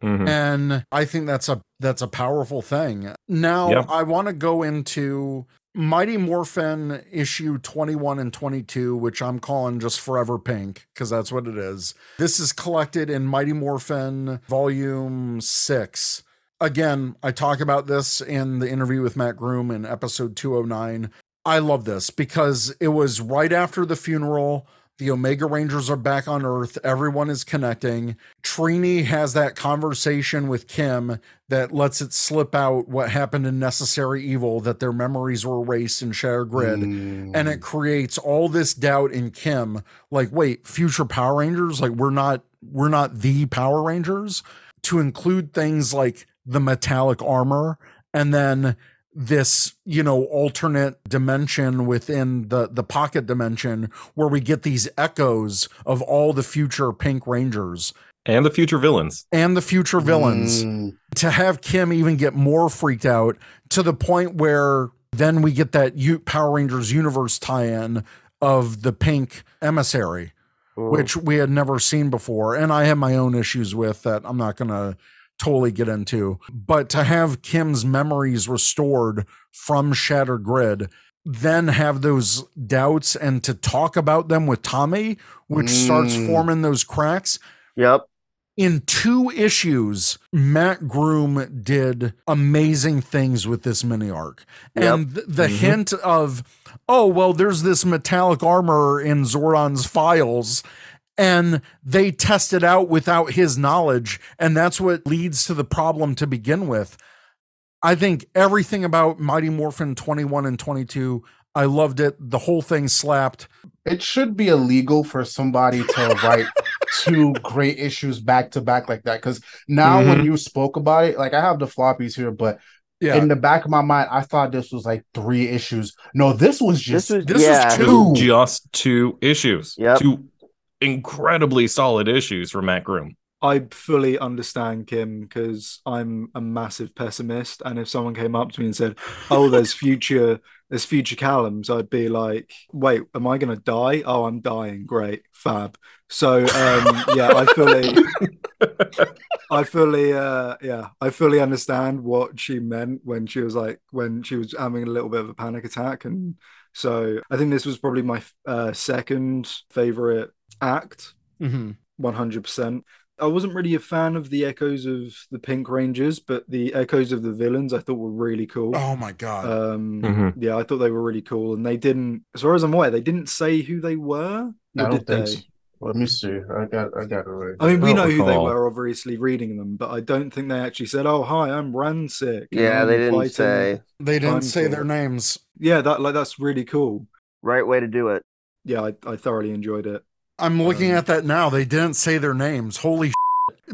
S4: Mhm.
S1: And I think that's a that's a powerful thing. Now
S4: Yep.
S1: I want to go into Mighty Morphin issue 21 and 22, which I'm calling just Forever Pink, because that's what it is. This is collected in Mighty Morphin volume six. Again, I talk about this in the interview with Mat Groom in episode 209. I love this because it was right after the funeral. The Omega Rangers are back on Earth. Everyone is connecting. Trini has that conversation with Kim that lets it slip out what happened in Necessary Evil, that their memories were erased in Shattered Grid.
S2: Mm.
S1: And it creates all this doubt in Kim. Like, wait, future Power Rangers? Like, we're not we're not the Power Rangers. To include things like the metallic armor and then this you know alternate dimension within the the pocket dimension where we get these echoes of all the future pink rangers
S4: And the future villains.
S1: and the future villains
S2: Mm.
S1: to have kim even get more freaked out to the point where then we get that U- power rangers universe tie-in of the pink emissary which we had never seen before. And I have my own issues with that I'm not going to totally get into. But to have Kim's memories restored from Shattered Grid, then have those doubts and to talk about them with Tommy, which starts
S2: Mm.
S1: forming those cracks.
S5: Yep.
S1: In two issues, Mat Groom did amazing things with this mini arc. And th- the
S4: Mhm.
S1: hint of, oh, well, there's this metallic armor in Zordon's files, and they test it out without his knowledge. And that's what leads to the problem to begin with. I think everything about Mighty Morphin 21 and 22, I loved it. The whole thing slapped.
S2: It should be illegal for somebody to write two great issues back to back like that. Because now, when mm-hmm. you spoke about it, like I have the floppies here, but
S1: Yeah.
S2: in the back of my mind, I thought this was like three issues. No, this was just
S5: This was
S1: this is two.
S4: Just two issues.
S5: Yep.
S4: Two incredibly solid issues for Mat Groom.
S3: I fully understand Kim because I'm a massive pessimist, and if someone came up to me and said, "Oh, there's future, there's future Callums," I'd be like, "Wait, am I going to die? Oh, I'm dying. Great, fab." So, um, yeah, I fully, I fully, uh, yeah, I fully understand what she meant when she was like, when she was having a little bit of a panic attack and So I think this was probably my uh, second favorite act,
S1: Mm-hmm.
S3: 100%. I wasn't really a fan of the echoes of the Pink Rangers, but the echoes of the villains I thought were really cool.
S1: Oh my god.
S3: Um,
S4: Mhm.
S3: yeah, I thought they were really cool, and they didn't, as far as I'm aware, they didn't say who they were.
S2: I don't
S3: did
S2: think
S3: they?
S2: So. Let me see. I got I got it right.
S3: I mean, we
S4: don't
S3: know who they
S4: recall.
S3: were, obviously, reading them, but I don't think they actually said, "Oh, hi, I'm Rancic."
S5: Yeah,
S3: I'm
S5: they didn't
S3: fighting-"
S5: say.
S1: they didn't
S3: I'm
S1: say
S3: cool.
S1: their names.
S3: Yeah, that like that's really cool.
S5: Right way to do it.
S3: Yeah, I, I thoroughly enjoyed it.
S1: I'm looking
S3: Um,
S1: at that now. They didn't say their names. Holy shit.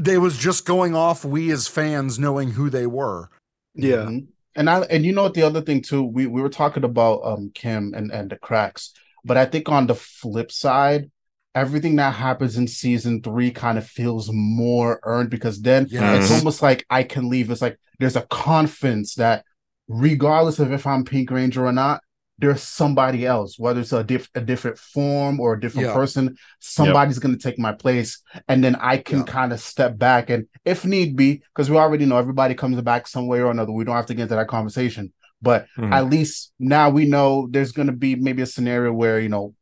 S1: They was just going off we as fans knowing who they were.
S3: Yeah.
S2: Mhm. And I and you know what the other thing too, we we were talking about um Kim and and the cracks, but I think on the flip side, everything that happens in season three kind of feels more earned because then
S1: Yes.
S2: it's almost like I can leave. It's like there's a confidence that regardless of if I'm Pink Ranger or not, there's somebody else, whether it's a, diff- a different form or a different
S1: Yeah.
S2: person, somebody's going to take my place. And then I can
S1: Yeah.
S2: kind of step back and, if need be, because we already know everybody comes back some way or another. We don't have to get into that conversation. But
S4: Mhm.
S2: at least now we know there's going to be maybe a scenario where, you know,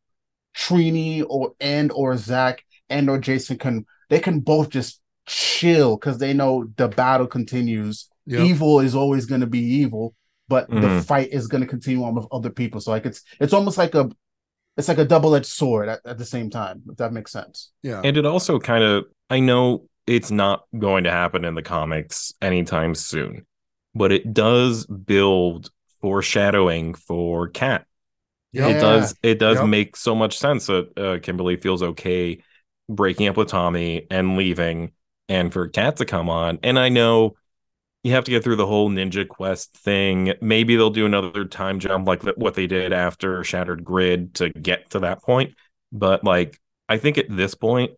S2: Trini or and or Zach and or Jason can they can both just chill because they know the battle continues.
S1: Yep.
S2: Evil is always going to be evil, but the
S4: Mhm.
S2: fight is going to continue on with other people. So like it's it's almost like a it's like a double edged sword at, at the same time. If that makes sense.
S1: Yeah.
S4: And it also kind of, I know it's not going to happen in the comics anytime soon, but it does build foreshadowing for Cat.
S1: Yep.
S4: It does. It does
S1: Yep.
S4: make so much sense that uh, Kimberly feels okay breaking up with Tommy and leaving, and for Cat to come on. And I know you have to get through the whole Ninja Quest thing. Maybe they'll do another time jump like what they did after Shattered Grid to get to that point. But like, I think at this point,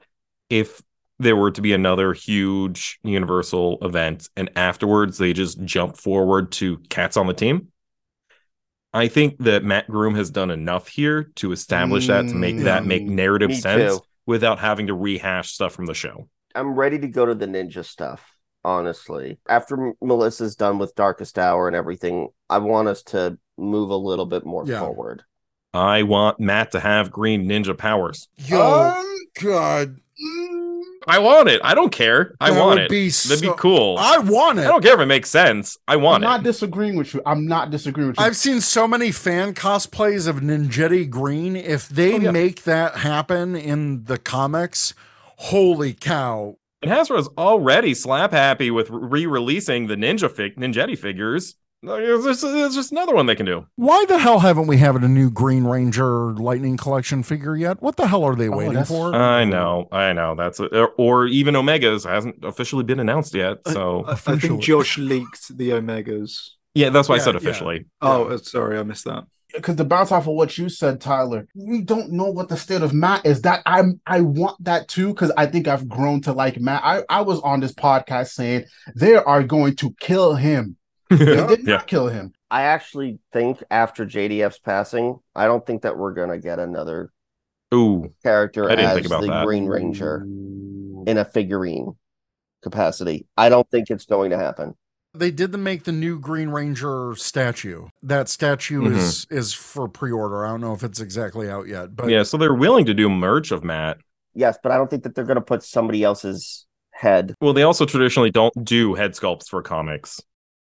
S4: if there were to be another huge Universal event, and afterwards they just jump forward to Cats on the team. I think that Mat Groom has done enough here to establish that to make that make
S2: Mm,
S4: narrative
S5: me
S4: sense
S5: too.
S4: without having to rehash stuff from the show.
S5: I'm ready to go to the ninja stuff, honestly. After Melissa's done with Darkest Hour and everything, I want us to move a little bit more
S1: Yeah.
S5: forward.
S4: I want Matt to have green ninja powers.
S1: Yo,
S2: Um,
S1: God.
S4: I want it. I don't care. I
S1: That
S4: want
S1: would
S4: it.
S1: be
S4: That'd be cool. I,
S1: I want it.
S4: I don't care if it makes sense. I want it.
S2: I'm not disagreeing with you. I'm not disagreeing with you.
S1: I've seen so many fan cosplays of Ninjetti Green. If they
S4: Oh, yeah.
S1: make that happen in the comics, holy cow.
S4: And Hasbro's already slap happy with re-releasing the Ninja fig Ninjetti figures. Like, It's just, another one they can do.
S1: Why the hell haven't we had a new Green Ranger Lightning Collection figure yet? What the hell are they
S2: Oh,
S1: waiting
S2: that's-
S1: for?
S4: I know, I know. That's a, or, or even Omegas hasn't officially been announced yet. So
S3: I, I think Josh leaked the Omegas.
S4: yeah, that's why I
S1: Yeah,
S4: said
S1: yeah.
S4: officially.
S3: Oh, uh, sorry, I missed that.
S2: because to bounce off of what you said, Tyler, we don't know what the state of Matt is. That I'm I want that too because I think I've grown to like Matt. I, I was on this podcast saying they are going to kill him. They did not
S4: Yeah.
S2: kill him.
S5: I actually think after JDF's passing, I don't think that we're gonna get another
S4: Ooh,
S5: character
S4: I didn't
S5: as
S4: think about
S5: the
S4: that.
S5: Green Ranger in a figurine capacity. I don't think it's going to happen.
S1: They did the make the new Green Ranger statue. That statue
S4: Mm-hmm.
S1: is is for pre-order. I don't know if it's exactly out yet, but
S4: yeah. So they're willing to do merch of Matt.
S5: Yes, but I don't think that they're gonna put somebody else's head.
S4: Well, they also traditionally don't do head sculpts for comics.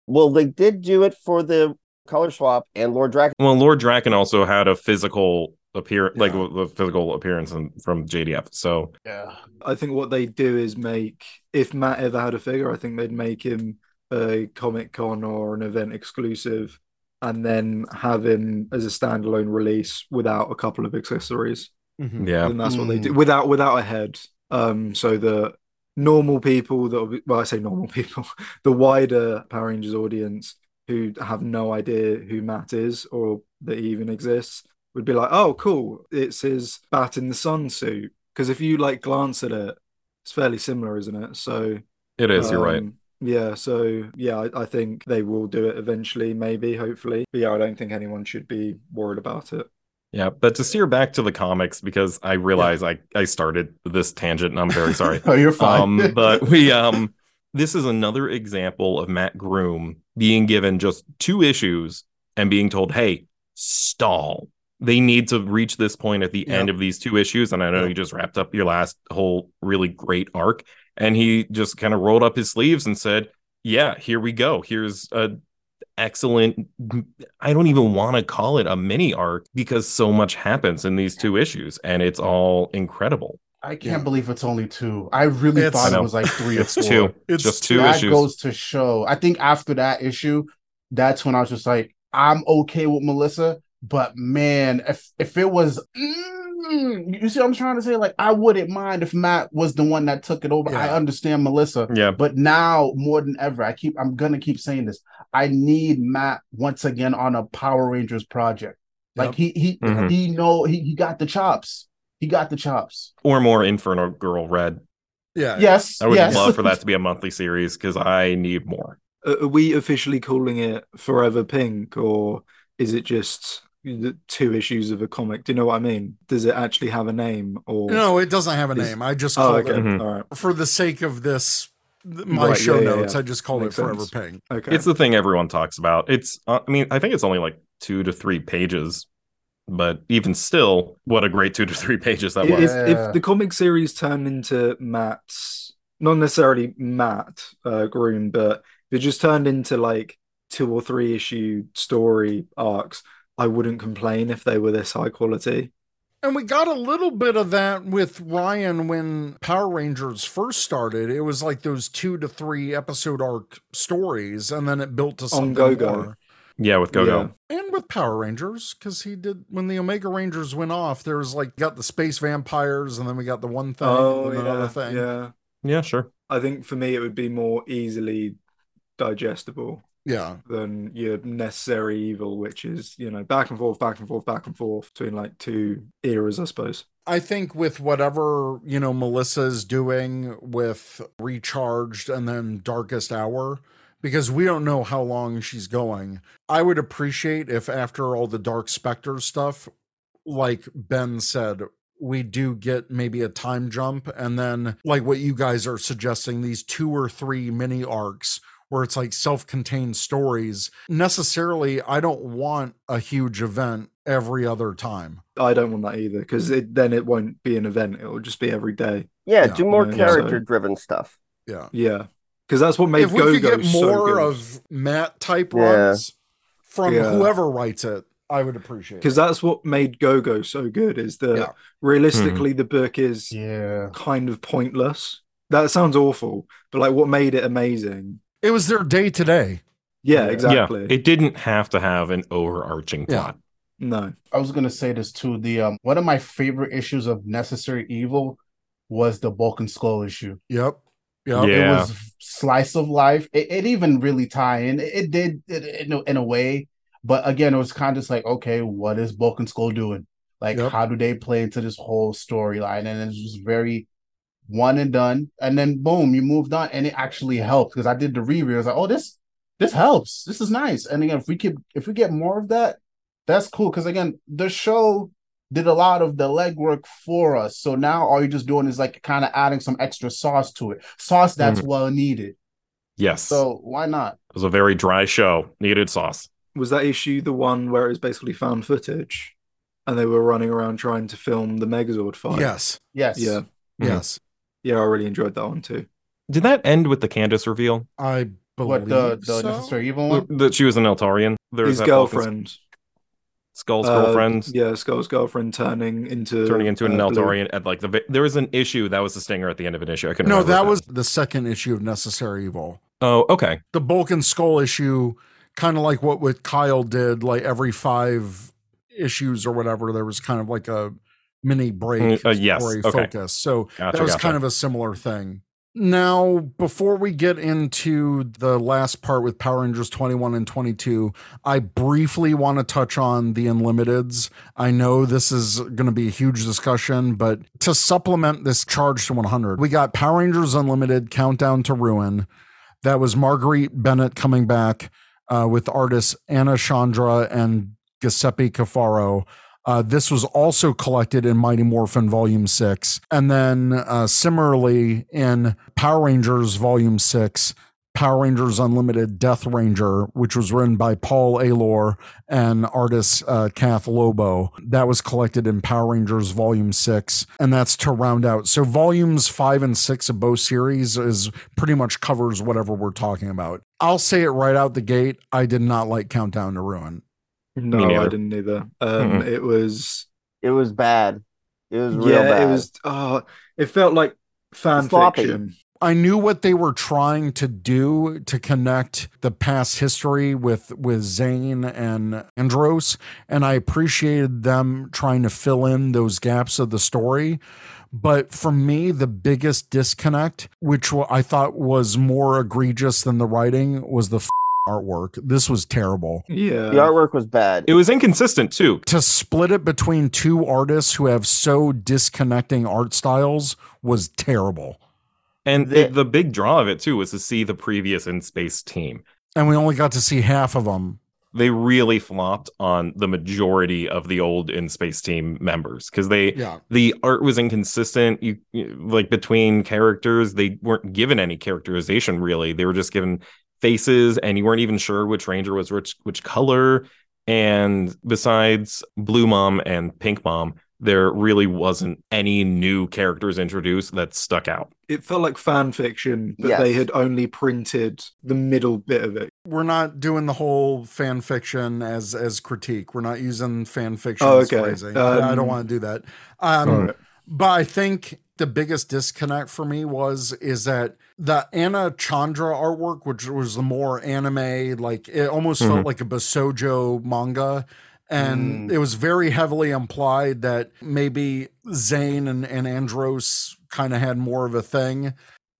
S5: Well, they did do it for the color swap and Lord Drakkon.
S4: Well, Lord Drakkon also had a physical appearance, like
S1: Yeah.
S4: the physical appearance in, from JDF. So
S2: Yeah.
S3: I think what they do is make if Matt ever had a figure, I think they'd make him a Comic Con or an event exclusive, and then have him as a standalone release without a couple of accessories.
S1: Mhm.
S4: yeah,
S3: And that's what they
S2: Mm.
S3: do without without a head. Um, so the normal people that will be, well, I say normal people, the wider Power Rangers audience who have no idea who Matt is or that he even exists would be like, oh, cool, it's his Bat in the Sun suit. Because if you like glance at it, it's fairly similar, isn't it? So
S4: it is. you're right.
S3: um, Yeah, so yeah, I, I think they will do it eventually, maybe, hopefully. But yeah, I don't think anyone should be worried about it.
S4: Yeah, but to steer back to the comics because I realize I I started this tangent and I'm very sorry.
S2: Oh, you're fine.
S4: um, but we um, this is another example of Mat Groom being given just two issues and being told, "Hey, stall. They need to reach this point at the end of these two issues. And I know you just wrapped up your last whole really great arc. And he just kind of rolled up his sleeves and said, Yeah, here we go. Here's a excellent I don't even want to call it a mini arc because so much happens in these two issues and it's all incredible.
S2: I can't
S1: Yeah.
S2: believe it's only two. I really
S1: It's-
S2: thought
S4: I
S2: it was like three or
S4: It's
S2: four.
S4: two.
S1: It's
S4: just two
S2: that
S4: issues.
S2: goes to show. I think after that issue, that's when I was just like, I'm okay with Melissa, but man, if if it was, mm, you see, what I'm trying to say, like, I wouldn't mind if Matt was the one that took it over. I understand Melissa,
S4: yeah.
S2: but now more than ever, I keep, I'm gonna keep saying this. I need Matt once again on a Power Rangers project. Like
S1: Yep.
S2: he he
S4: Mhm.
S2: he know he he got the chops. He got the chops.
S4: Or more Inferno Girl Red.
S1: Yeah.
S2: Yes,
S4: I would
S2: yes.
S4: love for that to be a monthly series because I need more.
S3: Are we officially calling it Forever Pink, or is it just the two issues of a comic? Do you know what I mean? Does it actually have a name? Or
S1: No, it doesn't have a
S3: Is-
S1: name. I just
S3: oh,
S1: called
S3: okay,
S1: it
S4: Mhm.
S3: all right,
S1: for the sake of this my
S3: Right,
S1: show
S3: yeah, yeah,
S1: notes.
S3: yeah.
S1: I just called
S3: Makes
S1: it Forever
S3: sense.
S1: Pink.
S3: okay.
S4: It's the thing everyone talks about. It's, uh, I mean, I think it's only like two to three pages, but even still, what a great two to three pages that
S3: if,
S4: was.
S3: if
S2: Yeah.
S3: the comic series turned into Matt's, not necessarily Matt uh, Groom, but if it just turned into like two or three issue story arcs, I wouldn't complain if they were this high quality.
S1: And we got a little bit of that with Ryan when Power Rangers first started. It was like those two to three episode arc stories, and then it built to something On
S3: Go-Go.
S1: more.
S4: Yeah, with Go-Go.
S1: And with Power Rangers, because he did when the Omega Rangers went off, there was like got the space vampires, and then we got the one thing,
S3: Oh
S1: and
S3: yeah,
S1: another thing.
S3: yeah.
S4: Yeah, sure.
S3: I think for me it would be more easily digestible
S1: Yeah.
S3: than your necessary evil, which is you know back and forth, back and forth, back and forth between like two eras, I suppose.
S1: I think with whatever, you know, Melissa's doing with Recharged and then Darkest Hour, because we don't know how long she's going, I would appreciate if after all the Dark Spectre stuff, like Ben said, we do get maybe a time jump and then like what you guys are suggesting, these two or three mini arcs where it's like self-contained stories. Necessarily, I don't want a huge event every other time.
S3: I don't want that either because it, then it won't be an event; it will just be every day.
S5: Yeah,
S1: Yeah,
S5: do more
S3: yeah, so-
S5: character driven stuff.
S1: Yeah.
S3: Yeah, because that's what made
S1: if we
S3: Go
S1: could
S3: Go
S1: get
S3: so
S1: more
S3: good.
S1: of Matt type
S5: Yeah.
S1: runs from
S3: Yeah.
S1: whoever writes it, I would appreciate it
S3: because
S1: it.
S3: that's what made Go Go so good. Is that
S1: Yeah.
S3: realistically hmm. the book is
S2: Yeah.
S3: kind of pointless. That sounds awful, but like what made it amazing?
S1: It was their day today.
S3: Yeah,
S2: Yeah.
S3: exactly.
S4: Yeah, it didn't have to have an overarching
S1: Yeah.
S4: plot.
S3: no,
S2: I was gonna say this too. The um one of my favorite issues of Necessary Evil was the Bulk and Skull issue.
S1: Yep. Yep.
S4: Yeah.
S2: It was slice of life. It, it even really tie in. It, it did it, in, a, in a way, but again, it was kind of just like, okay, what is Bulk and Skull doing? Like,
S1: Yep.
S2: how do they play into this whole storyline? And it's just very one and done. And then boom, you moved on, and it actually helped because I did the reread. I was like, oh, this this helps. This is nice. And again, if we could if we get more of that, that's cool. Because again, the show did a lot of the legwork for us. So now all you're just doing is like kind of adding some extra sauce to it. Sauce that's mm-hmm. well needed.
S4: Yes.
S2: So why not?
S4: it was a very dry show. Needed sauce.
S3: was that issue the one where it was basically found footage, and they were running around trying to film the Megazord fight?
S1: Yes.
S2: Yes.
S3: yeah.
S1: Yes. Mm-hmm.
S3: Yeah. I really enjoyed that one too.
S4: Did that end with the Candace reveal?
S1: I believe
S2: What the the
S1: so.
S2: necessary evil one?
S4: That she was an Eltarian? There was
S3: His
S4: that Vulcan's-
S3: girlfriend,
S4: Skull's
S3: uh,
S4: girlfriend
S3: yeah, Skull's girlfriend turning into
S4: turning into an
S3: uh, blue.
S4: Eltarian at like the there was an issue that was the stinger at the end of an issue. I couldn't
S1: No,
S4: remember
S1: that was the second issue of Necessary Evil.
S4: Oh, okay.
S1: The Bulk and Skull issue, kind of like what with Kyle did, like every five issues or whatever, there was kind of like a mini break
S4: Mm, uh, yes,
S1: or a
S4: okay.
S1: focus. So
S4: Gotcha.
S1: that was
S4: gotcha.
S1: kind of a similar thing. Now, before we get into the last part with Power Rangers 21 and 22, I briefly want to touch on the Unlimiteds. I know this is going to be a huge discussion, but to supplement this charge to 100, we got Power Rangers Unlimited Countdown to Ruin. That was Marguerite Bennett coming back uh, with artists Anna Chandra and Giuseppe Cafaro. Uh, this was also collected in Mighty Morphin Volume 6. And then uh, similarly in Power Rangers Volume 6, Power Rangers Unlimited Death Ranger, which was written by Paul Allor and artist uh, Kath Lobo. That was collected in Power Rangers Volume 6, and that's to round out. So, volumes 5 and 6 of both series is pretty much covers whatever we're talking about. I'll say it right out the gate. I did not like Countdown to Ruin.
S3: No,
S4: Me
S3: I didn't either. Um,
S4: Mhm.
S3: It was
S5: It was bad. It was real
S3: yeah,
S5: bad.
S3: it was. Oh, it felt like fan
S5: Sloppy.
S3: fiction.
S1: I knew what they were trying to do to connect the past history with with Zhane and Andros, and I appreciated them trying to fill in those gaps of the story. But for me, the biggest disconnect, which I thought was more egregious than the writing, was the f- artwork. This was terrible.
S3: Yeah,
S5: the artwork was bad.
S4: It was inconsistent too.
S1: To split it between two artists who have so disconnecting art styles was terrible.
S4: And
S5: The-
S4: the, the big draw of it too was to see the previous in space team.
S1: And we only got to see half of them.
S4: They really flopped on the majority of the old in space team members because they
S1: Yeah.
S4: the art was inconsistent. You, you- like between characters, they weren't given any characterization really. They were just given faces, and you weren't even sure which ranger was which which color. And besides Blue Mom and Pink Mom, there really wasn't any new characters introduced that stuck out.
S3: it felt like fan fiction, but
S5: Yes.
S3: they had only printed the middle bit of it.
S1: we're not doing the whole fan fiction as as critique. We're not using fan fiction
S3: Oh,
S1: as
S3: okay.
S1: phrasing. I, I don't
S3: Um,
S1: want to do that. Um,
S3: All right.
S1: But I think the biggest disconnect for me was is that the Anna Chandra artwork, which was the more anime, like it almost felt
S4: Mhm.
S1: like a Basojo manga. And
S2: Mm.
S1: it was very heavily implied that maybe Zhane and, and Andros kind of had more of a thing.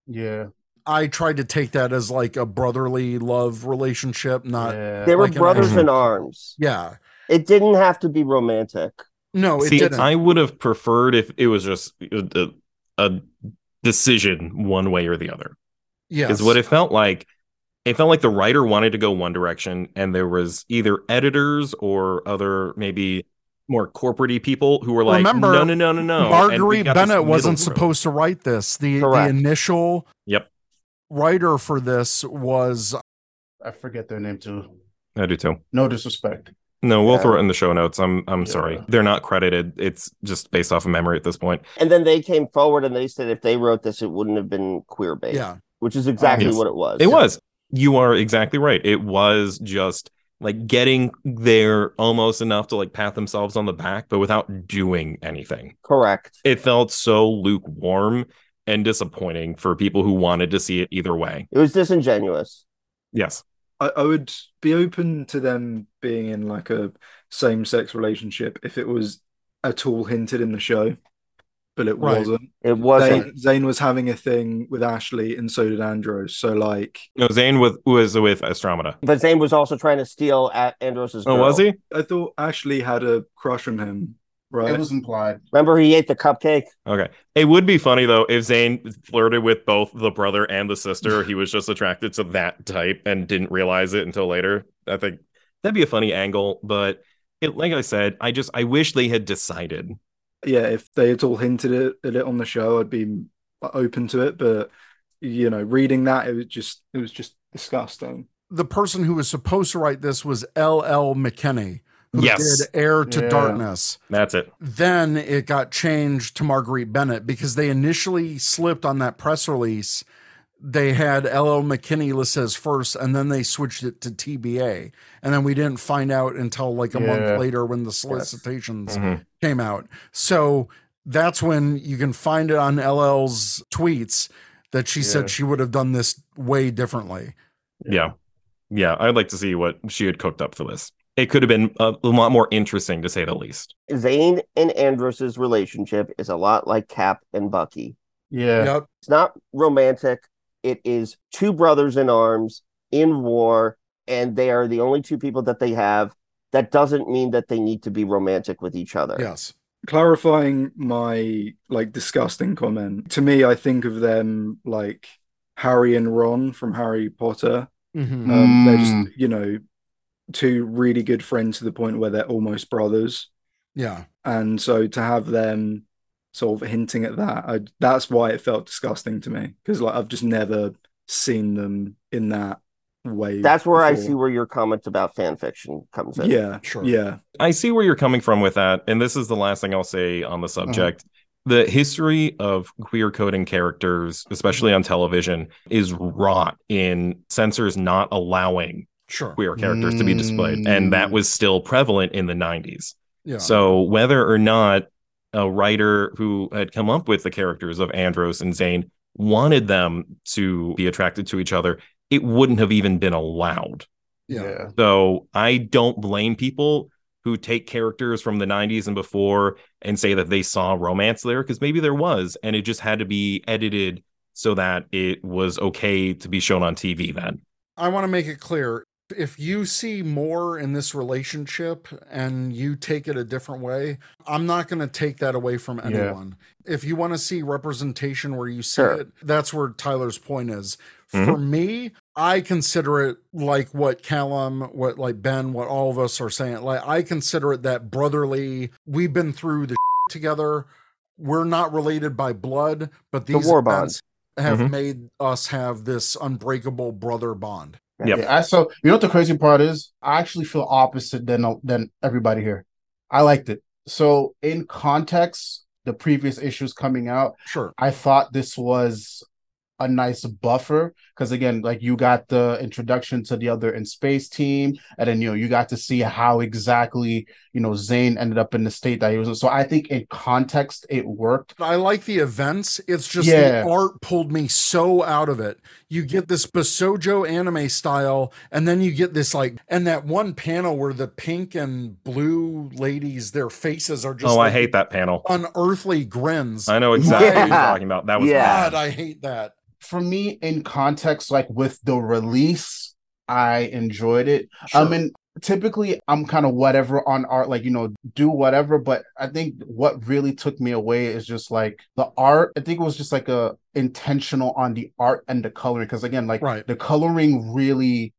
S2: Yeah.
S1: I tried to take that as like a brotherly love relationship, not
S2: yeah.
S5: they were
S1: like an
S5: brothers
S4: action-
S5: in arms.
S1: yeah.
S5: It didn't have to be romantic.
S1: No, it
S4: See,
S1: didn't.
S4: I would have preferred if it was just a, a decision one way or the other.
S1: Yeah.
S4: Is what it felt like. It felt like the writer wanted to go one direction, and there was either editors or other maybe more corporate people who were like,
S1: Remember,
S4: no, no, no, no, no. And
S1: Marguerite Bennett wasn't
S4: middle
S1: supposed to write this. The the initial
S4: Yep,
S1: writer for this was
S2: I forget their name too.
S4: I do too.
S2: No disrespect.
S4: No, we'll
S5: Yeah.
S4: throw it in the show notes. I'm I'm sorry. They're not credited. It's just based off of memory at this point.
S5: And then they came forward and they said if they wrote this, it wouldn't have been queer based.
S1: yeah.
S5: Which is exactly
S4: Yes.
S5: what it was.
S4: It was. You are exactly right. It was just like getting there almost enough to like pat themselves on the back, but without doing anything.
S5: Correct.
S4: It felt so lukewarm and disappointing for people who wanted to see it either way.
S5: It was disingenuous.
S4: Yes.
S3: I, I would be open to them being in like a same sex relationship if it was at all hinted in the show, but it
S1: Right.
S3: wasn't.
S5: It wasn't.
S3: Zhane, Zhane was having a thing with Ashley, and so did Andros. So like,
S4: No, Zhane with was with Astronema.
S5: But Zhane was also trying to steal at Andros's.
S4: Oh, was he?
S3: I thought Ashley had a crush on him, right?
S2: It was implied.
S5: Remember, he ate the cupcake.
S4: Okay. It would be funny though if Zhane flirted with both the brother and the sister. he was just attracted to that type and didn't realize it until later. I think that'd be a funny angle, but it, like I said, I just I wish they had decided.
S3: yeah, if they had all hinted it, at it on the show, I'd be open to it. But you know, reading that, it was just it was just disgusting.
S1: The person who was supposed to write this was L.L. McKinney, who
S4: Yes.
S1: did Heir to
S2: Yeah.
S1: Darkness.
S4: That's it.
S1: Then it got changed to Marguerite Bennett because they initially slipped on that press release. They had L.L. McKinney listed as first, and then they switched it to TBA. And then we didn't find out until like a
S2: Yeah.
S1: month later when the solicitations
S4: Mhm.
S1: came out. So that's when you can find it on LL's tweets that she
S2: Yeah.
S1: said she would have done this way differently.
S4: Yeah. Yeah. I'd like to see what she had cooked up for this. It could have been a, a lot more interesting to say the least.
S5: Zhane and Andros's relationship is a lot like Cap and Bucky.
S2: Yeah.
S1: Yep.
S5: It's not romantic. It is two brothers in arms in war, and they are the only two people that they have. That doesn't mean that they need to be romantic with each other.
S1: Yes.
S3: Clarifying my like disgusting comment. To me, I think of them like Harry and Ron from Harry Potter.
S1: Mhm.
S3: Um, They're
S2: Mm.
S3: just you know two really good friends to the point where they're almost brothers.
S1: Yeah.
S3: and so to have them sort of hinting at that I, that's why it felt disgusting to me because like i've just never seen them in that way.
S5: That's where I see where your comment about fan fiction comes in.
S3: Yeah,
S1: Sure.
S3: yeah,
S4: I see where you're coming from with that, and this is the last thing I'll say on the uh-huh. subject. The history of queer coding characters, especially on television, is wrought in censors not allowing
S1: Sure.
S4: queer characters to be displayed, and that
S2: Mm.
S4: was still prevalent in the 90s.
S1: Yeah.
S4: So whether or not a writer who had come up with the characters of Andros and Zhane wanted them to be attracted to each other, it wouldn't have even been allowed.
S1: yeah.
S4: So I don't blame people who take characters from the 90s and before and say that they saw romance there because maybe there was and it just had to be edited so that it was okay to be shown on TV then.
S1: I want to make it clear if you see more in this relationship and you take it a different way, I'm not going to take that away from
S2: Yeah.
S1: anyone. If you want to see representation where you see
S5: Sure.
S1: it, that's where Tyler's point is.
S4: Mhm.
S1: For me, I consider it like what Callum, what like Ben, what all of us are saying. Like I consider it that brotherly. We've been through the together. We're not related by blood, but
S5: The
S1: these
S5: war bond.
S1: events have
S4: Mhm.
S1: made us have this unbreakable brother bond.
S2: Yeah, I, so you know what the crazy part is? I actually feel opposite than than everybody here. I liked it. So in context, the previous issues coming out,
S1: Sure.
S2: I thought this was a nice buffer because again, like you got the introduction to the other in space team, and then you know you got to see how exactly you know Zhane ended up in the state that he was. in. So I think in context it worked.
S1: I like the events. It's just
S2: Yeah.
S1: the art pulled me so out of it. You get this Basojo anime style, and then you get this like, and that one panel where the pink and blue ladies, their faces are just.
S4: oh, I hate that panel.
S1: Unearthly grins.
S4: I know exactly what you're talking about. That was
S5: Yeah.
S1: God, I hate that.
S2: For me, in context, like with the release, I enjoyed it.
S1: Sure.
S2: I mean, typically I'm kind of whatever on art, like, you know, do whatever. But I think what really took me away is just like the art. I think it was just like a intentional on the art and the coloring. Cause again, like
S1: Right.
S2: the coloring really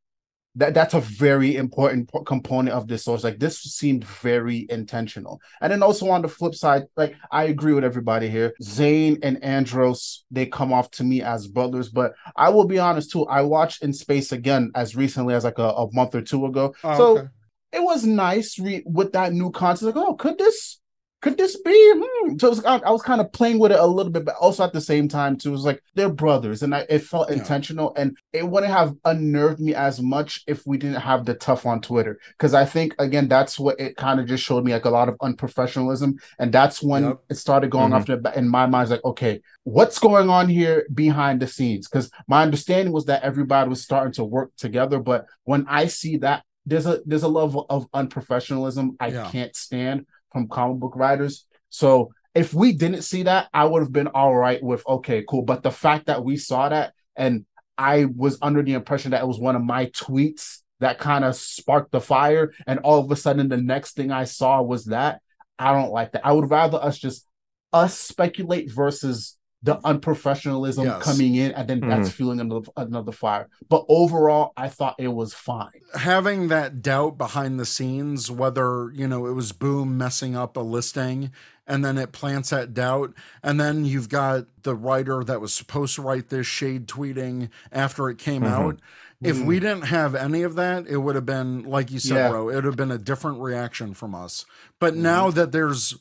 S2: that that's a very important component of this source. Like this seemed very intentional. And then also on the flip side, like I agree with everybody here. Zhane and Andros, they come off to me as brothers, but I will be honest too. I watched In Space again as recently as like a, a month or two ago.
S1: Oh,
S2: so
S1: okay.
S2: it was nice re- with that new concept. Like, oh, could this could this be? Hmm. So it was, I, I was kind of playing with it a little bit, but also at the same time too, it was like they're brothers, and I, it felt
S1: Yeah.
S2: intentional, and it wouldn't have unnerved me as much if we didn't have the tough on Twitter, because I think again that's what it kind of just showed me like a lot of unprofessionalism, and that's when
S1: Yep.
S2: it started going
S4: Mhm.
S2: off in my mind. Like, okay, what's going on here behind the scenes? Because my understanding was that everybody was starting to work together, but when I see that there's a there's a level of unprofessionalism I
S1: Yeah.
S2: can't stand from comic book writers. So if we didn't see that, I would have been all right with okay, cool. But the fact that we saw that and I was under the impression that it was one of my tweets that kind of sparked the fire, and all of a sudden the next thing I saw was that. I don't like that. I would rather us just us speculate versus the unprofessionalism
S1: Yes.
S2: coming in and then that's mm-hmm. fueling another another fire. But overall, I thought it was fine.
S1: having that doubt behind the scenes whether you know it was boom messing up a listing and then it plants that doubt and then you've got the writer that was supposed to write this shade tweeting after it came
S4: Mhm.
S1: out if we mm. didn't have any of that it would have been like you said
S2: Yeah.
S1: bro it would have been a different reaction from us but mm-hmm. now that there's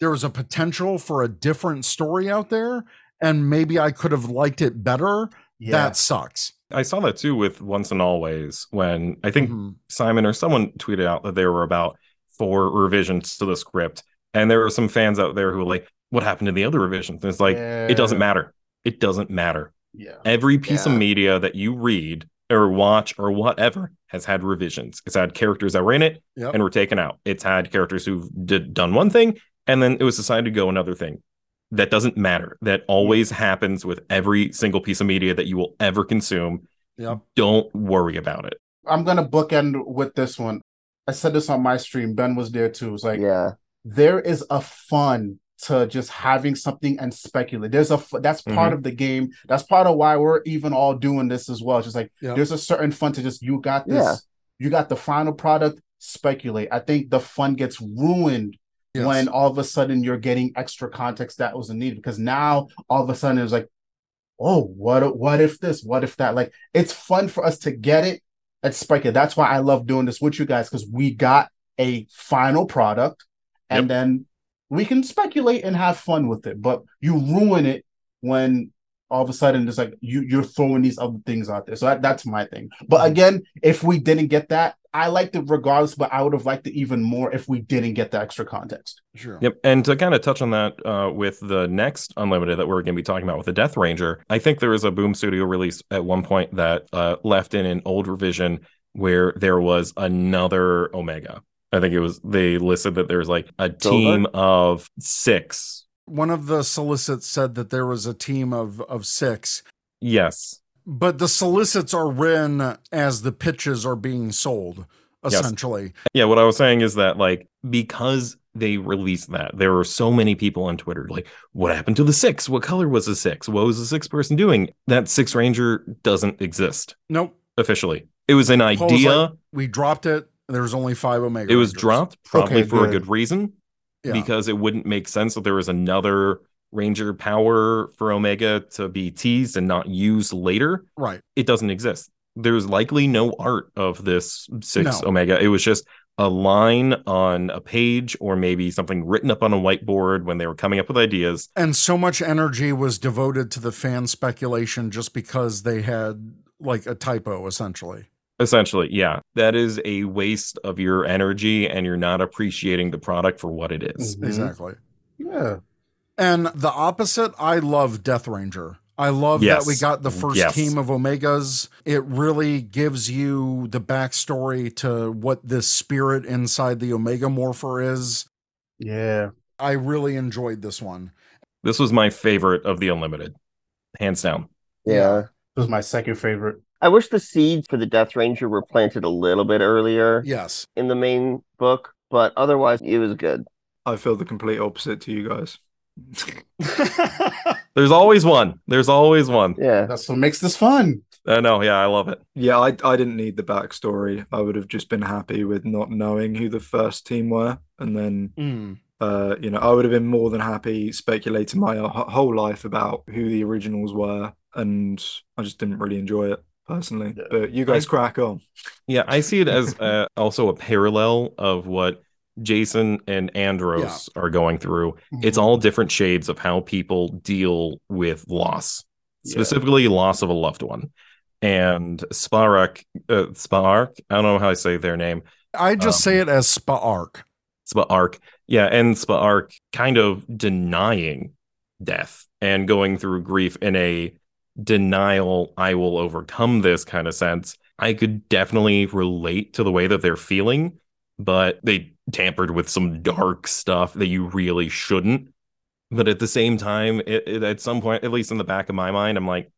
S1: there's a potential for a different story out there and maybe i could have liked it better
S2: Yeah.
S1: that sucks
S4: I saw that too with Once and Always when I think
S1: Mhm.
S4: Simon or someone tweeted out that there were about four revisions to the script. And there were some fans out there who were like, what happened to the other revisions? And it's like, it doesn't matter. It doesn't matter.
S2: Yeah.
S4: Every piece
S5: Yeah.
S4: of media that you read or watch or whatever has had revisions. It's had characters that were in it
S1: Yep.
S4: and were taken out. It's had characters who've did, done one thing and then it was decided to go another thing. That doesn't matter. That always mm-hmm. happens with every single piece of media that you will ever consume.
S1: Yep.
S4: Don't worry about it.
S2: I'm gonna bookend with this one. I said this on my stream. Ben was there too. It's like
S5: yeah.
S2: there is a fun to just having something and speculate. There's a f- that's part mm-hmm. of the game. That's part of why we're even all doing this as well. It's just like
S1: Yep.
S2: there's a certain fun to just you got this.
S5: Yeah.
S2: You got the final product. Speculate. I think the fun gets ruined
S1: Yes.
S2: when all of a sudden you're getting extra context that wasn't needed because now all of a sudden it's like oh, what what if this? What if that? Like it's fun for us to get it at Spiker. That's why I love doing this with you guys because we got a final product and
S4: Yep.
S2: then we can speculate and have fun with it. But you ruin it when all of a sudden it's like you you're throwing these other things out there. So that, that's my thing. But mm-hmm. again, if we didn't get that, I liked it regardless, but I would have liked it even more if we didn't get the extra context.
S1: Sure.
S4: Yep. And to kind of touch on that uh, with the next Unlimited that we're going to be talking about with the Death Ranger, I think there was a Boom Studio release at one point that uh, left in an old revision where there was another Omega. I think it was, they listed that there was like a team of six.
S1: One of the solicits said that there was a team of of six,
S4: Yes.
S1: But the solicits are written as the pitches are being sold,
S4: Yes.
S1: essentially.
S4: Yeah. What I was saying is that, like, because they released that, there were so many people on Twitter like, what happened to the six? What color was the six? What was the six person doing? That six Ranger doesn't exist
S1: Nope.
S4: officially. It was an
S1: Paul's
S4: idea.
S1: like, we dropped it. There's only five Omega.
S4: it was
S1: Rangers.
S4: dropped probably
S2: Okay,
S4: for a
S2: good.
S4: good reason
S1: Yeah.
S4: because it wouldn't make sense that there was another ranger power for omega to be teased and not used later
S1: right.
S4: it doesn't exist there's likely no art of this six
S1: No.
S4: omega it was just a line on a page or maybe something written up on a whiteboard when they were coming up with ideas
S1: And so much energy was devoted to the fan speculation just because they had like a typo, essentially.
S4: essentially yeah that is a waste of your energy and you're not appreciating the product for what it is.
S2: Mhm.
S1: Exactly.
S2: Yeah.
S1: And the opposite, I love Death Ranger. I love
S4: Yes.
S1: that we got the first
S4: Yes.
S1: team of Omegas. It really gives you the backstory to what this spirit inside the Omega Morpher is.
S2: Yeah.
S1: I really enjoyed this one.
S4: this was my favorite of the unlimited hands down
S5: Yeah.
S2: It was my second favorite.
S5: I wish the seeds for the Death Ranger were planted a little bit earlier
S1: Yes.
S5: in the main book, but otherwise it was good.
S3: I feel the complete opposite to you guys.
S4: there's always one there's always one
S5: Yeah.
S2: That's what makes this fun.
S4: I know. Yeah, I love it.
S3: Yeah, I I didn't need the backstory. I would have just been happy with not knowing who the first team were, and then
S1: Mm.
S3: uh, you know, I would have been more than happy speculating my whole life about who the originals were, and I just didn't really enjoy it personally.
S2: Yeah.
S3: But you guys
S4: I-
S3: crack on.
S4: Yeah, I see it as uh, also a parallel of what Jason and Andros are going through. It's all different shades of how people deal with loss,
S2: Yeah.
S4: specifically loss of a loved one. And Sparak, uh, Spark, I don't know how I say their name.
S1: I just
S4: Um,
S1: say it as Spark.
S4: Spark, yeah, and Spark kind of denying death and going through grief in a denial, I will overcome this kind of sense. I could definitely relate to the way that they're feeling, but they tampered with some dark stuff that you really shouldn't. But at the same time, it, it- at some point, at least in the back of my mind, I'm like,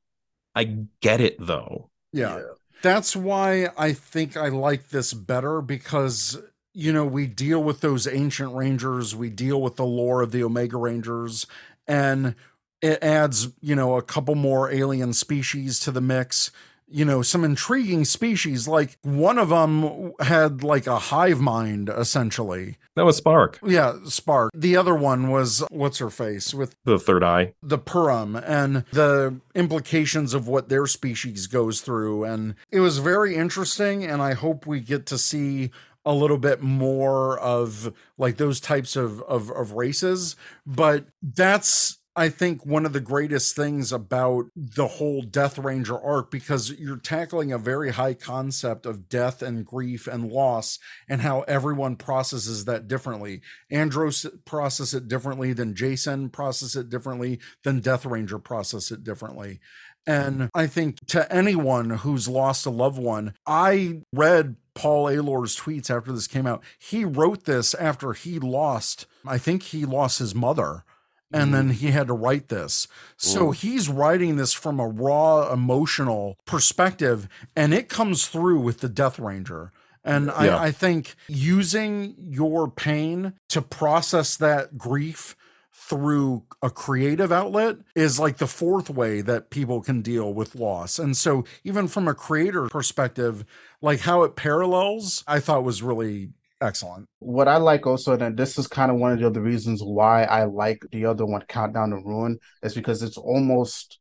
S4: I get it though.
S1: Yeah. That's why I think I like this better because, you know, we deal with those ancient rangers, we deal with the lore of the Omega Rangers, and it adds, you know, a couple more alien species to the mix. You know, some intriguing species. Like one of them had like a hive mind, essentially.
S4: That was Spark,
S1: Yeah, Spark. The other one was what's her face with
S4: the third eye.
S1: the Purim and the implications of what their species goes through. And it was very interesting. And I hope we get to see a little bit more of like those types of, of, of races. But that's, I think, one of the greatest things about the whole Death Ranger arc because you're tackling a very high concept of death and grief and loss and how everyone processes that differently. Andros process it differently than Jason process it differently than Death Ranger process it differently. And I think to anyone who's lost a loved one, I read Paul Allor's tweets after this came out. He wrote this after he lost, I think he lost his mother. And then mm. he had to write this. So he's writing this from a raw emotional perspective, and it comes through with the Death Ranger. And
S4: Yeah.
S1: I, I think using your pain to process that grief through a creative outlet is like the fourth way that people can deal with loss. And so, even from a creator perspective, like how it parallels, I thought was really excellent.
S2: What I like also, and this is kind of one of the other reasons why I like the other one, Countdown to Ruin, is because it's almost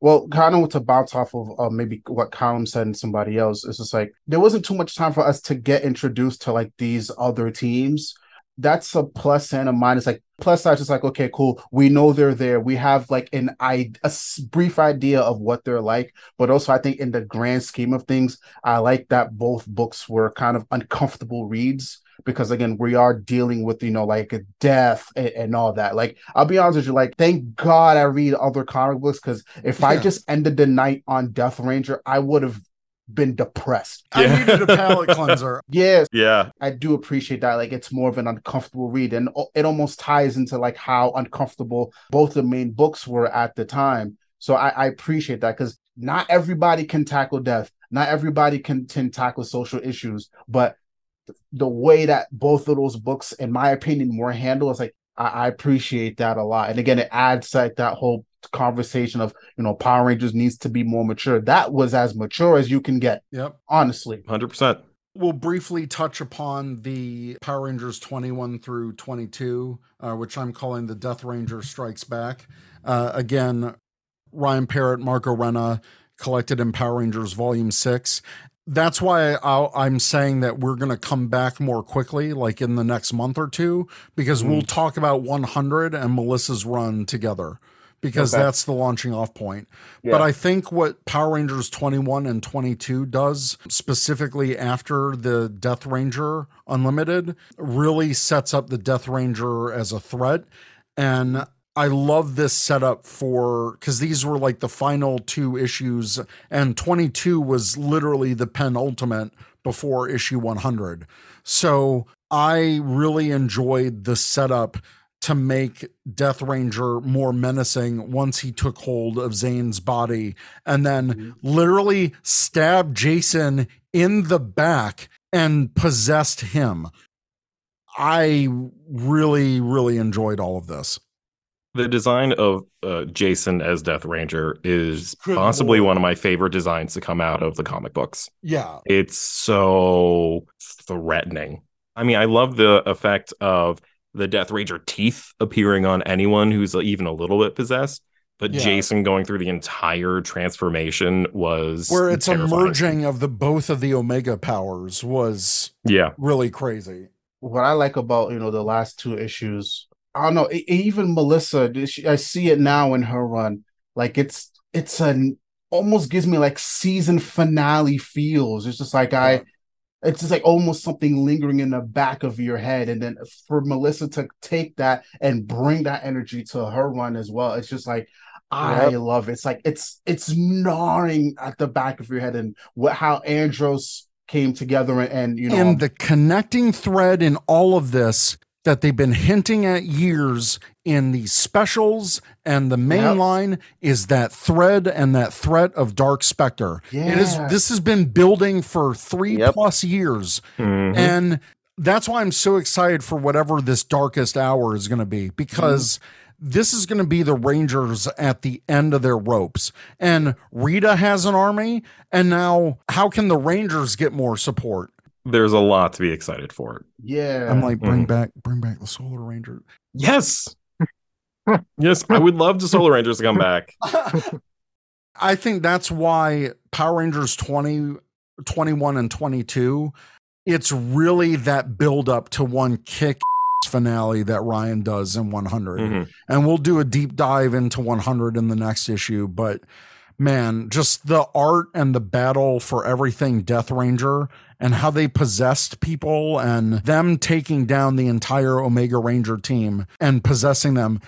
S2: Well, kind of to bounce off of uh, maybe what Callum said and somebody else, it's just like there wasn't too much time for us to get introduced to like these other teams. That's a plus and a minus. Like plus side, just like okay, cool. We know they're there. We have like an I a brief idea of what they're like, but also I think in the grand scheme of things, I like that both books were kind of uncomfortable reads because again we are dealing with you know like death and, and all that like i'll be honest with you like thank god i read other comic books because if i just ended the night on death ranger i would have been depressed.
S1: I needed a palate cleanser.
S2: yes.
S4: Yeah.
S2: i do appreciate that. Like it's more of an uncomfortable read and it almost ties into like how uncomfortable both the main books were at the time. So i, I appreciate that because not everybody can tackle death. Not everybody can, can tackle social issues. But the way that both of those books, in my opinion, were handled is like I, I appreciate that a lot. And again, it adds like that whole conversation of you know Power Rangers needs to be more mature. That was as mature as you can get,
S1: Yep.
S2: honestly.
S4: 100%.
S1: We'll briefly touch upon the Power Rangers 21 through 22, uh, which I'm calling the Death Ranger Strikes Back. Uh, again, Ryan Parrott, Marco Renna, collected in Power Rangers Volume 6. That's why I'll, I'm saying that we're going to come back more quickly, like in the next month or two, because we'll talk about 100 and Melissa's run together, because
S2: Okay.
S1: that's the launching off point.
S5: Yeah.
S1: But I think what Power Rangers 21 and 22 does, specifically after the Death Ranger Unlimited, really sets up the Death Ranger as a threat. And I love this setup for because these were like the final two issues, and 22 was literally the penultimate before issue 100. So I really enjoyed the setup to make Death Ranger more menacing once he took hold of Zhane's body and then literally stabbed Jason in the back and possessed him. I really, really enjoyed all of this.
S4: The design of uh, Jason as Death Ranger is
S1: Good
S4: possibly
S1: lord.
S4: one of my favorite designs to come out of the comic books.
S1: Yeah.
S4: It's so threatening. I mean, I love the effect of the Death Ranger teeth appearing on anyone who's even a little bit possessed. But
S1: Yeah.
S4: Jason going through the entire transformation was
S1: Where it's a merging of the both of the Omega powers was
S4: Yeah,
S1: really crazy.
S2: What I like about you know the last two issues, I don't know, even Melissa, I see it now in her run. Like it's it's an almost gives me like season finale feels. It's just like I it's just like almost something lingering in the back of your head. And then for Melissa to take that and bring that energy to her run as well, it's just like I
S5: Yep.
S2: love it. It's like it's it's gnawing at the back of your head and what how Andros came together and, and you know
S1: and the connecting thread in all of this that they've been hinting at years in the specials and the main
S2: Yep.
S1: line is that thread and that threat of Dark Spectre. It is
S2: Yeah.
S1: this has been building for three
S5: Yep.
S1: plus years.
S4: Mhm.
S1: And that's why I'm so excited for whatever this darkest hour is going to be because this is going to be the Rangers at the end of their ropes. And Rita has an army. And now, how can the Rangers get more support?
S4: there's a lot to be excited for.
S2: yeah.
S1: I'm like, bring
S4: Mhm.
S1: back, bring back the Solar Ranger.
S4: Yes. Yes, I would love the Solar Rangers to come back.
S1: I think that's why Power Rangers 20, 21 and 22, it's really that build up to one kick finale that Ryan does in 100.
S4: Mhm.
S1: And we'll do a deep dive into 100 in the next issue, but man, just the art and the battle for everything Death Ranger and how they possessed people and them taking down the entire Omega Ranger team and possessing them.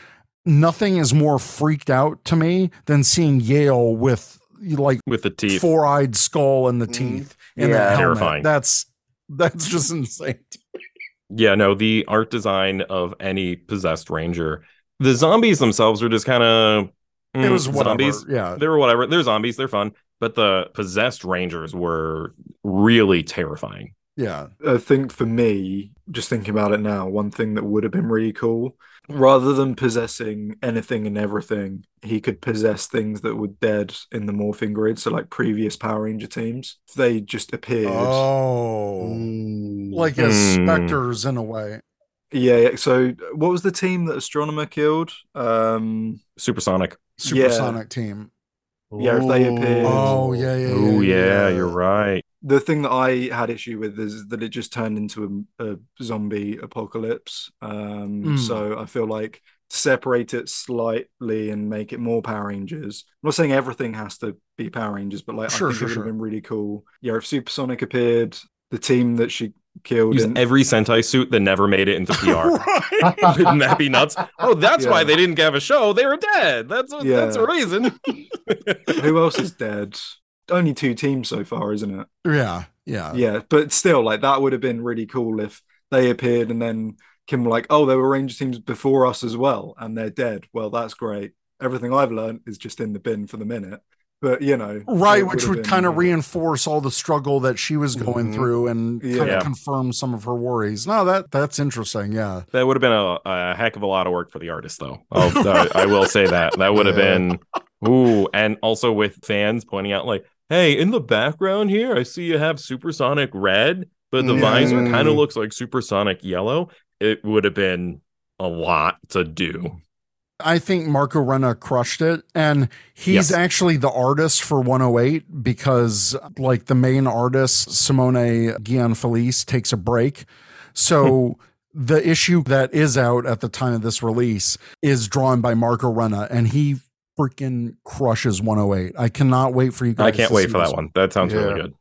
S1: Nothing is more freaked out to me than seeing Yale with like
S4: With the teeth.
S1: four-eyed skull and the
S2: Mhm.
S1: teeth in
S5: Yeah.
S1: that.
S4: Terrifying.
S1: That's that's just insane.
S4: Yeah, no, the art design of any possessed ranger. The zombies themselves are just kind of
S1: It was whatever.
S4: zombies.
S1: Yeah.
S4: They were whatever. They're zombies. They're fun, but the possessed rangers were really terrifying.
S1: Yeah.
S3: I think for me, just thinking about it now, one thing that would have been really cool, rather than possessing anything and everything, he could possess things that were dead in the morphing grid. So, like previous Power Ranger teams, they just appeared.
S1: Oh.
S2: Mm.
S1: Like as
S4: Hmm.
S1: specters in a way.
S3: Yeah, yeah. So, what was the team that Astronema killed? Um,
S4: Supersonic.
S1: Supersonic team.
S3: Yeah, if they
S2: appeared.
S3: appear-
S1: Oh yeah, yeah.
S4: Oh yeah, you're right.
S3: The thing that I had issue with is that it just turned into a, a zombie apocalypse. Um,
S1: Mm.
S3: So I feel like separate it slightly and make it more Power Rangers. I'm not saying everything has to be Power Rangers, but like
S1: Sure,
S3: I think
S1: sure,
S3: it would
S1: sure.
S3: have been really cool. Yeah, if Supersonic appeared, the team that she killed
S4: Use
S3: in
S4: every Sentai suit that never made it into PR.
S1: Right.
S4: Wouldn't that be nuts? Oh, that's why
S3: Yeah.
S4: they didn't have a show. They were dead. That's what, that's a
S3: Yeah.
S4: reason.
S3: who else is dead? Only two teams so far, isn't it?
S1: Yeah, yeah.
S3: yeah, but still, like that would have been really cool if they appeared and then Kim were like, "Oh, there were Ranger teams before us as well, and they're dead." Well, that's great. Everything I've learned is just in the bin for the minute. But you know,
S1: Right, which would kind of
S3: uh,
S1: reinforce all the struggle that she was going
S2: Mhm.
S1: through and kind
S3: Yeah.
S1: of confirm some of her worries. No, that that's interesting. Yeah.
S4: That would have been a, a heck of a lot of work for the artist, though. I'll, I, I will say that. That would have
S2: Yeah.
S4: been, ooh, and also with fans pointing out, like, hey, in the background here, I see you have supersonic red, but the visor kind of looks like supersonic yellow. It would have been a lot to do.
S1: I think Marco Renna crushed it. And he's
S4: Yes.
S1: actually the artist for 108 because, like, the main artist, Simone Gianfelice, takes a break. So. Hmm. The issue that is out at the time of this release is drawn by Marco Renna, and he freaking crushes 108. I cannot wait for you guys.
S4: I can't
S1: to
S4: wait
S1: see
S4: for that one. That sounds really good.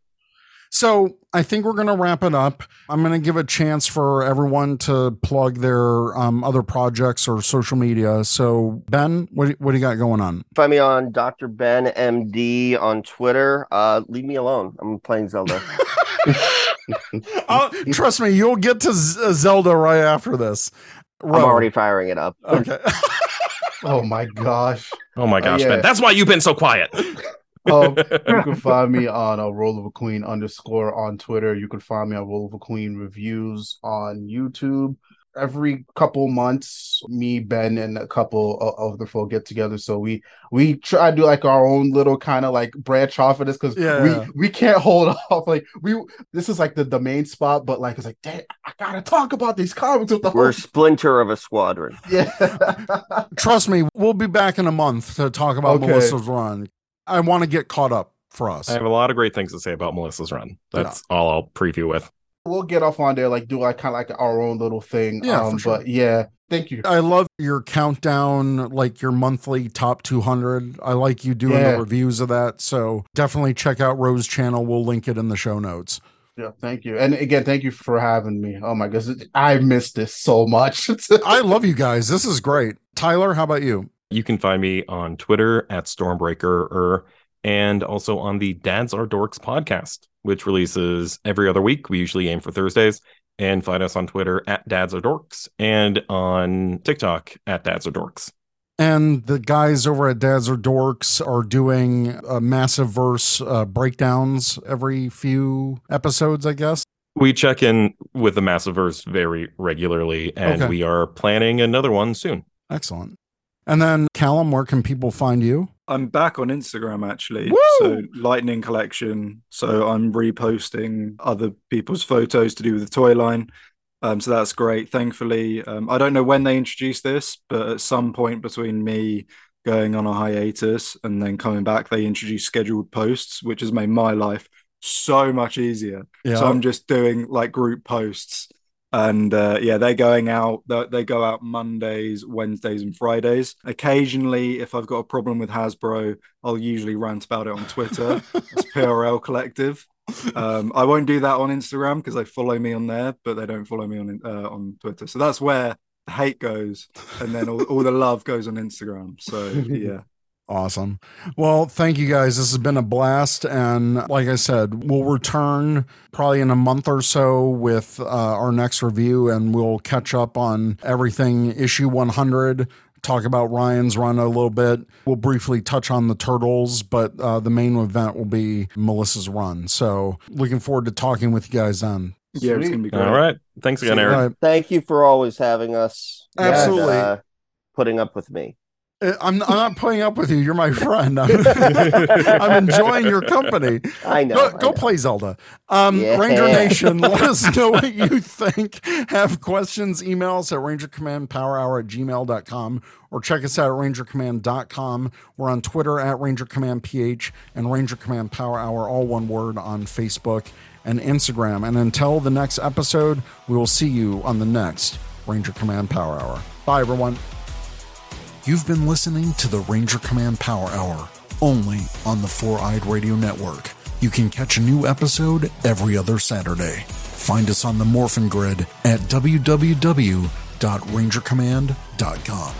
S1: So I think we're going to wrap it up. I'm going to give a chance for everyone to plug their um, other projects or social media. So Ben, what do, what do you got going on?
S5: Find me on Dr. Ben MD on Twitter. Uh, leave me alone. I'm playing Zelda.
S1: Uh, trust me, you'll get to Z- uh, Zelda right after this.
S5: I'm already firing it up.
S1: okay.
S2: Oh my gosh.
S4: Oh my gosh,
S2: yeah.
S4: Ben. That's why you've been so quiet.
S2: Um, you can find me on a Roliver Queen underscore on Twitter. You can find me on Roliver Queen reviews on YouTube. Every couple months, me, Ben, and a couple of the folk get together. So we we try to do like our own little kind of like branch off of this because
S1: Yeah,
S2: we
S1: yeah.
S2: we can't hold off. Like we this is like the, the main spot, but like it's like, dang, I gotta talk about these comics with the
S5: We're
S2: whole
S5: splinter of a squadron.
S2: yeah.
S1: Trust me, we'll be back in a month to talk about
S2: Okay.
S1: Melissa's run. I want to get caught up for us.
S4: I have a lot of great things to say about Melissa's run. That's all I'll preview with.
S2: We'll get off on there, like do like kind of like our own little thing.
S1: Yeah, for
S2: um,
S1: sure.
S2: but yeah, thank you.
S1: I love your countdown, like your monthly top 200. I like you doing
S2: Yeah.
S1: the reviews of that. So definitely check out Rose's channel. We'll link it in the show notes.
S2: Yeah, thank you. And again, thank you for having me. Oh my goodness, I missed this so much.
S1: I love you guys. This is great. Tyler, how about you?
S4: You can find me on Twitter at Stormbreaker and also on the Dads Are Dorks podcast, which releases every other week. We usually aim for Thursdays. And find us on Twitter at Dads Are Dorks and on TikTok at Dads Are Dorks.
S1: And the guys over at Dads Are Dorks are doing uh, massive verse uh, breakdowns every few episodes, I guess.
S4: We check in with the Massiverse very regularly, and
S1: Okay.
S4: we are planning another one soon.
S1: Excellent. And then, Callum, where can people find you?
S3: I'm back on Instagram actually.
S1: Woo!
S3: So Lightning Collection. So I'm reposting other people's photos to do with the toy line. Um, so that's great. Thankfully, um, I don't know when they introduced this, but at some point between me going on a hiatus and then coming back, they introduced scheduled posts, which has made my life so much easier.
S1: Yeah.
S3: So I'm just doing like group posts. And uh, yeah, they're going out. They they go out Mondays, Wednesdays, and Fridays. Occasionally, if I've got a problem with Hasbro, I'll usually rant about it on Twitter. it's PRL Collective. Um, I won't do that on Instagram because they follow me on there, but they don't follow me on uh, on Twitter. So that's where the hate goes, and then all, all the love goes on Instagram. So yeah,
S1: Awesome. Well, thank you guys. This has been a blast. And like I said, we'll return probably in a month or so with uh, our next review and we'll catch up on everything issue 100. Talk about Ryan's run a little bit. We'll briefly touch on the turtles, but uh, the main event will be Melissa's run. So, looking forward to talking with you guys then.
S3: yeah, it's gonna be great.
S4: All right. Thanks again,
S3: See you
S4: Eric.
S1: All right.
S5: Thank you for always having us. and,
S1: Absolutely.
S5: uh, putting up with me.
S1: Uh, I'm, I'm not playing up with you. You're my friend. I'm, I'm enjoying your company.
S5: I know.
S1: Go,
S5: I
S1: go
S5: know.
S1: play Zelda. Um,
S5: Yeah.
S1: Ranger Nation, let us know what you think. Have questions, email us at rangercommandpowerhour at gmail.com or check us out at rangercommand.com. We're on Twitter at rangercommandph and Ranger Command Power Hour, all one word, on Facebook and Instagram. And until the next episode, we will see you on the next Ranger Command Power Hour. Bye, everyone. You've been listening to the Ranger Command Power Hour, only on the Four Eyed Radio Network. You can catch a new episode every other Saturday. Find us on the Morphin Grid at www.rangercommand.com.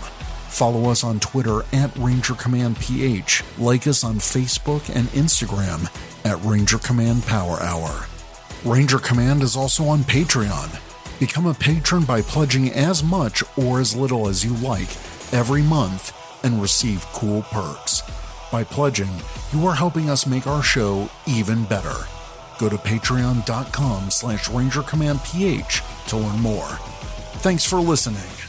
S1: Follow us on Twitter at RangerCommandPH. Like us on Facebook and Instagram at Ranger Command Power Hour. Ranger Command is also on Patreon. Become a patron by pledging as much or as little as you like every month and receive cool perks. By pledging, you are helping us make our show even better. Go to patreon.com slash rangercommandph to learn more. Thanks for listening.